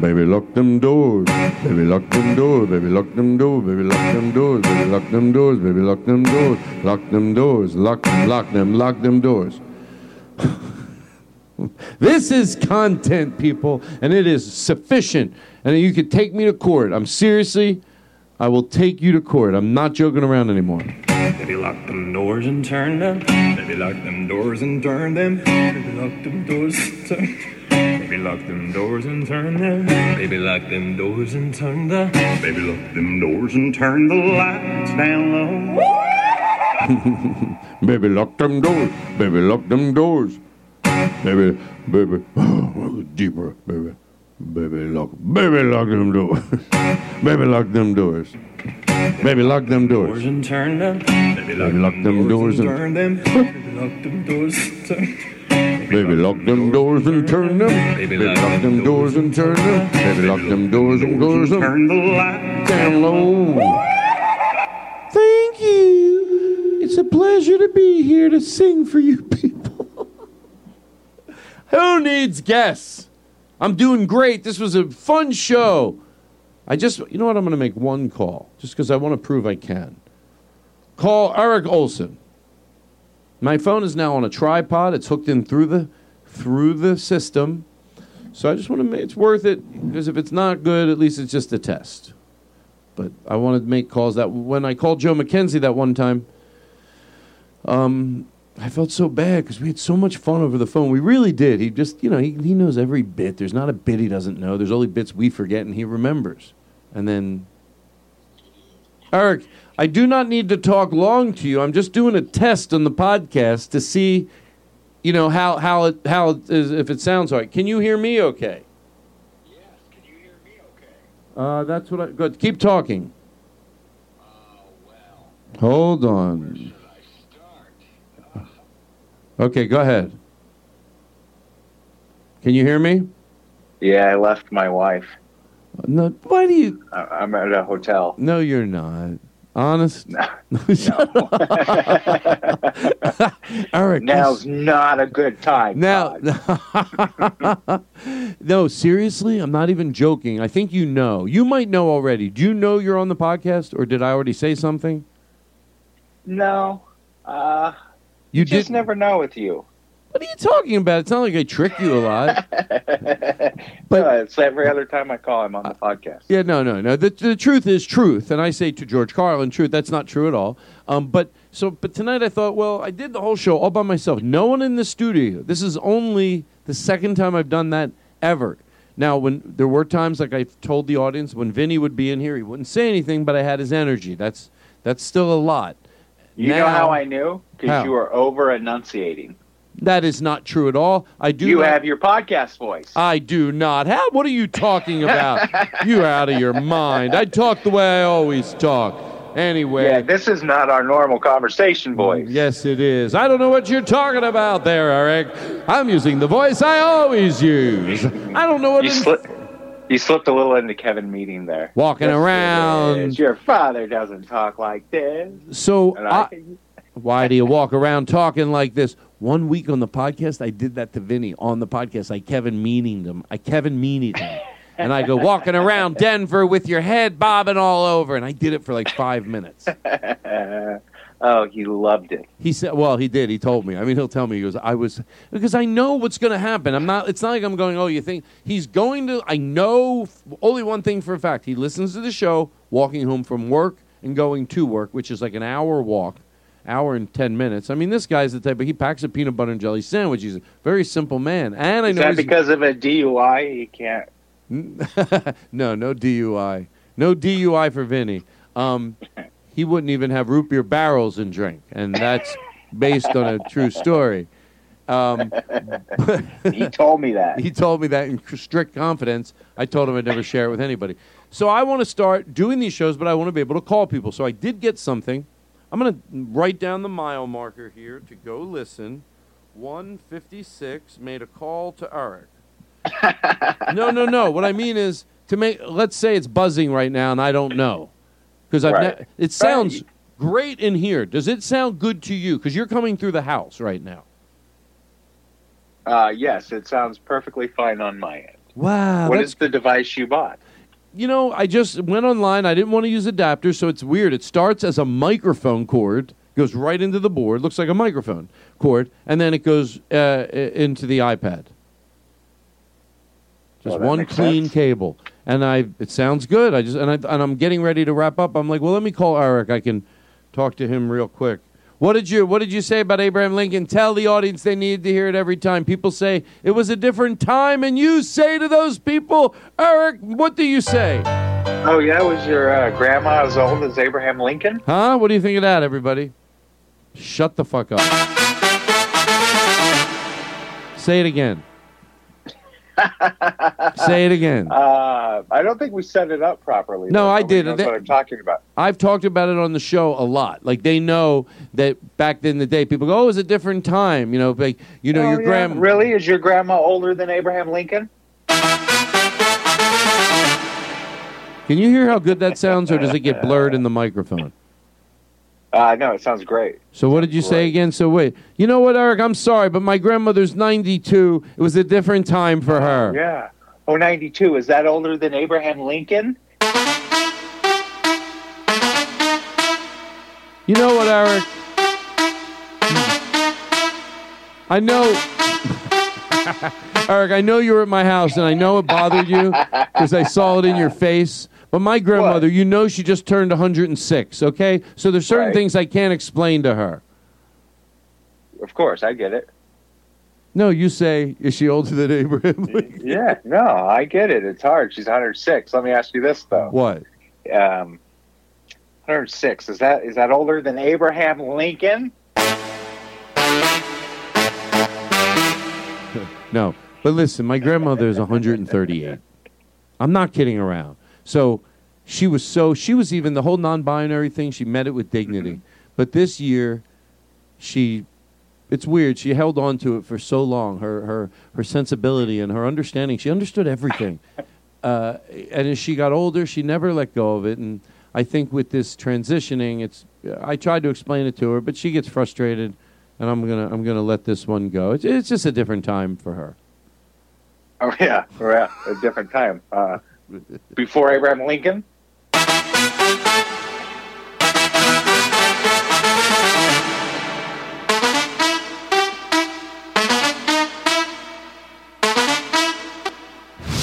Baby, lock them doors. Baby, lock them doors. Baby, lock them doors. Baby, lock them doors. Baby, lock them doors. Baby, lock them doors. Lock them doors. Lock them. Lock them. Lock them doors. This is content, people, and it is sufficient. And you could take me to court. I'm seriously, I will take you to court. I'm not joking around anymore. Baby, lock them doors and turn them. Baby, lock them doors and turn them. Baby, lock them doors and turn. Baby, lock them doors and turn them. Baby, lock them doors and turn the. Baby, lock them doors and turn the lights down low. baby, lock them doors. Baby, lock them doors. Baby, baby, deeper, baby. Baby, lock, baby, lock them doors. baby, lock them doors. Baby, lock them doors. and turn them. Baby, lock them doors and turn them. Baby, lock them doors and turn. Baby, lock them doors and turn them. Baby, lock them doors and turn them. Baby, lock them doors and doors and turn the light down low. Thank you. It's a pleasure to be here to sing for you people. Who needs guests? I'm doing great. This was a fun show. I just, you know what? I'm going to make one call just because I want to prove I can. Call Eric Olson. My phone is now on a tripod. It's hooked in through the through the system. So I just want to make it's worth it because if it's not good, at least it's just a test. But I wanted to make calls that when I called Joe McKenzie that one time, um, I felt so bad because we had so much fun over the phone. We really did. He just, you know, he, he knows every bit. There's not a bit he doesn't know. There's only bits we forget and he remembers. And then, Eric, I do not need to talk long to you. I'm just doing a test on the podcast to see you know how how it how it is if it sounds right. Can you hear me? Okay. Yes. Can you hear me? Okay. Uh, that's what I. Good. Keep talking. Uh, well, Hold on. Okay, go ahead. Can you hear me? Yeah, I left my wife. No, why do you? I- I'm at a hotel. No, you're not. Honest? No. Eric, Now's not a good time. Now, no, seriously, I'm not even joking. I think you know. You might know already. Do you know you're on the podcast, or did I already say something? No. Uh, You just did- never know with you. What are you talking about? It's not like I trick you a lot. But it's every other time I call him on the podcast. Yeah, no, no, no. The, the truth is truth, and I say to George Carlin, truth. That's not true at all. Um, but so, but tonight I thought, well, I did the whole show all by myself. No one in the studio. This is only the second time I've done that ever. Now, when there were times, like I told the audience, when Vinny would be in here, he wouldn't say anything, but I had his energy. That's that's still a lot. You know how I knew? Because you were over enunciating. That is not true at all. I do. You not- have your podcast voice. I do not. How? What are you talking about? You're out of your mind. I talk the way I always talk. Anyway. Yeah, this is not our normal conversation mm, voice. Yes, it is. I don't know what you're talking about there, Eric. I'm using the voice I always use. I don't know what You, slipped. you slipped a little into Kevin Meaney there. Walking Yes, around. Your father doesn't talk like this. So I- I, why do you walk around talking like this? One week on the podcast, I did that to Vinny on the podcast. I Kevin meaning them. I Kevin meaning him. And I go walking around Denver with your head bobbing all over, and I did it for like five minutes. oh, he loved it. He said, "Well, he did. He told me. I mean, he'll tell me. He goes, I was because I know what's going to happen. I'm not. It's not like I'm going. Oh, you think he's going to? I know f- only one thing for a fact. He listens to the show, walking home from work and going to work, which is like an hour walk, hour and ten minutes. I mean, this guy's the type. Of, he packs a peanut butter and jelly sandwich. He's a very simple man, and I Is know that because of a DUI? He can't. no, no DUI. No DUI for Vinny. Um, he wouldn't even have root beer barrels and drink, and that's based on a true story. Um, he told me that. He told me that in strict confidence. I told him I'd never share it with anybody. So I want to start doing these shows, but I want to be able to call people. So I did get something. I'm going to write down the mile marker here to go listen. 156 made a call to Eric. no, no, no. What I mean is to make. Let's say it's buzzing right now, and I don't know because I've. Right. Ne- it sounds great in here. Does it sound good to you? Because you're coming through the house right now. Uh, yes, it sounds perfectly fine on my end. Wow, What is the device you bought? You know, I just went online. I didn't want to use adapters, so it's weird. It starts as a microphone cord, goes right into the board, looks like a microphone cord, and then it goes uh, into the iPad. Just Well, one clean sense. cable, and I. It sounds good. I just and I and I'm getting ready to wrap up. I'm like, well, let me call Eric. I can talk to him real quick. What did you What did you say about Abraham Lincoln? Tell the audience they need to hear it every time. People say it was a different time, and you say to those people, Eric, what do you say? Oh, yeah, was your uh, grandma as old as Abraham Lincoln? Huh? What do you think of that, everybody? Shut the fuck up. Say it again. Say it again. Uh, I don't think we set it up properly. No. I did. knows That- what I'm talking about. I've talked about it on the show a lot. Like they know that back in the day, people go, "Oh, it was a different time." You know, like you know, Oh, your yeah? grandma. Really? Is your grandma older than Abraham Lincoln? Can you hear how good that sounds, or does it get blurred in the microphone? Uh, no, it sounds great. So what did you say again? So wait, you know what, Eric? I'm sorry, but my grandmother's 92. It was a different time for her. Yeah. Oh, 92. Is that older than Abraham Lincoln? You know what, Eric? I know, Eric. I know you were at my house, and I know it bothered you because I saw it in your face. But my grandmother, you know, she just turned 106. Okay, so there's certain Right. things I can't explain to her. Of course, I get it. No, you say, is she older than Abraham? Lincoln? Yeah, no, I get it. It's hard. She's 106. Let me ask you this though. What? Um, 106. Is that is that older than Abraham Lincoln? no. But listen, my grandmother is 138. I'm not kidding around. So she was so she was even the whole non-binary thing. She met it with dignity. But this year, she it's weird. She held on to it for so long. Her her her sensibility and her understanding. She understood everything. Uh, and as she got older, she never let go of it. And I think with this transitioning, it's I tried to explain it to her, but she gets frustrated, and I'm gonna I'm gonna let this one go. It's it's just a different time for her. Oh yeah, we're at a different time. Uh, before Abraham Lincoln.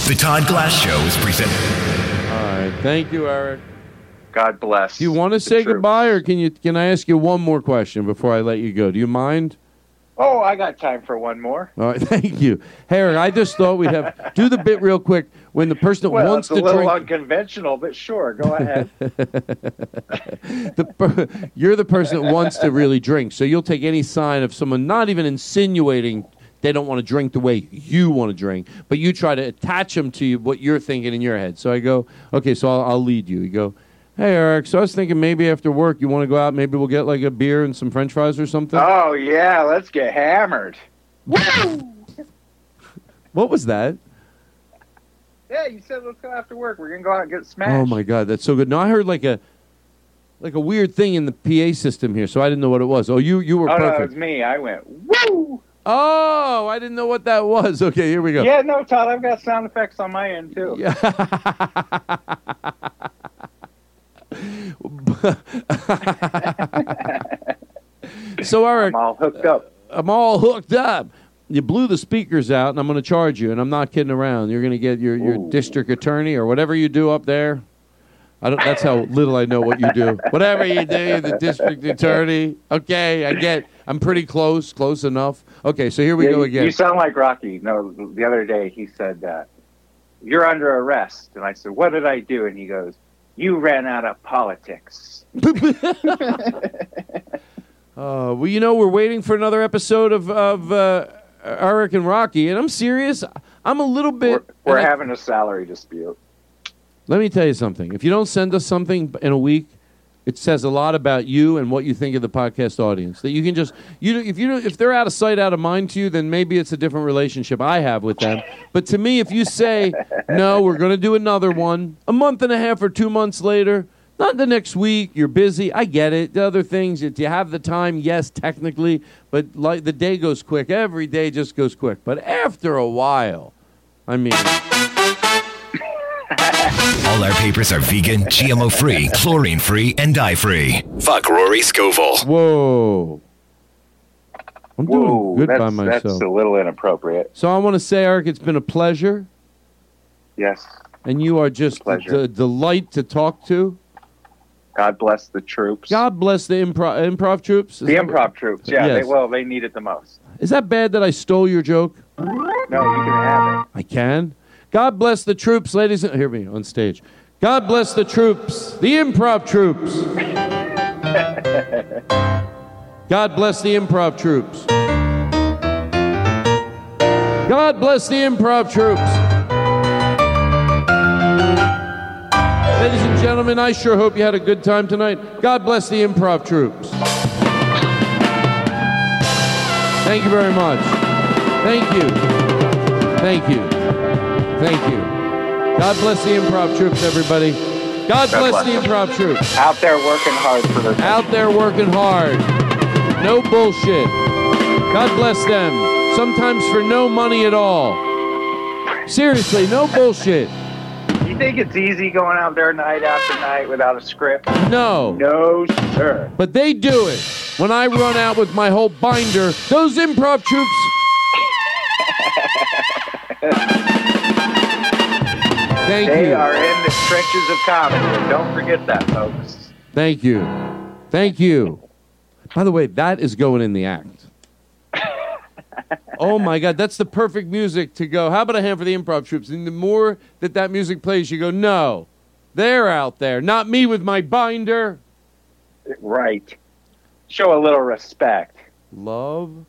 The Todd Glass Show is presented. All right, thank you, Eric. God bless. Do you want to say goodbye, or can you can I ask you one more question before I let you go? Do you mind? Oh, I got time for one more. All right, thank you, Eric. I just thought we'd have do the bit real quick. When the person that Well, wants to drink, it's a little drink, unconventional, but sure, go ahead. the per- you're the person that wants to really drink, so you'll take any sign of someone not even insinuating they don't want to drink the way you want to drink, but you try to attach them to you, what you're thinking in your head. So I go, okay, so I'll, I'll lead you. You go, hey Eric, so I was thinking maybe after work you want to go out, maybe we'll get like a beer and some French fries or something. oh yeah, let's get hammered. Woo! what was that? Yeah, you said let's go after work. We're gonna go out and get smashed. Oh my god, that's so good. No, I heard like a like a weird thing in the PA system here, so I didn't know what it was. Oh, you you were oh no, it perfect. was me. I went woo. Oh, I didn't know what that was. Okay, here we go. Yeah, no, Todd, I've got sound effects on my end too. So Eric, I'm all hooked up. I'm all hooked up. You blew the speakers out, and I'm going to charge you. And I'm not kidding around. You're going to get your, your district attorney or whatever you do up there. I don't. That's how little I know what you do. Whatever you do, you're the district attorney. Okay, I get. I'm pretty close, close enough. Okay, so here we Yeah, go again. You sound like Rocky. No, the other day he said, uh, "You're under arrest," and I said, "What did I do?" And he goes, "You ran out of politics." Uh, well, you know, we're waiting for another episode of of uh, Eric and Rocky, and I'm serious. I'm a little bit. We're I- having a salary dispute. Let me tell you something. If you don't send us something in a week, it says a lot about you and what you think of the podcast audience. That you can just you if you if they're out of sight, out of mind to you, then maybe it's a different relationship I have with them. But to me, if you say no, we're going to do another one a month and a half or two months later. Not the next week. You're busy. I get it. The other things, do you have the time? Yes, technically, but like the day goes quick. Every day just goes quick. But after a while, I mean, All our papers are vegan, GMO free, chlorine free, and dye free. Fuck Rory Scovel. Whoa. I'm Whoa, doing good that's, by myself. That's a little inappropriate. So I want to say, Eric, it's been a pleasure, Yes. and you are just Pleasure. a delight to talk to. God bless the troops. God bless the improv improv troops. Is The that- improv troops. Yeah. Yes. They, well, they need it the most. Is that bad that I stole your joke? No, you can have it. I can. God bless the troops, ladies and hear me on stage. God bless the troops, the improv troops. God bless the improv troops. God bless the improv troops. Ladies and gentlemen, I sure hope you had a good time tonight. God bless the improv troops. Thank you very much. Thank you. Thank you. Thank you. God bless the improv troops, everybody. God, God bless, bless the improv troops. Out there working hard for their Out there working hard. No bullshit. God bless them. Sometimes for no money at all. Seriously, no bullshit. You think it's easy going out there night after night without a script? No. No, sir. But they do it. When I run out with my whole binder, those improv troops. Thank they you. are in the trenches of comedy. Don't forget that, folks. Thank you. Thank you. By the way, that is going in the act. oh my God, that's the perfect music to go. How about a hand for the improv troops? And the more that that music plays, you go, no, they're out there, not me with my binder. Right. Show a little respect. Love,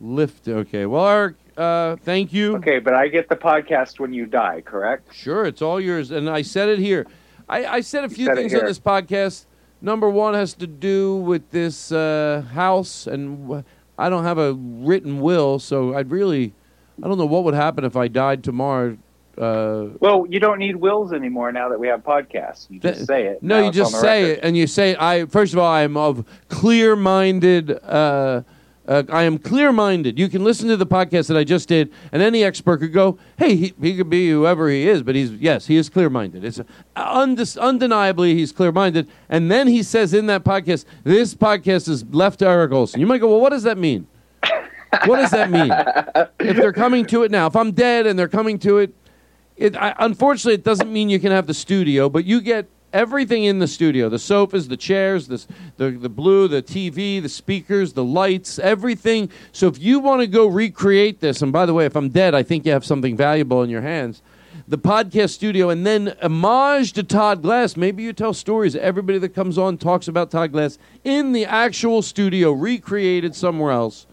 Lift. Okay. Well, Eric, uh, thank you. Okay, but I get the podcast when you die, correct? Sure, it's all yours. And I said it here. I, I said a few said things on this podcast. Number one has to do with this uh, house, and I don't have a written will, so I'd really, I don't know what would happen if I died tomorrow. Uh, Well, you don't need wills anymore now that we have podcasts. You just say it. no, Now you just say record. it, and you say I. First of all, I am of clear-minded. Uh, uh, I am clear-minded. You can listen to the podcast that I just did, and any expert could go, "Hey, he, he could be whoever he is, but he's yes, he is clear-minded. It's undis- undeniably he's clear-minded." And then he says in that podcast, "This podcast is left to Eric Olson." You might go, "Well, what does that mean?" what does that mean? if they're coming to it now, if I'm dead and they're coming to it, it I, unfortunately it doesn't mean you can have the studio, but you get everything in the studio: the sofas, the chairs, the the, the blue, the TV, the speakers, the lights, everything. So if you want to go recreate this, and by the way, if I'm dead, I think you have something valuable in your hands. The podcast studio, and then homage to Todd Glass. Maybe you tell stories. Everybody that comes on talks about Todd Glass in the actual studio, recreated somewhere else.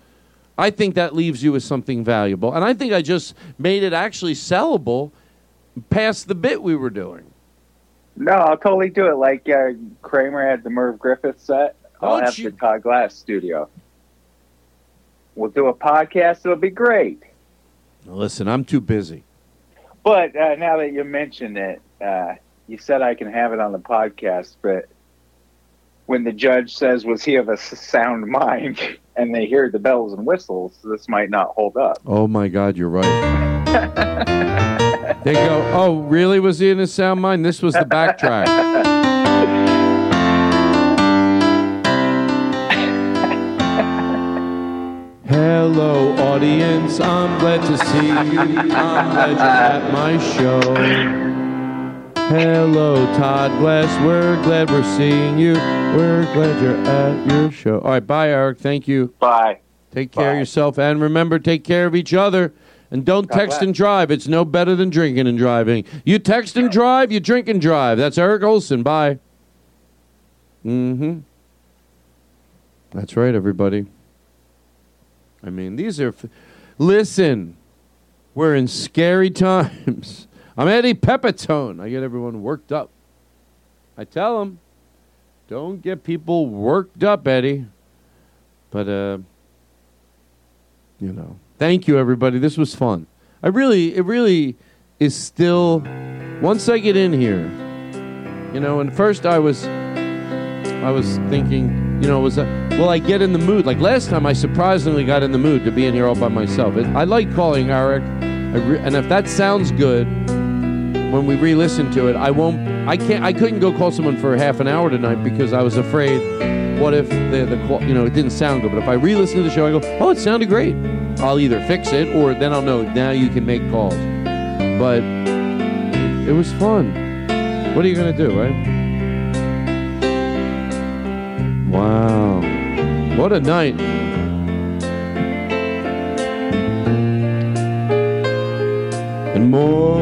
I think that leaves you with something valuable. And I think I just made it actually sellable past the bit we were doing. No, I'll totally do it. Like uh, Kramer had the Merv Griffin set. I'll Don't have you- the Todd Glass studio. We'll do a podcast. It'll be great. Listen, I'm too busy. But uh, now that you mention it, uh, you said I can have it on the podcast, but when the judge says, was he of a sound mind, and they hear the bells and whistles, this might not hold up. Oh my God, you're right. they go, oh, really? Was he in a sound mind? This was the backtrack. Hello, audience. I'm glad to see you. I'm glad you're at my show. Hello, Todd Glass. We're glad we're seeing you. We're glad you're at your show. All right, bye, Eric. Thank you. Bye. Take care of yourself, and remember, take care of each other. And don't God text bless. and drive. It's no better than drinking and driving. You text and drive, you drink and drive. That's Eric Olson. Bye. Mm-hmm. That's right, everybody. I mean, these are. F- Listen, we're in scary times. I'm Eddie Pepitone. I get everyone worked up. I tell them, don't get people worked up, Eddie. But uh, you know, thank you, everybody. This was fun. I really, it really is still. Once I get in here, you know, and first I was, I was thinking, you know, was that, will I get in the mood? Like last time, I surprisingly got in the mood to be in here all by myself. It, I like calling Eric, re- and if that sounds good, when we re-listen to it, I won't. I can't. I couldn't go call someone for half an hour tonight because I was afraid. What if the the you know it didn't sound good? But if I re-listen to the show, I go, oh, it sounded great. I'll either fix it or then I'll know. Now you can make calls. But it was fun. What are you gonna do, right? Wow, what a night! And more,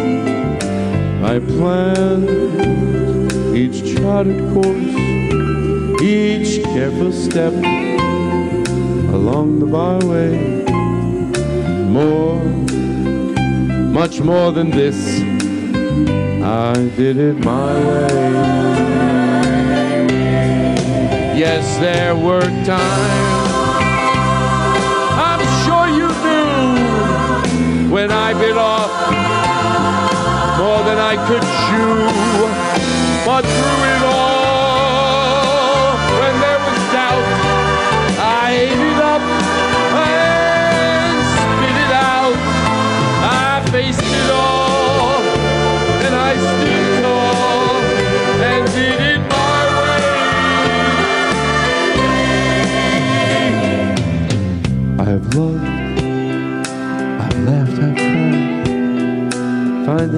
I planned each charted course, each careful step along the byway. More, much more than this, I did it my way. Yes, there were times more than I could chew. But through it all, when there was doubt, I ate it up and spit it out. I faced it all, and I stood tall and did it my way. I I've loved, Now.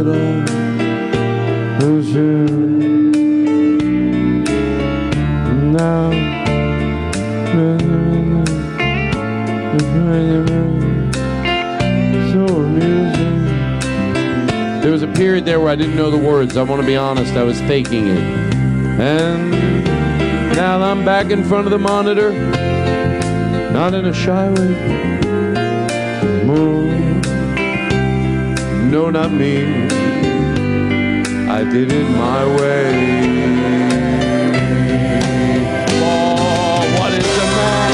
There was a period there where I didn't know the words. I want to be honest, I was faking it. And now I'm back in front of the monitor, not in a shy way. Moon, no, not me. I did it my way. Oh, what is a man?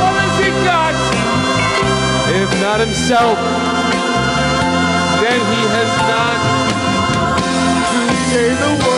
What has he got? If not himself, then he has not truly say the word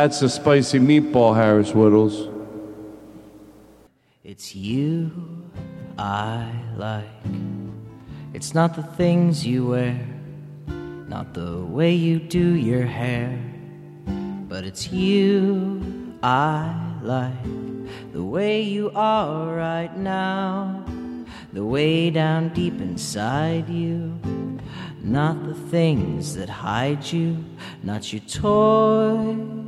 that's a spicy meatball, Harris Wittels. It's you I like. It's not the things you wear, not the way you do your hair, but it's you I like. The way you are right now, the way down deep inside you. Not the things that hide you, not your toys,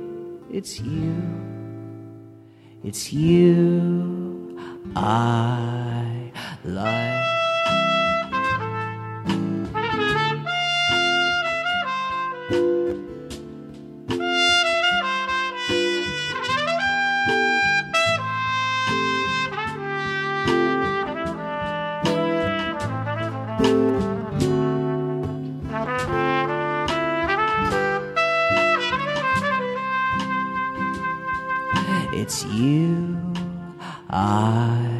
it's you, it's you I like. It's you I.